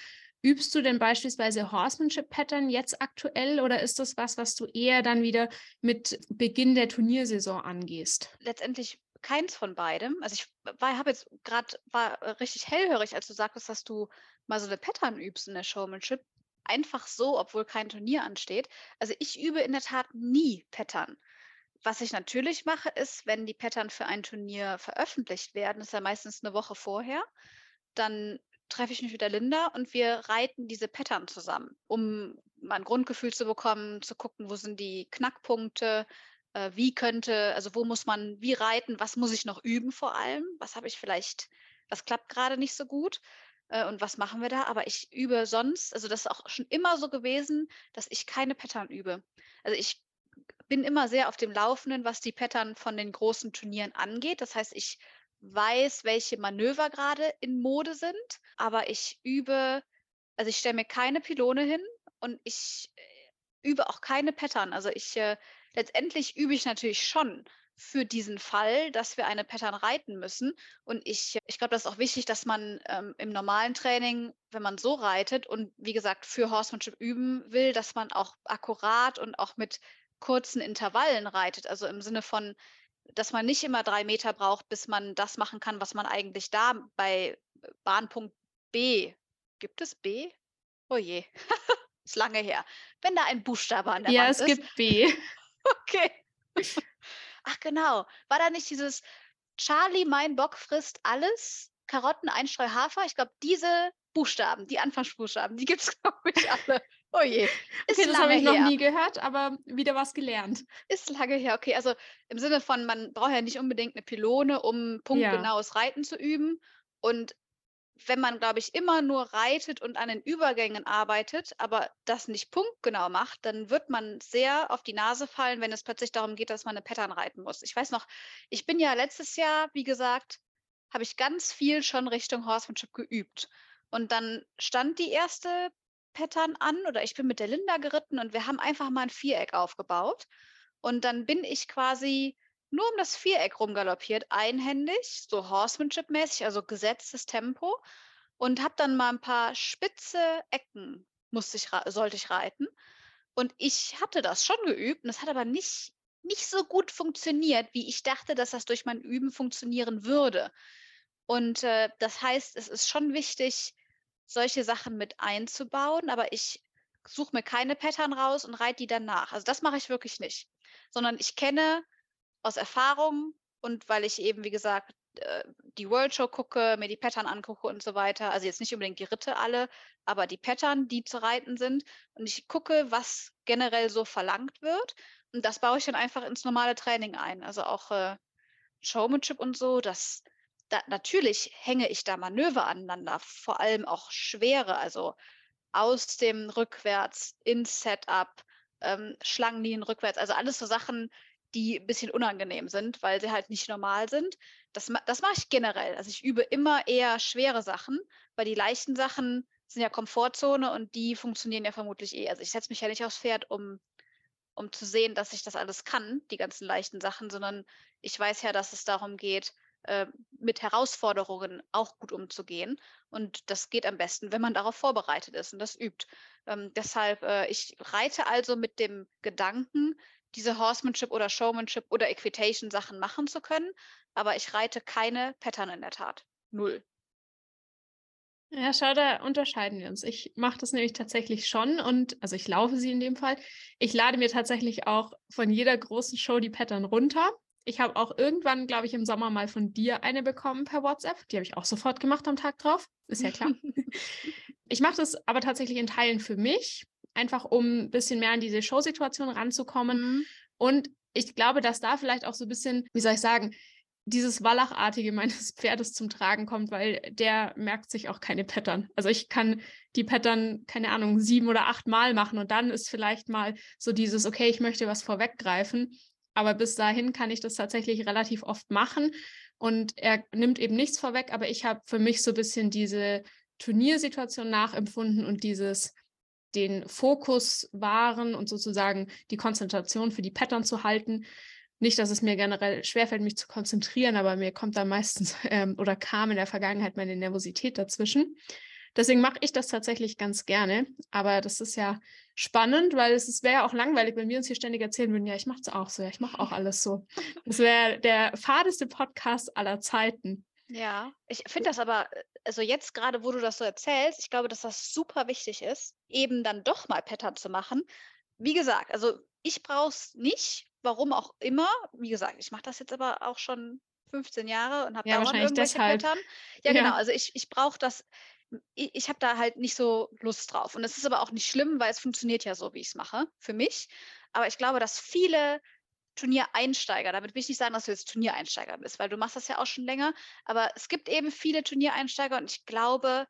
Übst du denn beispielsweise Horsemanship Pattern jetzt aktuell oder ist das was, was du eher dann wieder mit Beginn der Turniersaison angehst? Letztendlich keins von beidem. Also ich habe jetzt gerade war richtig hellhörig, als du sagtest, dass du mal so eine Pattern übst in der Showmanship, einfach so, obwohl kein Turnier ansteht. Also ich übe in der Tat nie Pattern. Was ich natürlich mache, ist, wenn die Pattern für ein Turnier veröffentlicht werden, ist ja meistens eine Woche vorher, dann treffe ich mich mit der Linda und wir reiten diese Pattern zusammen, um mal ein Grundgefühl zu bekommen, zu gucken, wo sind die Knackpunkte, äh, wie könnte, also wo muss man wie reiten, was muss ich noch üben vor allem, was habe ich vielleicht, was klappt gerade nicht so gut äh, und was machen wir da. Aber ich übe sonst, also das ist auch schon immer so gewesen, dass ich keine Pattern übe. Also ich bin immer sehr auf dem Laufenden, was die Pattern von den großen Turnieren angeht. Das heißt, ich weiß, welche Manöver gerade in Mode sind, aber ich übe, also ich stelle mir keine Pylone hin und ich äh, übe auch keine Pattern. Also ich äh, letztendlich übe ich natürlich schon für diesen Fall, dass wir eine Pattern reiten müssen. Und ich, ich glaube, das ist auch wichtig, dass man ähm, im normalen Training, wenn man so reitet und wie gesagt für Horsemanship üben will, dass man auch akkurat und auch mit kurzen Intervallen reitet. Also im Sinne von, dass man nicht immer drei Meter braucht, bis man das machen kann, was man eigentlich da bei Bahnpunkt B. Gibt es B? Oh je, ist lange her. Wenn da ein Buchstabe an der ja, Wand ist. Ja, es gibt B. Okay. Ach genau. War da nicht dieses Charlie, mein Bock frisst alles, Karotten, Einstreu, Hafer? Ich glaube, diese Buchstaben, die Anfangsbuchstaben, die gibt es, glaube ich, alle. Oh je. Ist okay, das habe ich her. noch nie gehört, aber wieder was gelernt. Ist lange her, okay. Also im Sinne von, man braucht ja nicht unbedingt eine Pylone, um punktgenaues ja. Reiten zu üben. Und wenn man, glaube ich, immer nur reitet und an den Übergängen arbeitet, aber das nicht punktgenau macht, dann wird man sehr auf die Nase fallen, wenn es plötzlich darum geht, dass man eine Pattern reiten muss. Ich weiß noch, ich bin ja letztes Jahr, wie gesagt, habe ich ganz viel schon Richtung Horsemanship geübt. Und dann stand die erste Pattern an oder ich bin mit der Linda geritten und wir haben einfach mal ein Viereck aufgebaut. Und dann bin ich quasi nur um das Viereck rumgaloppiert, einhändig, so Horsemanship-mäßig, also gesetztes Tempo. Und habe dann mal ein paar spitze Ecken musste ich, sollte ich reiten. Und ich hatte das schon geübt und es hat aber nicht, nicht so gut funktioniert, wie ich dachte, dass das durch mein Üben funktionieren würde. Und äh, das heißt, es ist schon wichtig, solche Sachen mit einzubauen, aber ich suche mir keine Pattern raus und reite die dann nach. Also das mache ich wirklich nicht, sondern ich kenne aus Erfahrung und weil ich eben, wie gesagt, äh, die World Show gucke, mir die Pattern angucke und so weiter. Also jetzt nicht unbedingt die Ritte alle, aber die Pattern, die zu reiten sind. Und ich gucke, was generell so verlangt wird. Und das baue ich dann einfach ins normale Training ein. Also auch äh, Showmanship und so, das da, natürlich hänge ich da Manöver aneinander, vor allem auch schwere, also aus dem Rückwärts ins Setup, ähm, Schlangenlinien rückwärts, also alles so Sachen, die ein bisschen unangenehm sind, weil sie halt nicht normal sind. Das, das mache ich generell. Also ich übe immer eher schwere Sachen, weil die leichten Sachen sind ja Komfortzone und die funktionieren ja vermutlich eh. Also ich setze mich ja nicht aufs Pferd, um, um zu sehen, dass ich das alles kann, die ganzen leichten Sachen, sondern ich weiß ja, dass es darum geht, äh, mit Herausforderungen auch gut umzugehen. Und das geht am besten, wenn man darauf vorbereitet ist und das übt. Ähm, deshalb, äh, ich reite also mit dem Gedanken, diese Horsemanship oder Showmanship oder Equitation Sachen machen zu können, aber ich reite keine Pattern in der Tat. Null. Ja, schau, da unterscheiden wir uns. Ich mache das nämlich tatsächlich schon und also ich laufe sie in dem Fall. Ich lade mir tatsächlich auch von jeder großen Show die Pattern runter. Ich habe auch irgendwann, glaube ich, im Sommer mal von dir eine bekommen per WhatsApp. Die habe ich auch sofort gemacht am Tag drauf. Ist ja klar. ich mache das aber tatsächlich in Teilen für mich, einfach um ein bisschen mehr an diese Showsituation ranzukommen. Mhm. Und ich glaube, dass da vielleicht auch so ein bisschen, wie soll ich sagen, dieses Wallachartige meines Pferdes zum Tragen kommt, weil der merkt sich auch keine Pattern. Also ich kann die Pattern, keine Ahnung, sieben oder acht Mal machen und dann ist vielleicht mal so dieses, okay, ich möchte was vorweggreifen. Aber bis dahin kann ich das tatsächlich relativ oft machen. Und er nimmt eben nichts vorweg, aber ich habe für mich so ein bisschen diese Turniersituation nachempfunden und dieses den Fokus wahren und sozusagen die Konzentration für die Pattern zu halten. Nicht, dass es mir generell schwerfällt, mich zu konzentrieren, aber mir kommt da meistens ähm, oder kam in der Vergangenheit meine Nervosität dazwischen. Deswegen mache ich das tatsächlich ganz gerne. Aber das ist ja spannend, weil es wäre ja auch langweilig, wenn wir uns hier ständig erzählen würden, ja, ich mache es auch so, ja, ich mache auch alles so. Das wäre der fadeste Podcast aller Zeiten. Ja, ich finde das aber, also jetzt gerade, wo du das so erzählst, ich glaube, dass das super wichtig ist, eben dann doch mal Pattern zu machen. Wie gesagt, also ich brauche es nicht, warum auch immer. Wie gesagt, ich mache das jetzt aber auch schon 15 Jahre und habe Ja, dauernd irgendwelche deshalb. Pattern. Ja, genau. Ja. Also ich, ich brauche das, ich, ich habe da halt nicht so Lust drauf. Und es ist aber auch nicht schlimm, weil es funktioniert ja so, wie ich es mache, für mich. Aber ich glaube, dass viele Turniereinsteiger, damit will ich nicht sagen, dass du jetzt Turniereinsteiger bist, weil du machst das ja auch schon länger, aber es gibt eben viele Turniereinsteiger und ich glaube,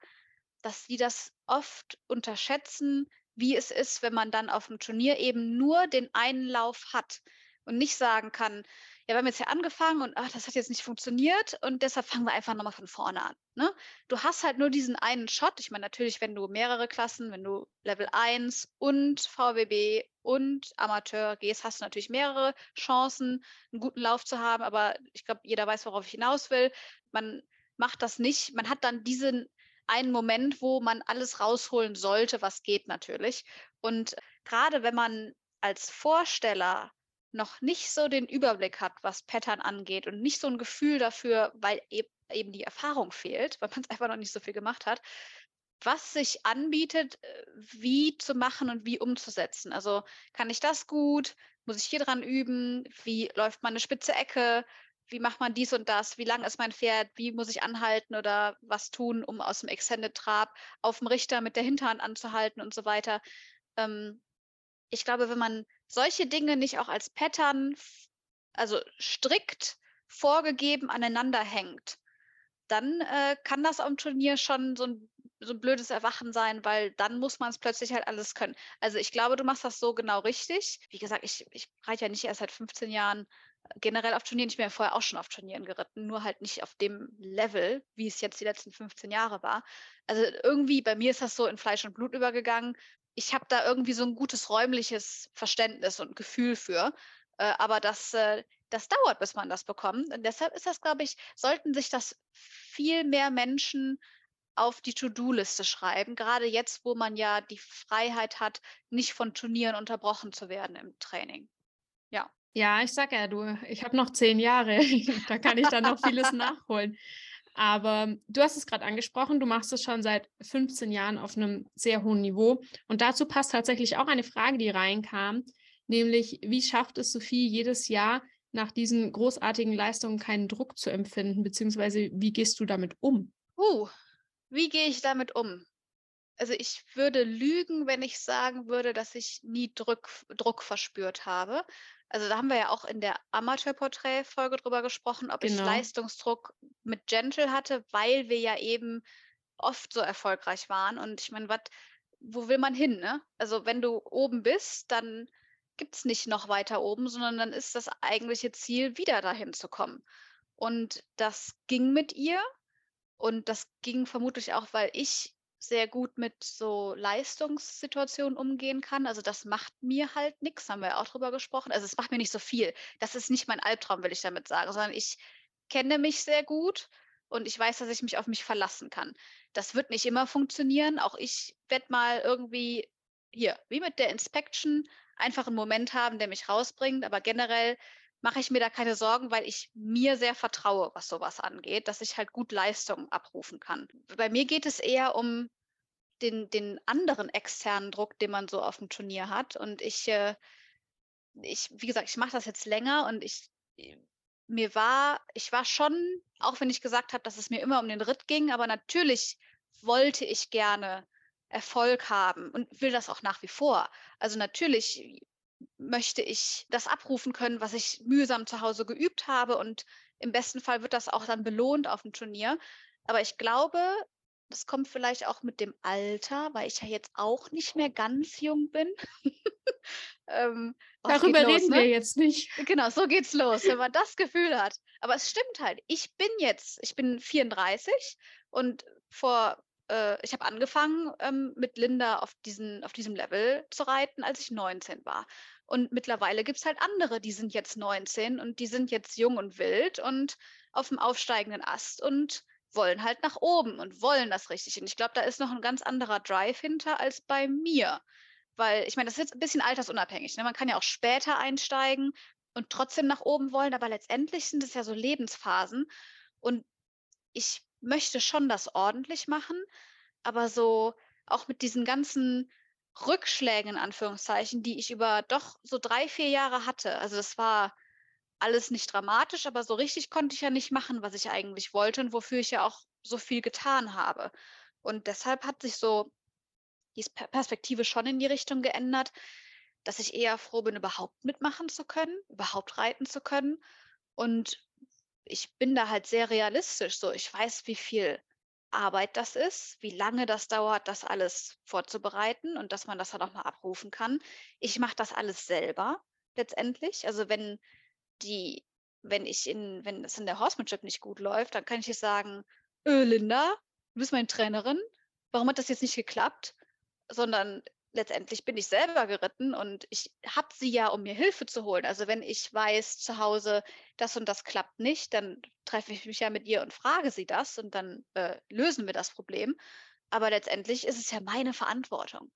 dass sie das oft unterschätzen, wie es ist, wenn man dann auf dem Turnier eben nur den einen Lauf hat und nicht sagen kann, ja, wir haben jetzt hier angefangen und ach, das hat jetzt nicht funktioniert und deshalb fangen wir einfach nochmal von vorne an. Ne? Du hast halt nur diesen einen Shot. Ich meine, natürlich, wenn du mehrere Klassen, wenn du Level 1 und VWB und Amateur gehst, hast du natürlich mehrere Chancen, einen guten Lauf zu haben. Aber ich glaube, jeder weiß, worauf ich hinaus will. Man macht das nicht. Man hat dann diesen einen Moment, wo man alles rausholen sollte, was geht natürlich. Und gerade wenn man als Vorsteller noch nicht so den Überblick hat, was Pattern angeht und nicht so ein Gefühl dafür, weil eben die Erfahrung fehlt, weil man es einfach noch nicht so viel gemacht hat, was sich anbietet, äh, wie zu machen und wie umzusetzen. Also kann ich das gut? Muss ich hier dran üben? Wie läuft man eine spitze Ecke? Wie macht man dies und das? Wie lang ist mein Pferd? Wie muss ich anhalten oder was tun, um aus dem Extended Trab auf dem Richter mit der Hinterhand anzuhalten und so weiter? Ähm, ich glaube, wenn man solche Dinge nicht auch als Pattern, also strikt vorgegeben aneinander hängt, dann äh, kann das am Turnier schon so ein, so ein blödes Erwachen sein, weil dann muss man es plötzlich halt alles können. Also ich glaube, du machst das so genau richtig. Wie gesagt, ich, ich reite ja nicht erst seit 15 Jahren äh, generell auf Turnieren. Ich bin ja vorher auch schon auf Turnieren geritten, nur halt nicht auf dem Level, wie es jetzt die letzten 15 Jahre war. Also irgendwie, bei mir ist das so in Fleisch und Blut übergegangen ich habe da irgendwie so ein gutes räumliches Verständnis und Gefühl für. Äh, aber das, äh, das dauert, bis man das bekommt. Und deshalb ist das, glaube ich, sollten sich das viel mehr Menschen auf die To-Do-Liste schreiben, gerade jetzt, wo man ja die Freiheit hat, nicht von Turnieren unterbrochen zu werden im Training. Ja. Ja, ich sage ja, du, ich habe noch zehn Jahre, da kann ich dann noch vieles nachholen. Aber du hast es gerade angesprochen, du machst es schon seit 15 Jahren auf einem sehr hohen Niveau. Und dazu passt tatsächlich auch eine Frage, die reinkam, nämlich wie schafft es Sophie jedes Jahr nach diesen großartigen Leistungen keinen Druck zu empfinden, beziehungsweise wie gehst du damit um? Uh, wie gehe ich damit um? Also ich würde lügen, wenn ich sagen würde, dass ich nie Druck, Druck verspürt habe. Also da haben wir ja auch in der Amateurporträt-Folge drüber gesprochen, ob ich Genau. Leistungsdruck mit Gentle hatte, weil wir ja eben oft so erfolgreich waren. Und ich meine, was, wo will man hin, ne? Also wenn du oben bist, dann gibt es nicht noch weiter oben, sondern dann ist das eigentliche Ziel, wieder dahin zu kommen. Und das ging mit ihr. Und das ging vermutlich auch, weil ich sehr gut mit so Leistungssituationen umgehen kann. Also das macht mir halt nichts, haben wir auch drüber gesprochen. Also es macht mir nicht so viel. Das ist nicht mein Albtraum, will ich damit sagen, sondern ich kenne mich sehr gut und ich weiß, dass ich mich auf mich verlassen kann. Das wird nicht immer funktionieren. Auch ich werde mal irgendwie hier, wie mit der Inspection, einfach einen Moment haben, der mich rausbringt. Aber generell mache ich mir da keine Sorgen, weil ich mir sehr vertraue, was sowas angeht, dass ich halt gut Leistung abrufen kann. Bei mir geht es eher um den, den anderen externen Druck, den man so auf dem Turnier hat. Und ich, äh, ich wie gesagt, ich mache das jetzt länger und ich, mir war, ich war schon, auch wenn ich gesagt habe, dass es mir immer um den Ritt ging, aber natürlich wollte ich gerne Erfolg haben und will das auch nach wie vor. Also natürlich möchte ich das abrufen können, was ich mühsam zu Hause geübt habe und im besten Fall wird das auch dann belohnt auf dem Turnier. Aber ich glaube, das kommt vielleicht auch mit dem Alter, weil ich ja jetzt auch nicht mehr ganz jung bin. ähm, oh, Darüber los, reden ne? wir jetzt nicht. Genau, so geht's los, wenn man das Gefühl hat. Aber es stimmt halt. Ich bin jetzt, ich bin 34 und vor, äh, ich habe angefangen ähm, mit Linda auf, diesen, auf diesem Level zu reiten, als ich 19 war. Und mittlerweile gibt es halt andere, die sind jetzt 19 und die sind jetzt jung und wild und auf dem aufsteigenden Ast und wollen halt nach oben und wollen das richtig. Und ich glaube, da ist noch ein ganz anderer Drive hinter als bei mir. Weil ich meine, das ist jetzt ein bisschen altersunabhängig. Ne? Man kann ja auch später einsteigen und trotzdem nach oben wollen, aber letztendlich sind es ja so Lebensphasen. Und ich möchte schon das ordentlich machen, aber so auch mit diesen ganzen Rückschlägen in Anführungszeichen, die ich über doch so drei, vier Jahre hatte. Also das war alles nicht dramatisch, aber so richtig konnte ich ja nicht machen, was ich eigentlich wollte und wofür ich ja auch so viel getan habe. Und deshalb hat sich so die Perspektive schon in die Richtung geändert, dass ich eher froh bin, überhaupt mitmachen zu können, überhaupt reiten zu können. Und ich bin da halt sehr realistisch. So, ich weiß, wie viel Arbeit das ist, wie lange das dauert, das alles vorzubereiten und dass man das dann auch mal abrufen kann. Ich mache das alles selber letztendlich. Also wenn die, wenn ich in, wenn es in der Horsemanship nicht gut läuft, dann kann ich jetzt sagen, öh, Linda, du bist meine Trainerin, warum hat das jetzt nicht geklappt? Sondern letztendlich bin ich selber geritten und ich habe sie ja, um mir Hilfe zu holen. Also wenn ich weiß zu Hause, das und das klappt nicht, dann treffe ich mich ja mit ihr und frage sie das und dann äh, lösen wir das Problem. Aber letztendlich ist es ja meine Verantwortung.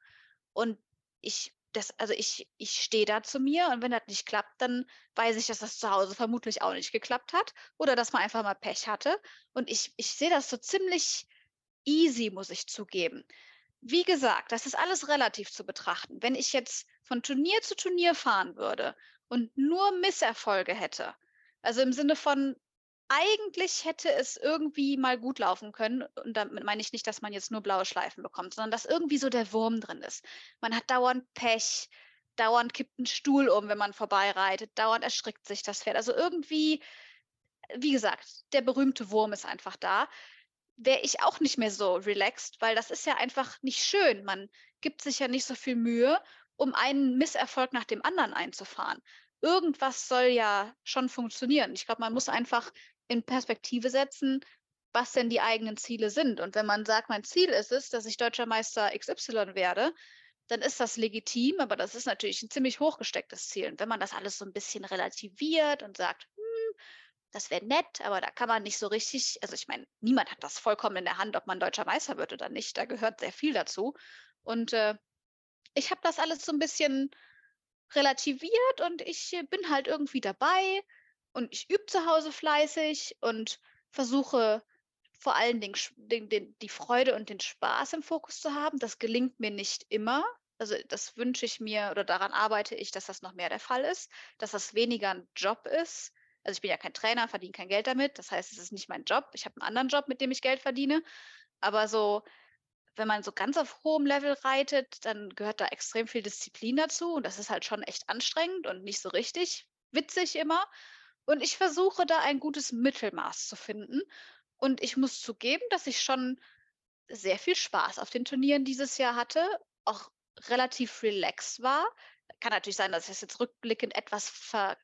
Und ich, das, also ich, ich stehe da zu mir und wenn das nicht klappt, dann weiß ich, dass das zu Hause vermutlich auch nicht geklappt hat oder dass man einfach mal Pech hatte. Und ich, ich sehe das so ziemlich easy, muss ich zugeben wie gesagt, das ist alles relativ zu betrachten. Wenn ich jetzt von Turnier zu Turnier fahren würde und nur Misserfolge hätte, also im Sinne von, eigentlich hätte es irgendwie mal gut laufen können, und damit meine ich nicht, dass man jetzt nur blaue Schleifen bekommt, sondern dass irgendwie so der Wurm drin ist. Man hat dauernd Pech, dauernd kippt ein Stuhl um, wenn man vorbeireitet, dauernd erschrickt sich das Pferd. Also irgendwie, wie gesagt, der berühmte Wurm ist einfach da wäre ich auch nicht mehr so relaxed, weil das ist ja einfach nicht schön. Man gibt sich ja nicht so viel Mühe, um einen Misserfolg nach dem anderen einzufahren. Irgendwas soll ja schon funktionieren. Ich glaube, man muss einfach in Perspektive setzen, was denn die eigenen Ziele sind. Und wenn man sagt, mein Ziel ist es, dass ich deutscher Meister XY werde, dann ist das legitim, aber das ist natürlich ein ziemlich hochgestecktes Ziel. Und wenn man das alles so ein bisschen relativiert und sagt, das wäre nett, aber da kann man nicht so richtig, also ich meine, niemand hat das vollkommen in der Hand, ob man deutscher Meister wird oder nicht. Da gehört sehr viel dazu. Und äh, ich habe das alles so ein bisschen relativiert und ich äh, bin halt irgendwie dabei und ich übe zu Hause fleißig und versuche vor allen Dingen den, den, die Freude und den Spaß im Fokus zu haben. Das gelingt mir nicht immer. Also das wünsche ich mir oder daran arbeite ich, dass das noch mehr der Fall ist, dass das weniger ein Job ist, also ich bin ja kein Trainer, verdiene kein Geld damit. Das heißt, es ist nicht mein Job. Ich habe einen anderen Job, mit dem ich Geld verdiene. Aber so, wenn man so ganz auf hohem Level reitet, dann gehört da extrem viel Disziplin dazu. Und das ist halt schon echt anstrengend und nicht so richtig witzig immer. Und ich versuche da ein gutes Mittelmaß zu finden. Und ich muss zugeben, dass ich schon sehr viel Spaß auf den Turnieren dieses Jahr hatte, auch relativ relaxed war. Kann natürlich sein, dass ich es jetzt rückblickend etwas ver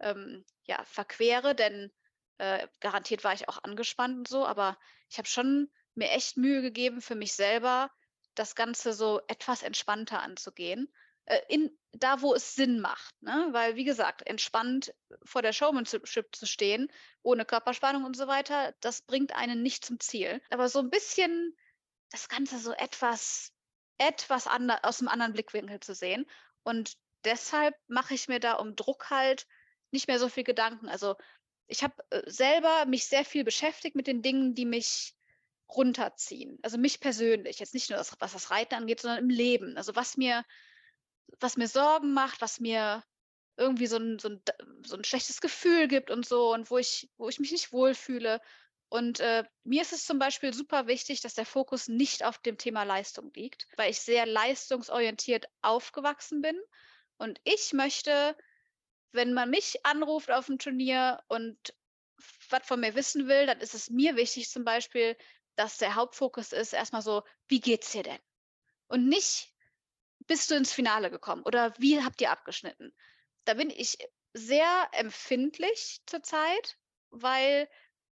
ähm, ja, verquere, denn äh, garantiert war ich auch angespannt und so, aber ich habe schon mir echt Mühe gegeben für mich selber, das Ganze so etwas entspannter anzugehen. Äh, in, da, wo es Sinn macht. Ne? Weil, wie gesagt, entspannt vor der Showmanship zu stehen, ohne Körperspannung und so weiter, das bringt einen nicht zum Ziel. Aber so ein bisschen das Ganze so etwas, etwas aus einem anderen Blickwinkel zu sehen. Und deshalb mache ich mir da um Druck halt nicht mehr so viel Gedanken. Also ich habe äh, selber mich sehr viel beschäftigt mit den Dingen, die mich runterziehen. Also mich persönlich, jetzt nicht nur das, was das Reiten angeht, sondern im Leben. Also was mir, was mir Sorgen macht, was mir irgendwie so ein, so, ein, so ein schlechtes Gefühl gibt und so und wo ich, wo ich mich nicht wohlfühle. Und äh, mir ist es zum Beispiel super wichtig, dass der Fokus nicht auf dem Thema Leistung liegt, weil ich sehr leistungsorientiert aufgewachsen bin. Und ich möchte wenn man mich anruft auf dem Turnier und was von mir wissen will, dann ist es mir wichtig zum Beispiel, dass der Hauptfokus ist erstmal so, wie geht's dir denn? Und nicht, bist du ins Finale gekommen oder wie habt ihr abgeschnitten? Da bin ich sehr empfindlich zurzeit, weil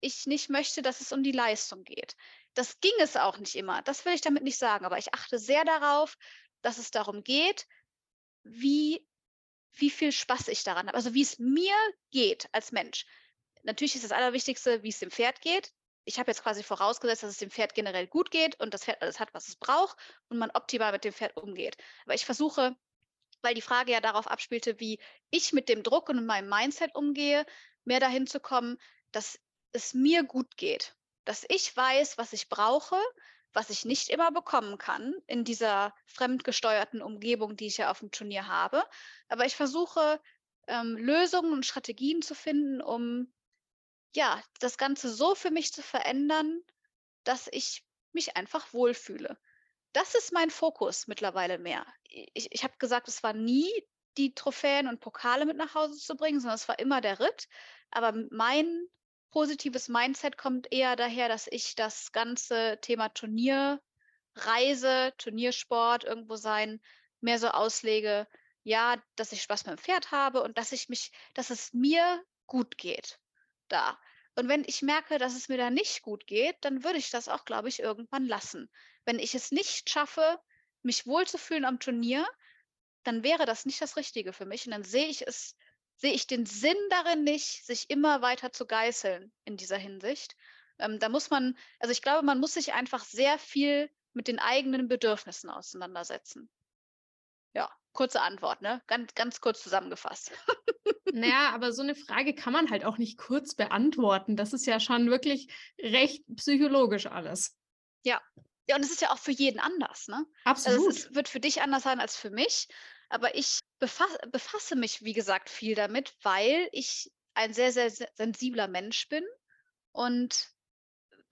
ich nicht möchte, dass es um die Leistung geht. Das ging es auch nicht immer. Das will ich damit nicht sagen, aber ich achte sehr darauf, dass es darum geht, wie wie viel Spaß ich daran habe. Also wie es mir geht als Mensch. Natürlich ist das Allerwichtigste, wie es dem Pferd geht. Ich habe jetzt quasi vorausgesetzt, dass es dem Pferd generell gut geht und das Pferd alles hat, was es braucht und man optimal mit dem Pferd umgeht. Aber ich versuche, weil die Frage ja darauf abspielte, wie ich mit dem Druck und meinem Mindset umgehe, mehr dahin zu kommen, dass es mir gut geht. dass ich weiß, was ich brauche, was ich nicht immer bekommen kann in dieser fremdgesteuerten Umgebung, die ich ja auf dem Turnier habe. Aber ich versuche ähm, Lösungen und Strategien zu finden, um ja das Ganze so für mich zu verändern, dass ich mich einfach wohlfühle. Das ist mein Fokus mittlerweile mehr. Ich, ich habe gesagt, es war nie die Trophäen und Pokale mit nach Hause zu bringen, sondern es war immer der Ritt. Aber mein positives Mindset kommt eher daher, dass ich das ganze Thema Turnier, Reise, Turniersport, irgendwo sein, mehr so auslege, ja, dass ich Spaß mit dem Pferd habe und dass ich mich, dass es mir gut geht da. Und wenn ich merke, dass es mir da nicht gut geht, dann würde ich das auch, glaube ich, irgendwann lassen. Wenn ich es nicht schaffe, mich wohlzufühlen am Turnier, dann wäre das nicht das Richtige für mich. Und dann sehe ich es, sehe ich den Sinn darin nicht, sich immer weiter zu geißeln in dieser Hinsicht. Ähm, da muss man, also ich glaube, man muss sich einfach sehr viel mit den eigenen Bedürfnissen auseinandersetzen. Ja, kurze Antwort, ne? Ganz, ganz kurz zusammengefasst. Naja, aber so eine Frage kann man halt auch nicht kurz beantworten. Das ist ja schon wirklich recht psychologisch alles. Ja, ja, und es ist ja auch für jeden anders, ne? Absolut. Also es wird für dich anders sein als für mich. Aber ich befasse, befasse mich, wie gesagt, viel damit, weil ich ein sehr, sehr sensibler Mensch bin und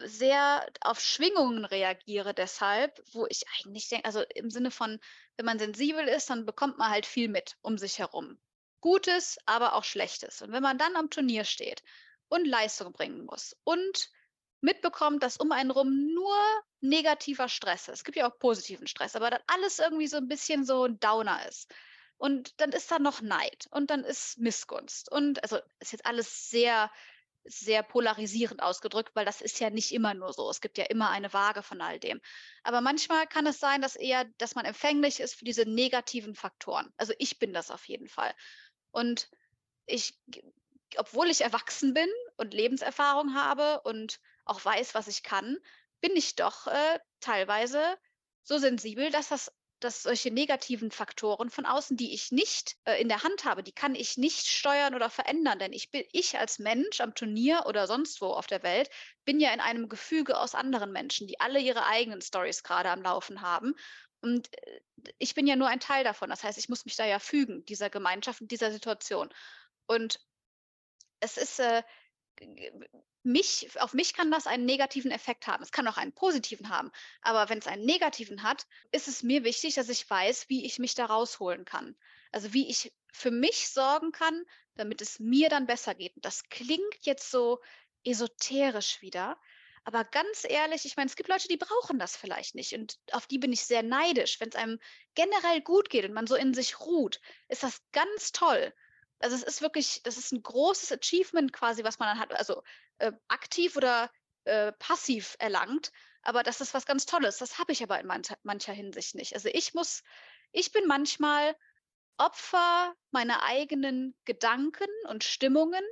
sehr auf Schwingungen reagiere deshalb, wo ich eigentlich denke, also im Sinne von, wenn man sensibel ist, dann bekommt man halt viel mit um sich herum. Gutes, aber auch Schlechtes. Und wenn man dann am Turnier steht und Leistung bringen muss und mitbekommt, dass um einen rum nur negativer Stress ist. Es gibt ja auch positiven Stress, aber dann alles irgendwie so ein bisschen so ein Downer ist. Und dann ist da noch Neid und dann ist Missgunst. Und also ist jetzt alles sehr, sehr polarisierend ausgedrückt, weil das ist ja nicht immer nur so. Es gibt ja immer eine Waage von all dem. Aber manchmal kann es sein, dass eher, dass man empfänglich ist für diese negativen Faktoren. Also ich bin das auf jeden Fall. Und ich, obwohl ich erwachsen bin und Lebenserfahrung habe und auch weiß, was ich kann, bin ich doch äh, teilweise so sensibel, dass das dass solche negativen Faktoren von außen, die ich nicht äh, in der Hand habe, die kann ich nicht steuern oder verändern, denn ich bin ich als Mensch am Turnier oder sonst wo auf der Welt bin ja in einem Gefüge aus anderen Menschen, die alle ihre eigenen Stories gerade am Laufen haben und äh, ich bin ja nur ein Teil davon. Das heißt, ich muss mich da ja fügen dieser Gemeinschaft und dieser Situation. Und es ist äh, mich, auf mich kann das einen negativen Effekt haben. Es kann auch einen positiven haben. Aber wenn es einen negativen hat, ist es mir wichtig, dass ich weiß, wie ich mich da rausholen kann. Also wie ich für mich sorgen kann, damit es mir dann besser geht. Das klingt jetzt so esoterisch wieder. Aber ganz ehrlich, ich meine, es gibt Leute, die brauchen das vielleicht nicht. Und auf die bin ich sehr neidisch. Wenn es einem generell gut geht und man so in sich ruht, ist das ganz toll also es ist wirklich, das ist ein großes Achievement quasi, was man dann hat, also äh, aktiv oder äh, passiv erlangt. Aber das ist was ganz Tolles. Das habe ich aber in mancher, mancher Hinsicht nicht. Also ich muss, ich bin manchmal Opfer meiner eigenen Gedanken und Stimmungen,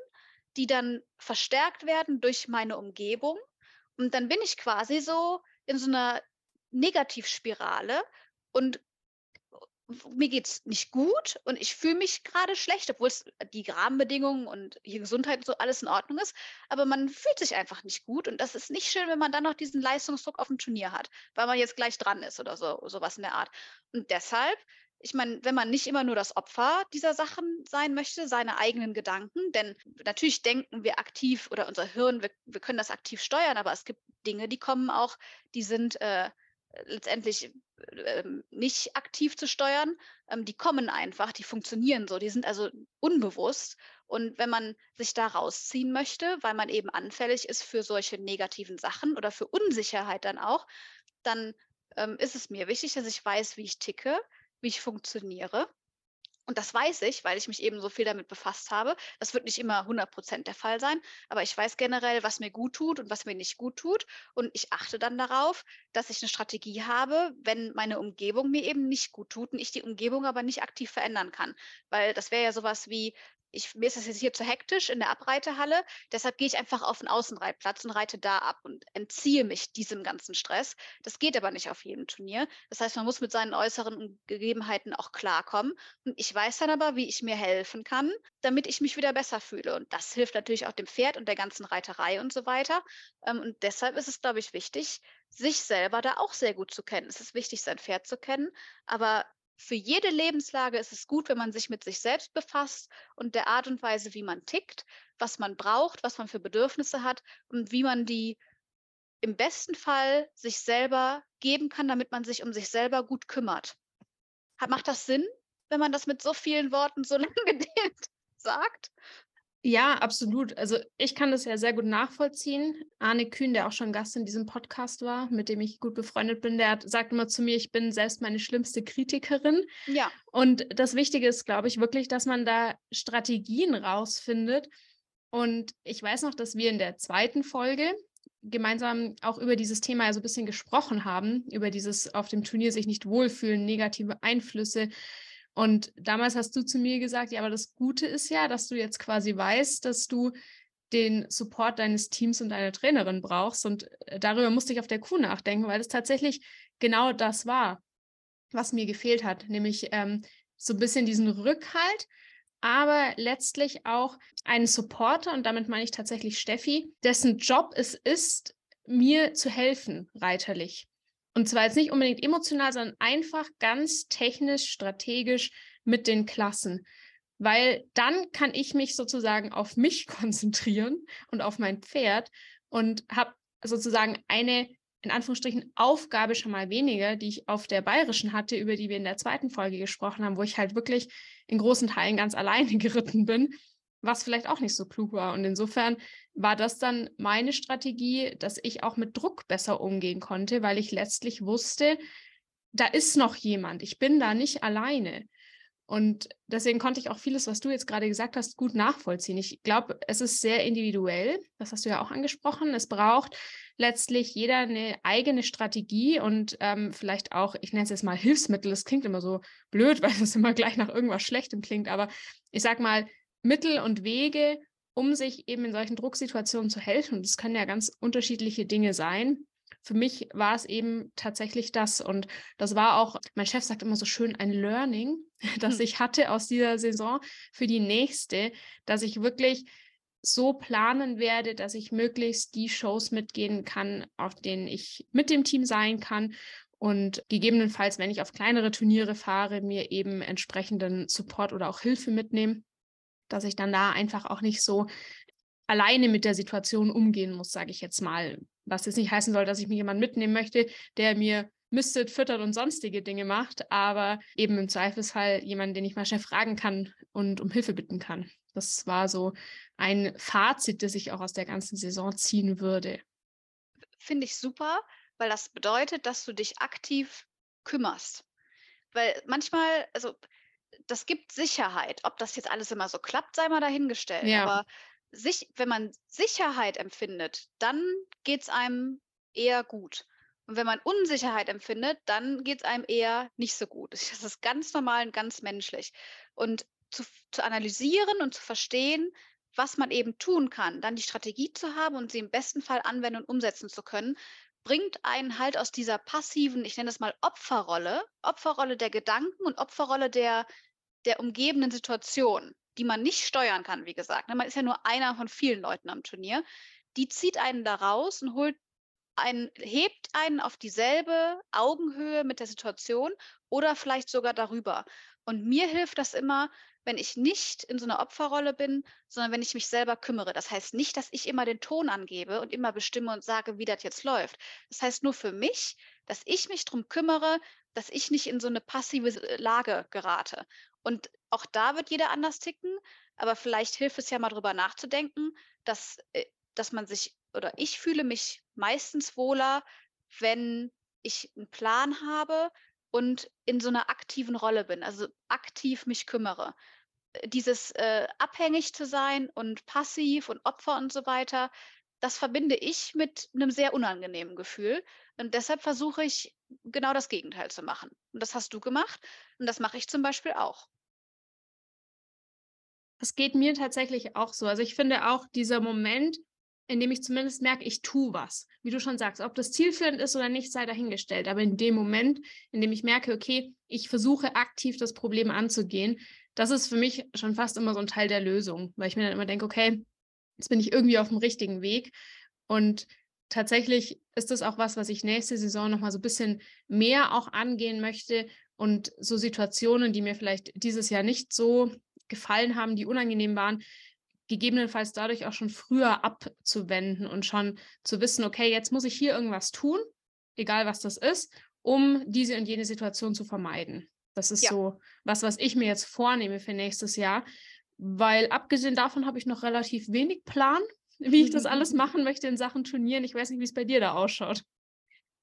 die dann verstärkt werden durch meine Umgebung. Und dann bin ich quasi so in so einer Negativspirale und mir geht es nicht gut und ich fühle mich gerade schlecht, obwohl es die Rahmenbedingungen und die Gesundheit und so alles in Ordnung ist. Aber man fühlt sich einfach nicht gut und das ist nicht schön, wenn man dann noch diesen Leistungsdruck auf dem Turnier hat, weil man jetzt gleich dran ist oder so, sowas in der Art. Und deshalb, ich meine, wenn man nicht immer nur das Opfer dieser Sachen sein möchte, seine eigenen Gedanken, denn natürlich denken wir aktiv oder unser Hirn, wir, wir können das aktiv steuern, aber es gibt Dinge, die kommen auch, die sind äh, letztendlich ähm, nicht aktiv zu steuern. Ähm, die kommen einfach, die funktionieren so, die sind also unbewusst. Und wenn man sich da rausziehen möchte, weil man eben anfällig ist für solche negativen Sachen oder für Unsicherheit dann auch, dann ähm, ist es mir wichtig, dass ich weiß, wie ich ticke, wie ich funktioniere und das weiß ich, weil ich mich eben so viel damit befasst habe. Das wird nicht immer 100 Prozent der Fall sein, aber ich weiß generell, was mir gut tut und was mir nicht gut tut. Und ich achte dann darauf, dass ich eine Strategie habe, wenn meine Umgebung mir eben nicht gut tut und ich die Umgebung aber nicht aktiv verändern kann. Weil das wäre ja sowas wie, ich, mir ist das jetzt hier zu hektisch in der Abreitehalle, deshalb gehe ich einfach auf den Außenreitplatz und reite da ab und entziehe mich diesem ganzen Stress. Das geht aber nicht auf jedem Turnier. Das heißt, man muss mit seinen äußeren Gegebenheiten auch klarkommen. Und ich weiß dann aber, wie ich mir helfen kann, damit ich mich wieder besser fühle. Und das hilft natürlich auch dem Pferd und der ganzen Reiterei und so weiter. Ähm, und deshalb ist es, glaube ich, wichtig, sich selber da auch sehr gut zu kennen. Es ist wichtig, sein Pferd zu kennen, aber für jede Lebenslage ist es gut, wenn man sich mit sich selbst befasst und der Art und Weise, wie man tickt, was man braucht, was man für Bedürfnisse hat und wie man die im besten Fall sich selber geben kann, damit man sich um sich selber gut kümmert. Macht das Sinn, wenn man das mit so vielen Worten so lange gedehnt sagt? Ja, absolut. Also ich kann das ja sehr gut nachvollziehen. Arne Kühn, der auch schon Gast in diesem Podcast war, mit dem ich gut befreundet bin, der hat, sagt immer zu mir, ich bin selbst meine schlimmste Kritikerin. Ja. Und das Wichtige ist, glaube ich, wirklich, dass man da Strategien rausfindet. Und ich weiß noch, dass wir in der zweiten Folge gemeinsam auch über dieses Thema so also ein bisschen gesprochen haben, über dieses auf dem Turnier sich nicht wohlfühlen, negative Einflüsse, und damals hast du zu mir gesagt, ja, aber das Gute ist ja, dass du jetzt quasi weißt, dass du den Support deines Teams und deiner Trainerin brauchst. Und äh, darüber musste ich auf der Kuh nachdenken, weil es tatsächlich genau das war, was mir gefehlt hat, nämlich ähm, so ein bisschen diesen Rückhalt, aber letztlich auch einen Supporter, und damit meine ich tatsächlich Steffi, dessen Job es ist, mir zu helfen, reiterlich. Und zwar jetzt nicht unbedingt emotional, sondern einfach ganz technisch, strategisch mit den Klassen. Weil dann kann ich mich sozusagen auf mich konzentrieren und auf mein Pferd und habe sozusagen eine, in Anführungsstrichen, Aufgabe schon mal weniger, die ich auf der bayerischen hatte, über die wir in der zweiten Folge gesprochen haben, wo ich halt wirklich in großen Teilen ganz alleine geritten bin was vielleicht auch nicht so klug war. Und insofern war das dann meine Strategie, dass ich auch mit Druck besser umgehen konnte, weil ich letztlich wusste, da ist noch jemand, ich bin da nicht alleine. Und deswegen konnte ich auch vieles, was du jetzt gerade gesagt hast, gut nachvollziehen. Ich glaube, es ist sehr individuell. Das hast du ja auch angesprochen. Es braucht letztlich jeder eine eigene Strategie und ähm, vielleicht auch, ich nenne es jetzt mal Hilfsmittel. Das klingt immer so blöd, weil es immer gleich nach irgendwas Schlechtem klingt. Aber ich sag mal, Mittel und Wege, um sich eben in solchen Drucksituationen zu helfen. Und das können ja ganz unterschiedliche Dinge sein. Für mich war es eben tatsächlich das. Und das war auch, mein Chef sagt immer so schön, ein Learning, das hm. ich hatte aus dieser Saison für die nächste, dass ich wirklich so planen werde, dass ich möglichst die Shows mitgehen kann, auf denen ich mit dem Team sein kann und gegebenenfalls, wenn ich auf kleinere Turniere fahre, mir eben entsprechenden Support oder auch Hilfe mitnehme dass ich dann da einfach auch nicht so alleine mit der Situation umgehen muss, sage ich jetzt mal. Was jetzt nicht heißen soll, dass ich mir jemanden mitnehmen möchte, der mir müsstet, füttert und sonstige Dinge macht, aber eben im Zweifelsfall jemanden, den ich mal schnell fragen kann und um Hilfe bitten kann. Das war so ein Fazit, das ich auch aus der ganzen Saison ziehen würde. Finde ich super, weil das bedeutet, dass du dich aktiv kümmerst. Weil manchmal, also das gibt Sicherheit. Ob das jetzt alles immer so klappt, sei mal dahingestellt. Ja. Aber sich, wenn man Sicherheit empfindet, dann geht es einem eher gut. Und wenn man Unsicherheit empfindet, dann geht es einem eher nicht so gut. Das ist ganz normal und ganz menschlich. Und zu, zu analysieren und zu verstehen, was man eben tun kann, dann die Strategie zu haben und sie im besten Fall anwenden und umsetzen zu können, bringt einen halt aus dieser passiven, ich nenne es mal Opferrolle, Opferrolle der Gedanken und Opferrolle der, der umgebenden Situation, die man nicht steuern kann, wie gesagt. Ne? Man ist ja nur einer von vielen Leuten am Turnier. Die zieht einen da raus und holt einen, hebt einen auf dieselbe Augenhöhe mit der Situation oder vielleicht sogar darüber. Und mir hilft das immer, wenn ich nicht in so einer Opferrolle bin, sondern wenn ich mich selber kümmere. Das heißt nicht, dass ich immer den Ton angebe und immer bestimme und sage, wie das jetzt läuft. Das heißt nur für mich, dass ich mich darum kümmere, dass ich nicht in so eine passive Lage gerate. Und auch da wird jeder anders ticken, aber vielleicht hilft es ja mal drüber nachzudenken, dass, äh, dass man sich oder ich fühle mich meistens wohler, wenn ich einen Plan habe und in so einer aktiven Rolle bin, also aktiv mich kümmere. Äh, dieses äh, abhängig zu sein und passiv und Opfer und so weiter, das verbinde ich mit einem sehr unangenehmen Gefühl. Und deshalb versuche ich genau das Gegenteil zu machen. Und das hast du gemacht und das mache ich zum Beispiel auch. Das geht mir tatsächlich auch so. Also ich finde auch dieser Moment, in dem ich zumindest merke, ich tue was. Wie du schon sagst, ob das zielführend ist oder nicht, sei dahingestellt. Aber in dem Moment, in dem ich merke, okay, ich versuche aktiv das Problem anzugehen, das ist für mich schon fast immer so ein Teil der Lösung, weil ich mir dann immer denke, okay, jetzt bin ich irgendwie auf dem richtigen Weg. Und tatsächlich ist das auch was, was ich nächste Saison nochmal so ein bisschen mehr auch angehen möchte und so Situationen, die mir vielleicht dieses Jahr nicht so gefallen haben, die unangenehm waren, gegebenenfalls dadurch auch schon früher abzuwenden und schon zu wissen, okay, jetzt muss ich hier irgendwas tun, egal was das ist, um diese und jene Situation zu vermeiden. Das ist ja. so was, was ich mir jetzt vornehme für nächstes Jahr, weil abgesehen davon habe ich noch relativ wenig Plan, wie ich das alles machen möchte in Sachen Turnieren. Ich weiß nicht, wie es bei dir da ausschaut.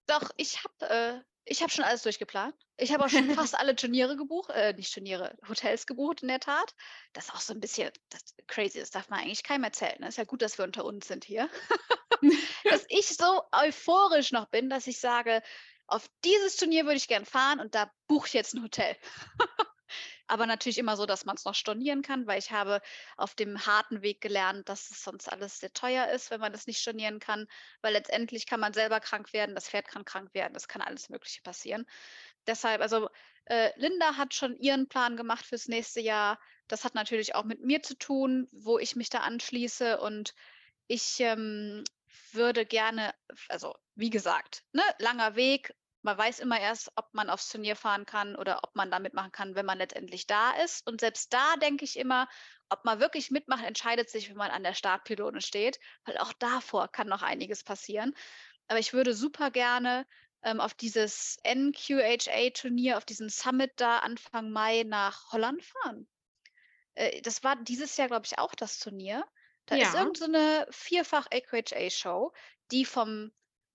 Doch, ich habe äh, ich habe schon alles durchgeplant. Ich habe auch schon fast alle Turniere gebucht, äh, nicht Turniere, Hotels gebucht in der Tat. Das ist auch so ein bisschen das crazy, das darf man eigentlich keinem erzählen. Ne? Ist ja gut, dass wir unter uns sind hier. dass ich so euphorisch noch bin, dass ich sage, auf dieses Turnier würde ich gern fahren und da buche ich jetzt ein Hotel. Aber natürlich immer so, dass man es noch stornieren kann, weil ich habe auf dem harten Weg gelernt, dass es sonst alles sehr teuer ist, wenn man das nicht stornieren kann, weil letztendlich kann man selber krank werden, das Pferd kann krank werden, das kann alles Mögliche passieren. Deshalb, also äh, Linda hat schon ihren Plan gemacht fürs nächste Jahr. Das hat natürlich auch mit mir zu tun, wo ich mich da anschließe und ich ähm, würde gerne, also wie gesagt, ne, langer Weg, man weiß immer erst, ob man aufs Turnier fahren kann oder ob man da mitmachen kann, wenn man letztendlich da ist. Und selbst da denke ich immer, ob man wirklich mitmacht, entscheidet sich, wenn man an der Startpylone steht, weil auch davor kann noch einiges passieren. Aber ich würde super gerne ähm, auf dieses NQHA-Turnier, auf diesen Summit da Anfang Mai nach Holland fahren. Äh, das war dieses Jahr, glaube ich, auch das Turnier. Da ja. ist irgendeine so vierfach AQHA-Show, die vom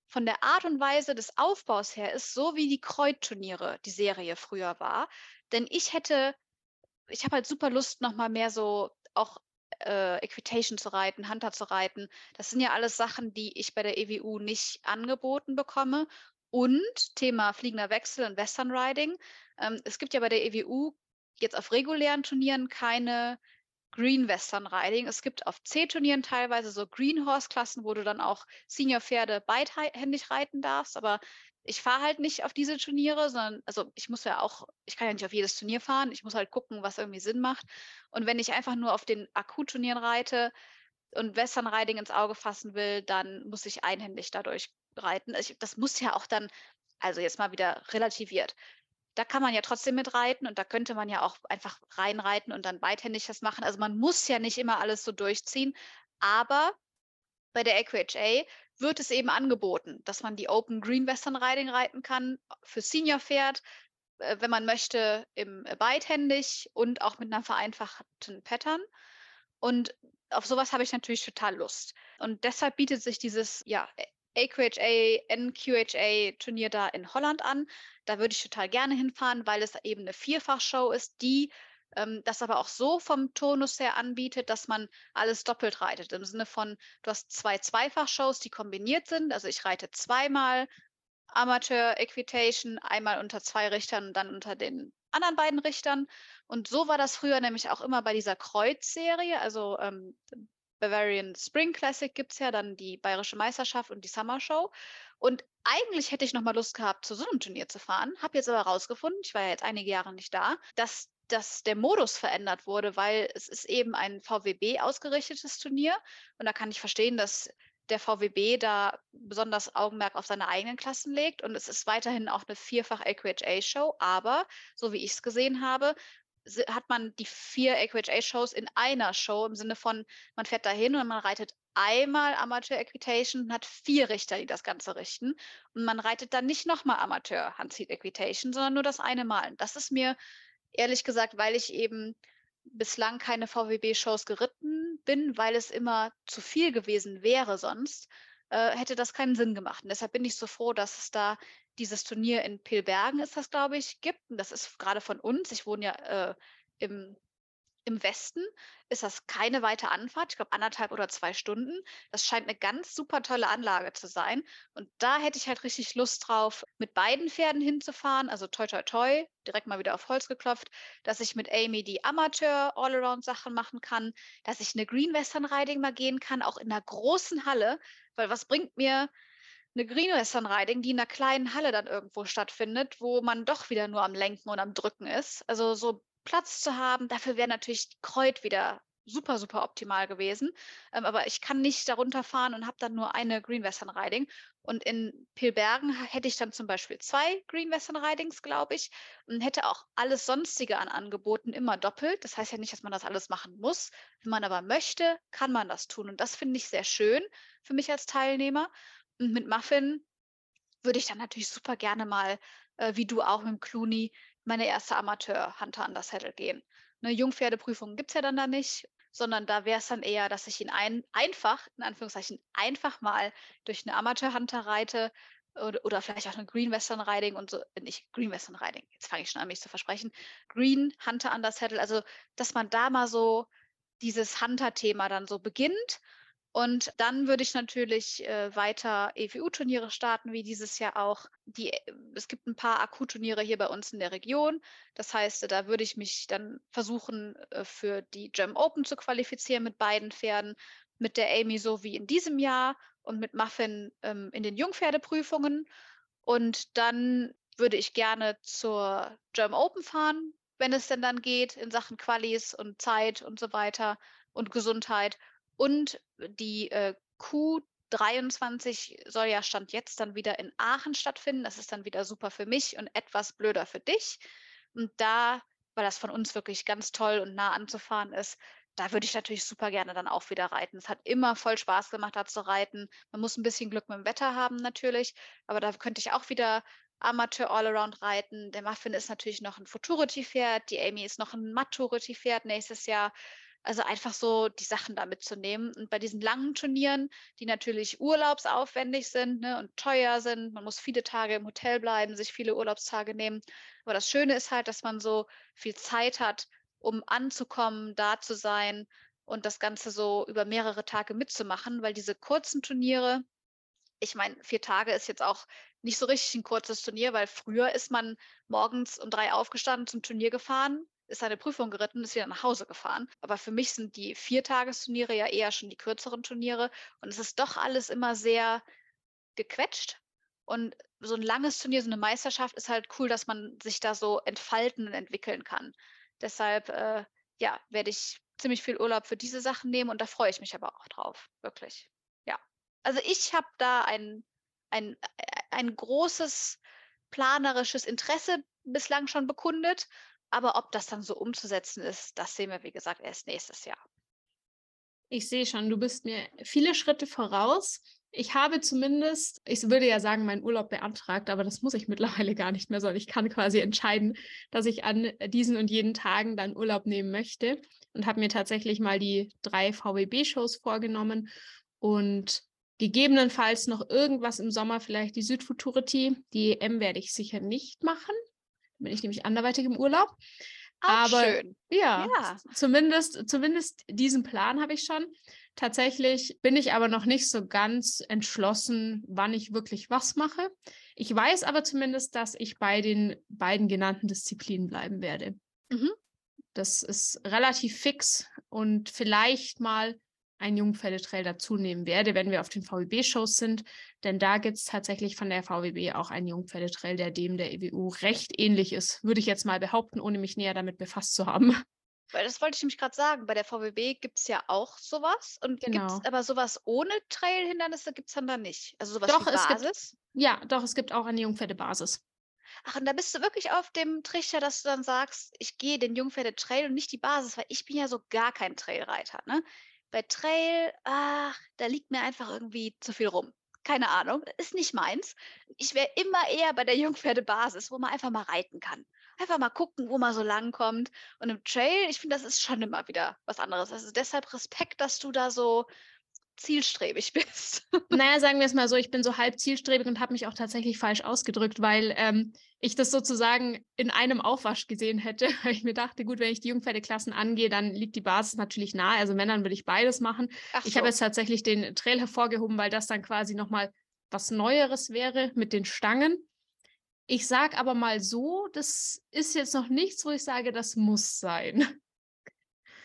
von der Art und Weise des Aufbaus her ist so wie die Kreuzturniere, die Serie früher war. Denn ich hätte, ich habe halt super Lust, nochmal mehr so auch äh, Equitation zu reiten, Hunter zu reiten. Das sind ja alles Sachen, die ich bei der EWU nicht angeboten bekomme. Und Thema fliegender Wechsel und Western Riding. Ähm, es gibt ja bei der EWU jetzt auf regulären Turnieren keine Green Western Riding. Es gibt auf C-Turnieren teilweise so Green Horse-Klassen, wo du dann auch Senior-Pferde beidhändig reiten darfst. Aber ich fahre halt nicht auf diese Turniere, sondern, also ich muss ja auch, ich kann ja nicht auf jedes Turnier fahren. Ich muss halt gucken, was irgendwie Sinn macht. Und wenn ich einfach nur auf den Akku-Turnieren reite und Western Riding ins Auge fassen will, dann muss ich einhändig dadurch reiten. das muss ja auch dann, also jetzt mal wieder relativiert da kann man ja trotzdem mit reiten und da könnte man ja auch einfach reinreiten und dann beidhändig das machen. Also man muss ja nicht immer alles so durchziehen, aber bei der AQHA wird es eben angeboten, dass man die Open Green Western Riding reiten kann für Senior Pferd, äh, wenn man möchte, im äh, beidhändig und auch mit einer vereinfachten Pattern. Und auf sowas habe ich natürlich total Lust. Und deshalb bietet sich dieses ja, AQHA, NQHA Turnier da in Holland an. Da würde ich total gerne hinfahren, weil es eben eine Vierfachshow ist, die ähm, das aber auch so vom Tonus her anbietet, dass man alles doppelt reitet. Im Sinne von, du hast zwei Zweifachshows, die kombiniert sind. Also ich reite zweimal Amateur Equitation, einmal unter zwei Richtern und dann unter den anderen beiden Richtern. Und so war das früher nämlich auch immer bei dieser Kreuzserie. Also ähm, Bavarian Spring Classic gibt es ja, dann die Bayerische Meisterschaft und die Summer Show. Und eigentlich hätte ich noch mal Lust gehabt, zu so einem Turnier zu fahren. Habe jetzt aber herausgefunden, ich war ja jetzt einige Jahre nicht da, dass, dass der Modus verändert wurde, weil es ist eben ein VWB ausgerichtetes Turnier. Und da kann ich verstehen, dass der VWB da besonders Augenmerk auf seine eigenen Klassen legt. Und es ist weiterhin auch eine vierfach AQHA-Show. Aber, so wie ich es gesehen habe, hat man die vier AQHA-Shows in einer Show im Sinne von, man fährt dahin und man reitet einmal Amateur Equitation und hat vier Richter, die das Ganze richten. Und man reitet dann nicht nochmal Amateur Handseat Equitation, sondern nur das eine Mal. Das ist mir ehrlich gesagt, weil ich eben bislang keine VWB-Shows geritten bin, weil es immer zu viel gewesen wäre sonst, äh, hätte das keinen Sinn gemacht. Und deshalb bin ich so froh, dass es da dieses Turnier in Pilbergen ist das, glaube ich, gibt. Und das ist gerade von uns. Ich wohne ja äh, im, im Westen ist das keine weite Anfahrt, ich glaube anderthalb oder zwei Stunden. Das scheint eine ganz super tolle Anlage zu sein. Und da hätte ich halt richtig Lust drauf, mit beiden Pferden hinzufahren. Also toi toi toi, direkt mal wieder auf Holz geklopft, dass ich mit Amy die Amateur-Allround-Sachen machen kann, dass ich eine Green Western Riding mal gehen kann, auch in einer großen Halle. Weil was bringt mir eine Green Western Riding, die in einer kleinen Halle dann irgendwo stattfindet, wo man doch wieder nur am Lenken und am Drücken ist. Also so Platz zu haben. Dafür wäre natürlich Kreuz wieder super, super optimal gewesen. Ähm, aber ich kann nicht darunter fahren und habe dann nur eine Green Western Riding. Und in Pilbergen hätte ich dann zum Beispiel zwei Green Western Ridings, glaube ich, und hätte auch alles Sonstige an Angeboten immer doppelt. Das heißt ja nicht, dass man das alles machen muss. Wenn man aber möchte, kann man das tun. Und das finde ich sehr schön für mich als Teilnehmer. Mit Muffin würde ich dann natürlich super gerne mal, äh, wie du auch mit Clooney, meine erste Amateur-Hunter an das Saddle gehen. Eine Jungpferdeprüfung gibt es ja dann da nicht, sondern da wäre es dann eher, dass ich ihn ein, einfach, in Anführungszeichen, einfach mal durch eine Amateur-Hunter reite oder, oder, vielleicht auch eine Green Western Riding und so, äh, nicht Green Western Riding, jetzt fange ich schon an, mich zu versprechen, Green Hunter an das Saddle, also dass man da mal so dieses Hunter-Thema dann so beginnt und dann würde ich natürlich äh, weiter EWU-Turniere starten, wie dieses Jahr auch. Die, äh, es gibt ein paar Akku-Turniere hier bei uns in der Region. Das heißt, da würde ich mich dann versuchen, äh, für die Gem Open zu qualifizieren mit beiden Pferden. Mit der Amy so wie in diesem Jahr und mit Muffin ähm, in den Jungpferdeprüfungen. Und dann würde ich gerne zur German Open fahren, wenn es denn dann geht, in Sachen Qualis und Zeit und so weiter und Gesundheit. Und die äh, Q23 soll ja Stand jetzt dann wieder in Aachen stattfinden. Das ist dann wieder super für mich und etwas blöder für dich. Und da, weil das von uns wirklich ganz toll und nah anzufahren ist, da würde ich natürlich super gerne dann auch wieder reiten. Es hat immer voll Spaß gemacht, da zu reiten. Man muss ein bisschen Glück mit dem Wetter haben natürlich, aber da könnte ich auch wieder Amateur Allround reiten. Der Muffin ist natürlich noch ein Futurity-Pferd, die Amy ist noch ein Maturity-Pferd nächstes Jahr. Also einfach so die Sachen da mitzunehmen. Und bei diesen langen Turnieren, die natürlich urlaubsaufwendig sind ne, und teuer sind, man muss viele Tage im Hotel bleiben, sich viele Urlaubstage nehmen. Aber das Schöne ist halt, dass man so viel Zeit hat, um anzukommen, da zu sein und das Ganze so über mehrere Tage mitzumachen, weil diese kurzen Turniere, ich meine, vier Tage ist jetzt auch nicht so richtig ein kurzes Turnier, weil früher ist man morgens um drei aufgestanden, zum Turnier gefahren, ist seine Prüfung geritten, ist wieder nach Hause gefahren. Aber für mich sind die Viertagesturniere ja eher schon die kürzeren Turniere. Und es ist doch alles immer sehr gequetscht. Und so ein langes Turnier, so eine Meisterschaft ist halt cool, dass man sich da so entfalten und entwickeln kann. Deshalb, äh, ja, werde ich ziemlich viel Urlaub für diese Sachen nehmen und da freue ich mich aber auch drauf, wirklich. Ja. Also ich habe da ein, ein, ein großes planerisches Interesse bislang schon bekundet aber ob das dann so umzusetzen ist, das sehen wir, wie gesagt, erst nächstes Jahr. Ich sehe schon, du bist mir viele Schritte voraus. Ich habe zumindest, ich würde ja sagen, meinen Urlaub beantragt, aber das muss ich mittlerweile gar nicht mehr, sondern ich kann quasi entscheiden, dass ich an diesen und jenen Tagen dann Urlaub nehmen möchte und habe mir tatsächlich mal die drei VWB-Shows vorgenommen und gegebenenfalls noch irgendwas im Sommer, vielleicht die Südfuturity. Die M werde ich sicher nicht machen bin ich nämlich anderweitig im Urlaub. Auch Aber schön. Ja, ja, zumindest, zumindest diesen Plan habe ich schon. Tatsächlich bin ich aber noch nicht so ganz entschlossen, wann ich wirklich was mache. Ich weiß aber zumindest, dass ich bei den beiden genannten Disziplinen bleiben werde. Mhm. Das ist relativ fix und vielleicht mal ein Jungpferdetrail dazu nehmen werde, wenn wir auf den VWB-Shows sind. Denn da gibt es tatsächlich von der VWB auch einen Jungpferdetrail, der dem der EWU recht ähnlich ist, würde ich jetzt mal behaupten, ohne mich näher damit befasst zu haben. Weil das wollte ich nämlich gerade sagen. Bei der VWB gibt es ja auch sowas. Und genau. gibt es aber sowas ohne Trailhindernisse gibt es dann da nicht. Also sowas doch, wie Basis? Es gibt, ja, doch, es gibt auch eine Jungpferdebasis. Ach, und da bist du wirklich auf dem Trichter, dass du dann sagst, ich gehe den Jungpferde-Trail und nicht die Basis, weil ich bin ja so gar kein Trailreiter. Ne? Bei Trail, ach, da liegt mir einfach irgendwie zu viel rum. Keine Ahnung, ist nicht meins. Ich wäre immer eher bei der Jungpferdebasis, wo man einfach mal reiten kann. Einfach mal gucken, wo man so lang kommt. Und im Trail, ich finde, das ist schon immer wieder was anderes. Also deshalb Respekt, dass du da so zielstrebig bist. Naja, sagen wir es mal so, ich bin so halb zielstrebig und habe mich auch tatsächlich falsch ausgedrückt, weil ähm, ich das sozusagen in einem Aufwasch gesehen hätte, weil ich mir dachte, gut, wenn ich die Jungpferdeklassen angehe, dann liegt die Basis natürlich nahe. Also Männern würde ich beides machen. Ach ich habe jetzt tatsächlich den Trail hervorgehoben, weil das dann quasi nochmal was Neueres wäre mit den Stangen. Ich sage aber mal so, das ist jetzt noch nichts, wo ich sage, das muss sein.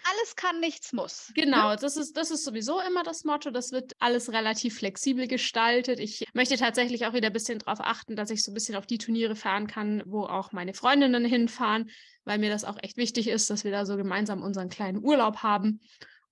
Alles kann, nichts muss. Ne? Genau, das ist, das ist sowieso immer das Motto. Das wird alles relativ flexibel gestaltet. Ich möchte tatsächlich auch wieder ein bisschen darauf achten, dass ich so ein bisschen auf die Turniere fahren kann, wo auch meine Freundinnen hinfahren, weil mir das auch echt wichtig ist, dass wir da so gemeinsam unseren kleinen Urlaub haben.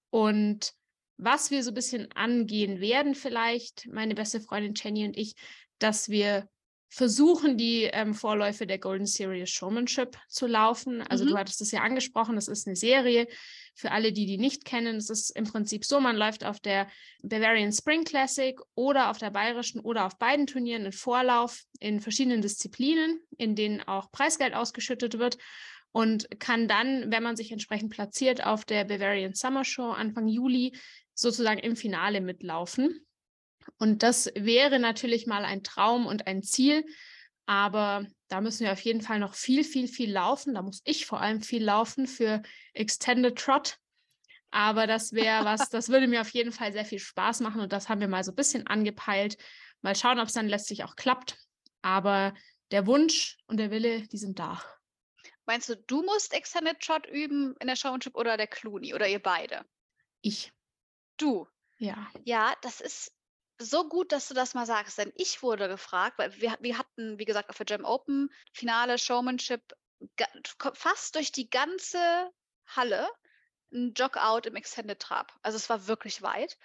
Und was wir so ein bisschen angehen werden, vielleicht, meine beste Freundin Jenny und ich, dass wir versuchen, die ähm, Vorläufe der Golden Series Showmanship zu laufen. Also mhm. du hattest es ja angesprochen, das ist eine Serie. Für alle, die die nicht kennen, es ist im Prinzip so, man läuft auf der Bavarian Spring Classic oder auf der bayerischen oder auf beiden Turnieren in Vorlauf in verschiedenen Disziplinen, in denen auch Preisgeld ausgeschüttet wird und kann dann, wenn man sich entsprechend platziert, auf der Bavarian Summer Show Anfang Juli sozusagen im Finale mitlaufen. Und das wäre natürlich mal ein Traum und ein Ziel. Aber da müssen wir auf jeden Fall noch viel, viel, viel laufen. Da muss ich vor allem viel laufen für Extended Trot. Aber das wäre was, das würde mir auf jeden Fall sehr viel Spaß machen. Und das haben wir mal so ein bisschen angepeilt. Mal schauen, ob es dann letztlich auch klappt. Aber der Wunsch und der Wille, die sind da. Meinst du, du musst Extended Trot üben in der Showmanship oder der Clooney oder ihr beide? Ich. Du? Ja. Ja, das ist so gut, dass du das mal sagst, denn ich wurde gefragt, weil wir, wir hatten, wie gesagt, auf der Jam Open Finale Showmanship fast durch die ganze Halle ein Jogout im Extended Trab. Also es war wirklich weit.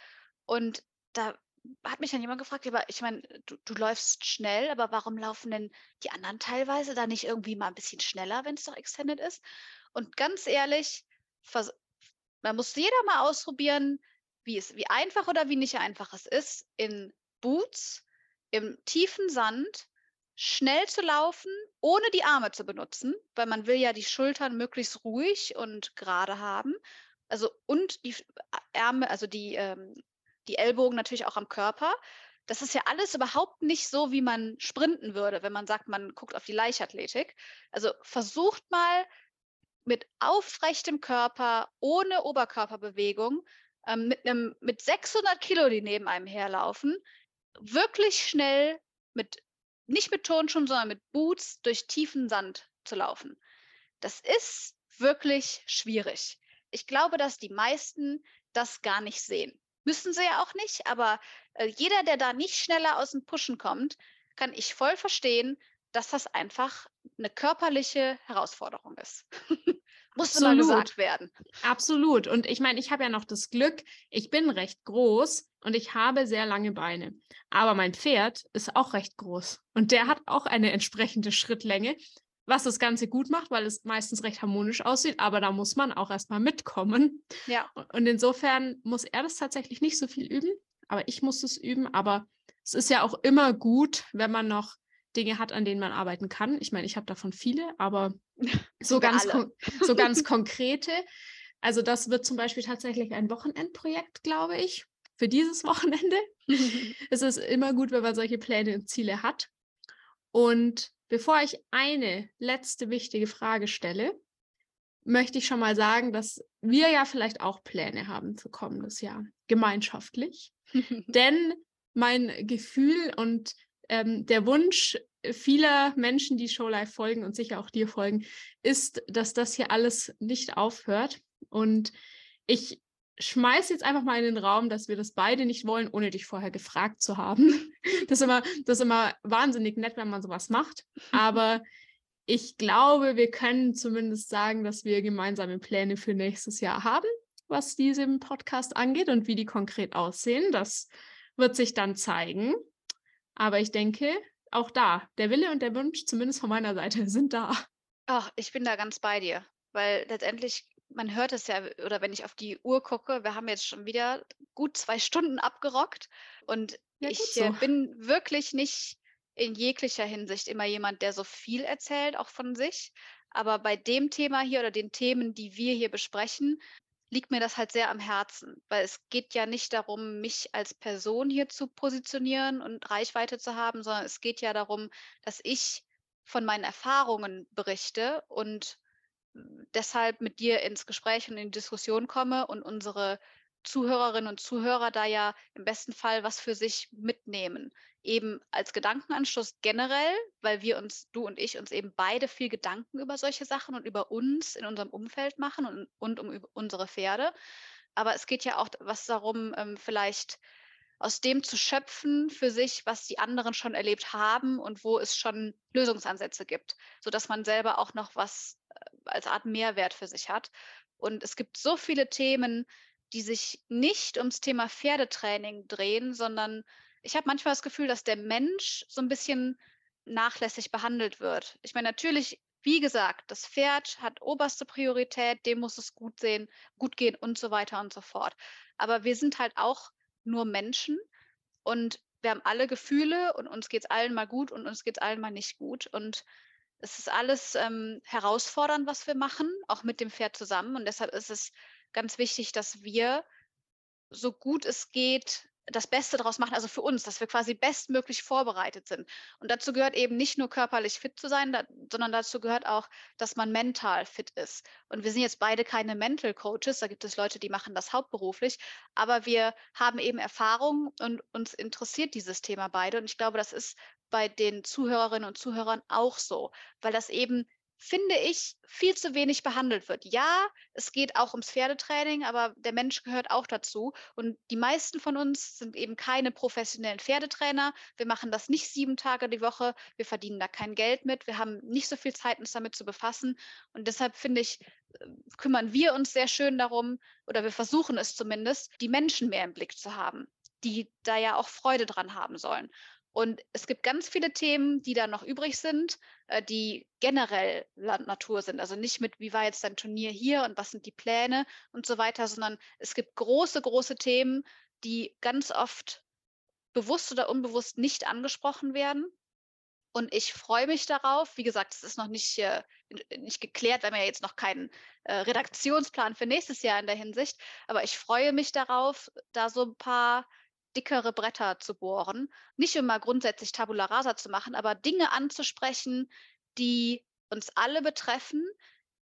Und da hat mich dann jemand gefragt, aber ich meine, du, du, läufst schnell, aber warum laufen denn die anderen teilweise da nicht irgendwie mal ein bisschen schneller, wenn es doch Extended ist? Und ganz ehrlich, man muss jeder mal ausprobieren, wie, es, wie einfach oder wie nicht einfach es ist, in Boots im tiefen Sand schnell zu laufen, ohne die Arme zu benutzen, weil man will ja die Schultern möglichst ruhig und gerade haben. Also und die Ärmel, also die, ähm, die Ellbogen natürlich auch am Körper. Das ist ja alles überhaupt nicht so, wie man sprinten würde, wenn man sagt, man guckt auf die Leichtathletik. Also versucht mal mit aufrechtem Körper, ohne Oberkörperbewegung, ähm, mit, einem, mit 600 Kilo, die neben einem herlaufen, wirklich schnell mit, nicht mit Turnschuhen, sondern mit Boots durch tiefen Sand zu laufen. Das ist wirklich schwierig. Ich glaube, dass die meisten das gar nicht sehen. Müssen sie ja auch nicht, aber äh, jeder, der da nicht schneller aus dem Pushen kommt, kann ich voll verstehen, dass das einfach eine körperliche Herausforderung ist. Musste mal gesagt werden. Absolut. Und ich meine, ich habe ja noch das Glück, ich bin recht groß und ich habe sehr lange Beine. Aber mein Pferd ist auch recht groß und der hat auch eine entsprechende Schrittlänge, was das Ganze gut macht, weil es meistens recht harmonisch aussieht. Aber da muss man auch erstmal mitkommen. Ja. Und insofern muss er das tatsächlich nicht so viel üben, aber ich muss es üben. Aber es ist ja auch immer gut, wenn man noch Dinge hat, an denen man arbeiten kann. Ich meine, ich habe davon viele, aber so ganz, so ganz konkrete. Also das wird zum Beispiel tatsächlich ein Wochenendprojekt, glaube ich, für dieses Wochenende. es ist immer gut, wenn man solche Pläne und Ziele hat. Und bevor ich eine letzte wichtige Frage stelle, möchte ich schon mal sagen, dass wir ja vielleicht auch Pläne haben für kommendes Jahr, gemeinschaftlich. Denn mein Gefühl und ähm, der Wunsch vieler Menschen, die Showlife folgen und sicher auch dir folgen, ist, dass das hier alles nicht aufhört. Und ich schmeiße jetzt einfach mal in den Raum, dass wir das beide nicht wollen, ohne dich vorher gefragt zu haben. Das ist immer, das ist immer wahnsinnig nett, wenn man sowas macht. Aber ich glaube, wir können zumindest sagen, dass wir gemeinsame Pläne für nächstes Jahr haben, was diesen Podcast angeht und wie die konkret aussehen. Das wird sich dann zeigen. Aber ich denke, auch da, der Wille und der Wunsch, zumindest von meiner Seite, sind da. Ach, ich bin da ganz bei dir, weil letztendlich, man hört es ja, oder wenn ich auf die Uhr gucke, wir haben jetzt schon wieder gut zwei Stunden abgerockt und ja, ich so. bin wirklich nicht in jeglicher Hinsicht immer jemand, der so viel erzählt, auch von sich. Aber bei dem Thema hier oder den Themen, die wir hier besprechen, liegt mir das halt sehr am Herzen, weil es geht ja nicht darum, mich als Person hier zu positionieren und Reichweite zu haben, sondern es geht ja darum, dass ich von meinen Erfahrungen berichte und deshalb mit dir ins Gespräch und in die Diskussion komme und unsere Zuhörerinnen und Zuhörer da ja im besten Fall was für sich mitnehmen. Eben als Gedankenanschluss generell, weil wir uns, du und ich, uns eben beide viel Gedanken über solche Sachen und über uns in unserem Umfeld machen und, und um unsere Pferde. Aber es geht ja auch was darum, ähm, vielleicht aus dem zu schöpfen für sich, was die anderen schon erlebt haben und wo es schon Lösungsansätze gibt, sodass man selber auch noch was äh, als Art Mehrwert für sich hat. Und es gibt so viele Themen, die sich nicht ums Thema Pferdetraining drehen, sondern ich habe manchmal das Gefühl, dass der Mensch so ein bisschen nachlässig behandelt wird. Ich meine, natürlich, wie gesagt, das Pferd hat oberste Priorität, dem muss es gut sehen, gut gehen und so weiter und so fort. Aber wir sind halt auch nur Menschen und wir haben alle Gefühle und uns geht es allen mal gut und uns geht es allen mal nicht gut. Und es ist alles ähm, herausfordernd, was wir machen, auch mit dem Pferd zusammen. Und deshalb ist es ganz wichtig, dass wir so gut es geht das Beste daraus machen, also für uns, dass wir quasi bestmöglich vorbereitet sind. Und dazu gehört eben nicht nur körperlich fit zu sein, da, sondern dazu gehört auch, dass man mental fit ist. Und wir sind jetzt beide keine Mental Coaches, da gibt es Leute, die machen das hauptberuflich, aber wir haben eben Erfahrung und uns interessiert dieses Thema beide. Und ich glaube, das ist bei den Zuhörerinnen und Zuhörern auch so, weil das eben finde ich, viel zu wenig behandelt wird. Ja, es geht auch ums Pferdetraining, aber der Mensch gehört auch dazu. Und die meisten von uns sind eben keine professionellen Pferdetrainer. Wir machen das nicht sieben Tage die Woche. Wir verdienen da kein Geld mit. Wir haben nicht so viel Zeit, uns damit zu befassen. Und deshalb finde ich, äh, kümmern wir uns sehr schön darum, oder wir versuchen es zumindest, die Menschen mehr im Blick zu haben, die da ja auch Freude dran haben sollen. Und es gibt ganz viele Themen, die da noch übrig sind, äh, die generell Landnatur sind. Also nicht mit, wie war jetzt dein Turnier hier und was sind die Pläne und so weiter, sondern es gibt große, große Themen, die ganz oft bewusst oder unbewusst nicht angesprochen werden. Und ich freue mich darauf. Wie gesagt, es ist noch nicht, äh, nicht geklärt, weil wir ja jetzt noch keinen äh, Redaktionsplan für nächstes Jahr in der Hinsicht. Aber ich freue mich darauf, da so ein paar dickere Bretter zu bohren. Nicht immer grundsätzlich Tabula rasa zu machen, aber Dinge anzusprechen, die uns alle betreffen,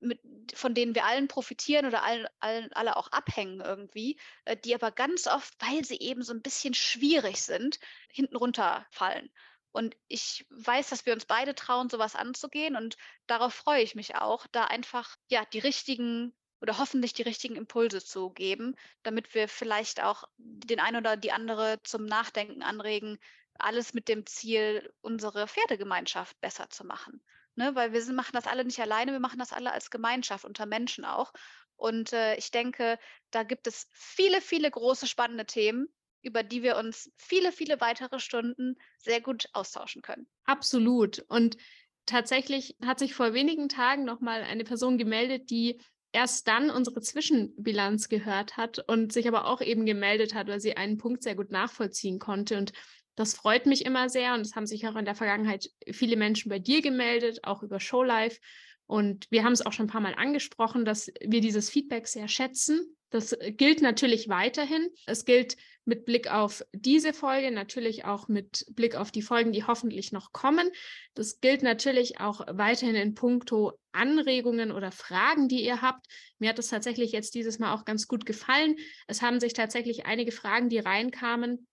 mit, von denen wir allen profitieren oder allen, allen, alle auch abhängen irgendwie, äh, die aber ganz oft, weil sie eben so ein bisschen schwierig sind, hinten runterfallen. Und ich weiß, dass wir uns beide trauen, sowas anzugehen und darauf freue ich mich auch, da einfach ja die richtigen oder hoffentlich die richtigen Impulse zu geben, damit wir vielleicht auch den einen oder die andere zum Nachdenken anregen, alles mit dem Ziel, unsere Pferdegemeinschaft besser zu machen. Ne? Weil wir machen das alle nicht alleine, wir machen das alle als Gemeinschaft, unter Menschen auch. Und äh, ich denke, da gibt es viele, viele große, spannende Themen, über die wir uns viele, viele weitere Stunden sehr gut austauschen können. Absolut. Und tatsächlich hat sich vor wenigen Tagen noch mal eine Person gemeldet, die erst dann unsere Zwischenbilanz gehört hat und sich aber auch eben gemeldet hat, weil sie einen Punkt sehr gut nachvollziehen konnte. Und das freut mich immer sehr. Und es haben sich auch in der Vergangenheit viele Menschen bei dir gemeldet, auch über Showlife. Und wir haben es auch schon ein paar Mal angesprochen, dass wir dieses Feedback sehr schätzen. Das gilt natürlich weiterhin. Es gilt mit Blick auf diese Folge, natürlich auch mit Blick auf die Folgen, die hoffentlich noch kommen. Das gilt natürlich auch weiterhin in puncto Anregungen oder Fragen, die ihr habt. Mir hat es tatsächlich jetzt dieses Mal auch ganz gut gefallen. Es haben sich tatsächlich einige Fragen, die reinkamen,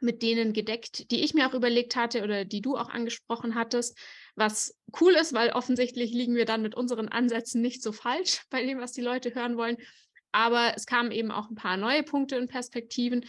mit denen gedeckt, die ich mir auch überlegt hatte oder die du auch angesprochen hattest, was cool ist, weil offensichtlich liegen wir dann mit unseren Ansätzen nicht so falsch bei dem, was die Leute hören wollen. Aber es kamen eben auch ein paar neue Punkte und Perspektiven.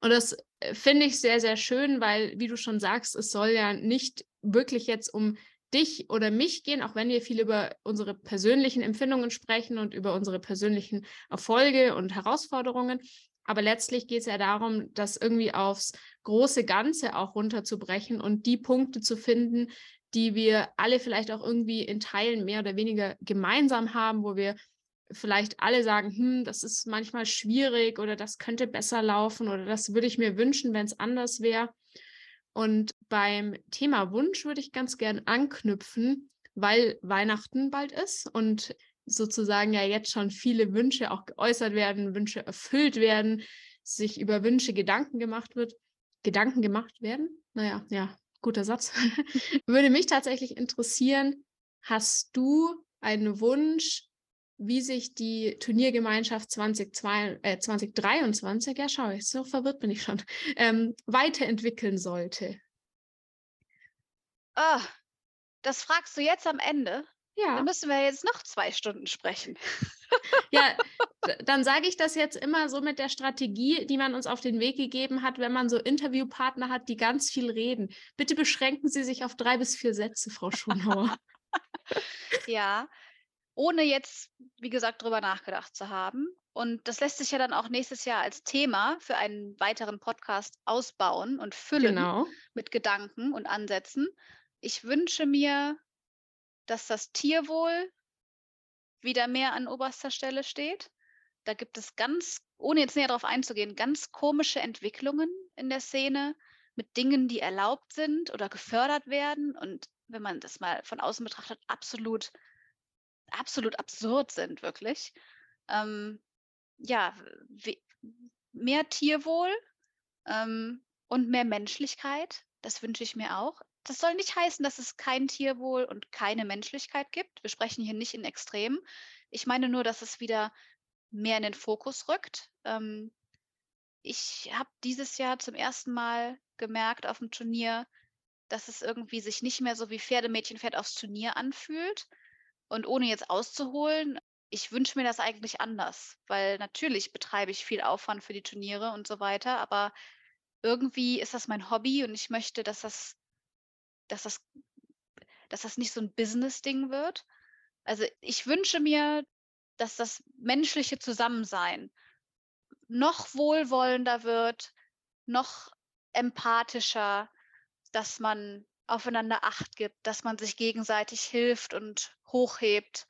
Und das äh, finde ich sehr, sehr schön, weil, wie du schon sagst, es soll ja nicht wirklich jetzt um dich oder mich gehen, auch wenn wir viel über unsere persönlichen Empfindungen sprechen und über unsere persönlichen Erfolge und Herausforderungen. Aber letztlich geht es ja darum, das irgendwie aufs große Ganze auch runterzubrechen und die Punkte zu finden, die wir alle vielleicht auch irgendwie in Teilen mehr oder weniger gemeinsam haben, wo wir vielleicht alle sagen, hm, das ist manchmal schwierig oder das könnte besser laufen oder das würde ich mir wünschen, wenn es anders wäre. Und beim Thema Wunsch würde ich ganz gern anknüpfen, weil Weihnachten bald ist und sozusagen ja jetzt schon viele Wünsche auch geäußert werden, Wünsche erfüllt werden, sich über Wünsche Gedanken gemacht wird, Gedanken gemacht werden. Naja, ja, guter Satz. Würde mich tatsächlich interessieren, hast du einen Wunsch, wie sich die Turniergemeinschaft 2022, äh, 2023, ja schau ich, so verwirrt bin ich schon, ähm, weiterentwickeln sollte? Oh, das fragst du jetzt am Ende? Ja. Dann müssen wir jetzt noch zwei Stunden sprechen. Ja, dann sage ich das jetzt immer so mit der Strategie, die man uns auf den Weg gegeben hat, wenn man so Interviewpartner hat, die ganz viel reden. Bitte beschränken Sie sich auf drei bis vier Sätze, Frau Schonauer. ja, ohne jetzt, wie gesagt, drüber nachgedacht zu haben. Und das lässt sich ja dann auch nächstes Jahr als Thema für einen weiteren Podcast ausbauen und füllen Genau. mit Gedanken und Ansätzen. Ich wünsche mir, dass das Tierwohl wieder mehr an oberster Stelle steht. Da gibt es ganz, ohne jetzt näher darauf einzugehen, ganz komische Entwicklungen in der Szene mit Dingen, die erlaubt sind oder gefördert werden und wenn man das mal von außen betrachtet, absolut, absolut absurd sind, wirklich. Ähm, ja, mehr Tierwohl ähm, und mehr Menschlichkeit, das wünsche ich mir auch. Das soll nicht heißen, dass es kein Tierwohl und keine Menschlichkeit gibt. Wir sprechen hier nicht in Extremen. Ich meine nur, dass es wieder mehr in den Fokus rückt. Ähm, ich habe dieses Jahr zum ersten Mal gemerkt auf dem Turnier, dass es irgendwie sich nicht mehr so wie Pferdemädchen fährt aufs Turnier anfühlt. Und ohne jetzt auszuholen, ich wünsche mir das eigentlich anders, weil natürlich betreibe ich viel Aufwand für die Turniere und so weiter, aber irgendwie ist das mein Hobby und ich möchte, dass das, dass das, dass das nicht so ein Business-Ding wird. Also ich wünsche mir, dass das menschliche Zusammensein noch wohlwollender wird, noch empathischer, dass man aufeinander Acht gibt, dass man sich gegenseitig hilft und hochhebt.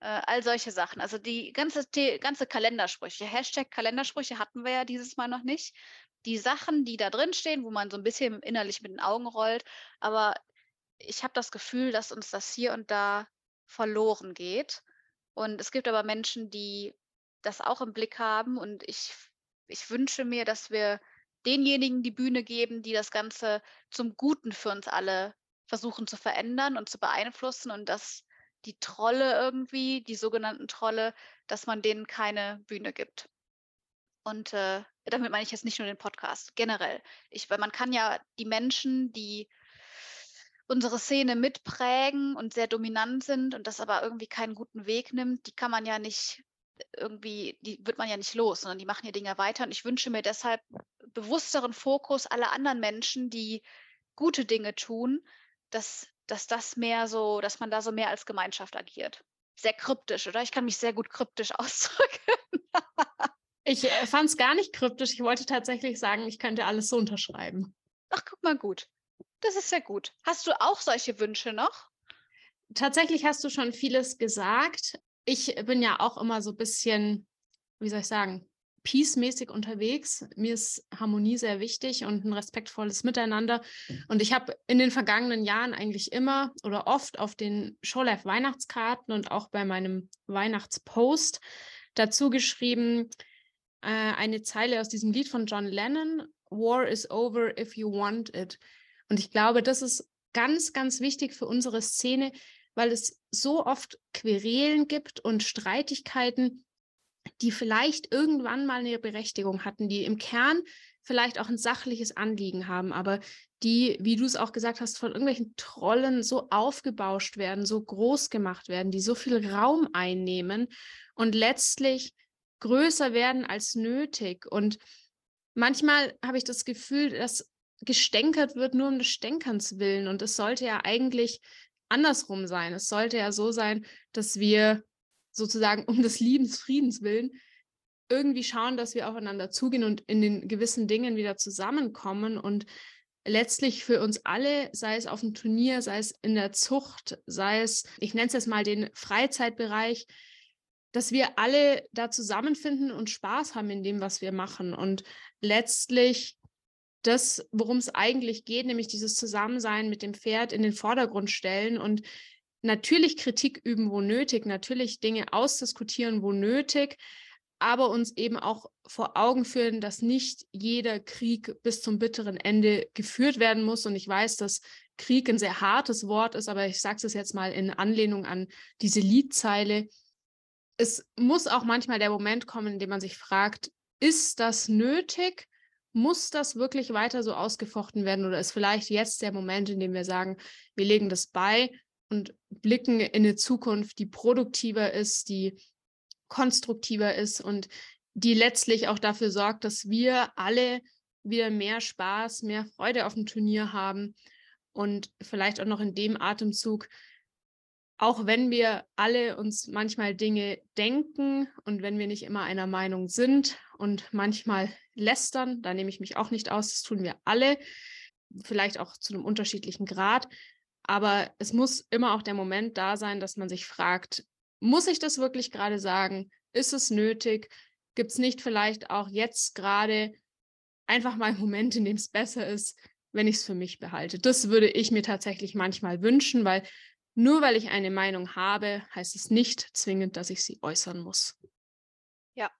Äh, all solche Sachen. Also die ganze, The ganze Kalendersprüche, Hashtag Kalendersprüche hatten wir ja dieses Mal noch nicht. Die Sachen, die da drin stehen, wo man so ein bisschen innerlich mit den Augen rollt, aber ich habe das Gefühl, dass uns das hier und da verloren geht. Und es gibt aber Menschen, die das auch im Blick haben und ich, ich wünsche mir, dass wir denjenigen die Bühne geben, die das Ganze zum Guten für uns alle versuchen zu verändern und zu beeinflussen und dass die Trolle irgendwie, die sogenannten Trolle, dass man denen keine Bühne gibt. Und äh, damit meine ich jetzt nicht nur den Podcast, generell. Ich, weil man kann ja die Menschen, die unsere Szene mitprägen und sehr dominant sind und das aber irgendwie keinen guten Weg nimmt, die kann man ja nicht irgendwie, die wird man ja nicht los, sondern die machen ihr Dinge weiter. Und ich wünsche mir deshalb bewussteren Fokus aller anderen Menschen, die gute Dinge tun, dass, dass das mehr so, dass man da so mehr als Gemeinschaft agiert. Sehr kryptisch, oder? Ich kann mich sehr gut kryptisch ausdrücken. Ich äh, fand es gar nicht kryptisch. Ich wollte tatsächlich sagen, ich könnte alles so unterschreiben. Ach, guck mal gut. Das ist sehr gut. Hast du auch solche Wünsche noch? Tatsächlich hast du schon vieles gesagt. Ich bin ja auch immer so ein bisschen, wie soll ich sagen, peacemäßig unterwegs. Mir ist Harmonie sehr wichtig und ein respektvolles Miteinander. Und ich habe in den vergangenen Jahren eigentlich immer oder oft auf den Showlife Weihnachtskarten und auch bei meinem Weihnachtspost dazu geschrieben, äh, eine Zeile aus diesem Lied von John Lennon, War is over if you want it. Und ich glaube, das ist ganz, ganz wichtig für unsere Szene, weil es so oft Querelen gibt und Streitigkeiten, die vielleicht irgendwann mal eine Berechtigung hatten, die im Kern vielleicht auch ein sachliches Anliegen haben, aber die, wie du es auch gesagt hast, von irgendwelchen Trollen so aufgebauscht werden, so groß gemacht werden, die so viel Raum einnehmen und letztlich größer werden als nötig. Und manchmal habe ich das Gefühl, dass gestänkert wird nur um des Stänkerns willen. Und es sollte ja eigentlich andersrum sein. Es sollte ja so sein, dass wir sozusagen um des Liebens, Friedens willen irgendwie schauen, dass wir aufeinander zugehen und in den gewissen Dingen wieder zusammenkommen und letztlich für uns alle, sei es auf dem Turnier, sei es in der Zucht, sei es, ich nenne es jetzt mal den Freizeitbereich, dass wir alle da zusammenfinden und Spaß haben in dem, was wir machen. Und letztlich das, worum es eigentlich geht, nämlich dieses Zusammensein mit dem Pferd in den Vordergrund stellen und natürlich Kritik üben, wo nötig, natürlich Dinge ausdiskutieren, wo nötig, aber uns eben auch vor Augen führen, dass nicht jeder Krieg bis zum bitteren Ende geführt werden muss. Und ich weiß, dass Krieg ein sehr hartes Wort ist, aber ich sage es jetzt mal in Anlehnung an diese Liedzeile. Es muss auch manchmal der Moment kommen, in dem man sich fragt, ist das nötig? Muss das wirklich weiter so ausgefochten werden oder ist vielleicht jetzt der Moment, in dem wir sagen, wir legen das bei und blicken in eine Zukunft, die produktiver ist, die konstruktiver ist und die letztlich auch dafür sorgt, dass wir alle wieder mehr Spaß, mehr Freude auf dem Turnier haben und vielleicht auch noch in dem Atemzug, auch wenn wir alle uns manchmal Dinge denken und wenn wir nicht immer einer Meinung sind und manchmal lästern, da nehme ich mich auch nicht aus, das tun wir alle, vielleicht auch zu einem unterschiedlichen Grad, aber es muss immer auch der Moment da sein, dass man sich fragt, muss ich das wirklich gerade sagen? Ist es nötig? Gibt es nicht vielleicht auch jetzt gerade einfach mal einen Moment, in dem es besser ist, wenn ich es für mich behalte? Das würde ich mir tatsächlich manchmal wünschen, weil nur weil ich eine Meinung habe, heißt es nicht zwingend, dass ich sie äußern muss. Ja.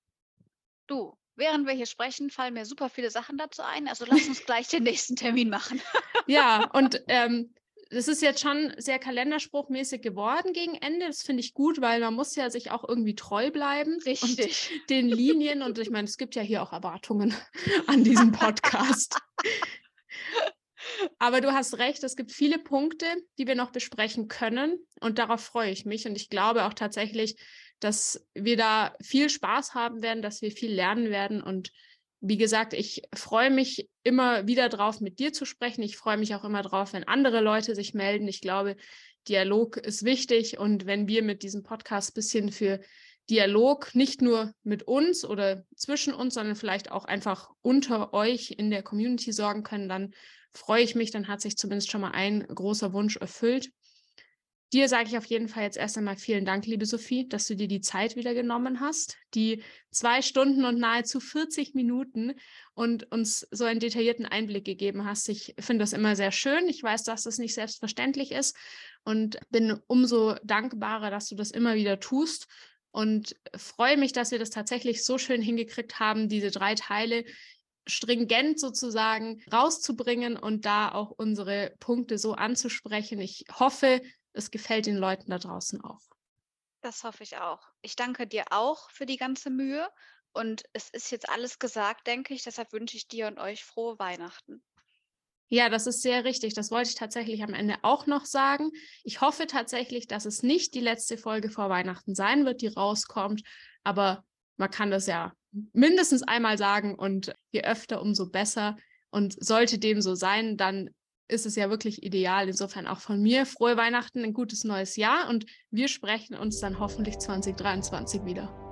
Du, während wir hier sprechen, fallen mir super viele Sachen dazu ein. Also lass uns gleich den nächsten Termin machen. ja, und ähm, das ist jetzt schon sehr kalenderspruchmäßig geworden gegen Ende. Das finde ich gut, weil man muss ja sich auch irgendwie treu bleiben. Richtig. Und den Linien. Und ich meine, es gibt ja hier auch Erwartungen an diesem Podcast. Aber du hast recht, es gibt viele Punkte, die wir noch besprechen können. Und darauf freue ich mich. Und ich glaube auch tatsächlich, dass wir da viel Spaß haben werden, dass wir viel lernen werden und wie gesagt, ich freue mich immer wieder drauf, mit dir zu sprechen. Ich freue mich auch immer drauf, wenn andere Leute sich melden. Ich glaube, Dialog ist wichtig und wenn wir mit diesem Podcast ein bisschen für Dialog nicht nur mit uns oder zwischen uns, sondern vielleicht auch einfach unter euch in der Community sorgen können, dann freue ich mich, dann hat sich zumindest schon mal ein großer Wunsch erfüllt. Dir sage ich auf jeden Fall jetzt erst einmal vielen Dank, liebe Sophie, dass du dir die Zeit wieder genommen hast, die zwei Stunden und nahezu 40 Minuten und uns so einen detaillierten Einblick gegeben hast. Ich finde das immer sehr schön. Ich weiß, dass das nicht selbstverständlich ist und bin umso dankbarer, dass du das immer wieder tust und freue mich, dass wir das tatsächlich so schön hingekriegt haben, diese drei Teile stringent sozusagen rauszubringen und da auch unsere Punkte so anzusprechen. Ich hoffe, es gefällt den Leuten da draußen auch. Das hoffe ich auch. Ich danke dir auch für die ganze Mühe und es ist jetzt alles gesagt, denke ich. Deshalb wünsche ich dir und euch frohe Weihnachten. Ja, das ist sehr richtig. Das wollte ich tatsächlich am Ende auch noch sagen. Ich hoffe tatsächlich, dass es nicht die letzte Folge vor Weihnachten sein wird, die rauskommt. Aber man kann das ja mindestens einmal sagen und je öfter, umso besser. Und sollte dem so sein, dann ist es ja wirklich ideal. Insofern auch von mir frohe Weihnachten, ein gutes neues Jahr und wir sprechen uns dann hoffentlich 2023 wieder.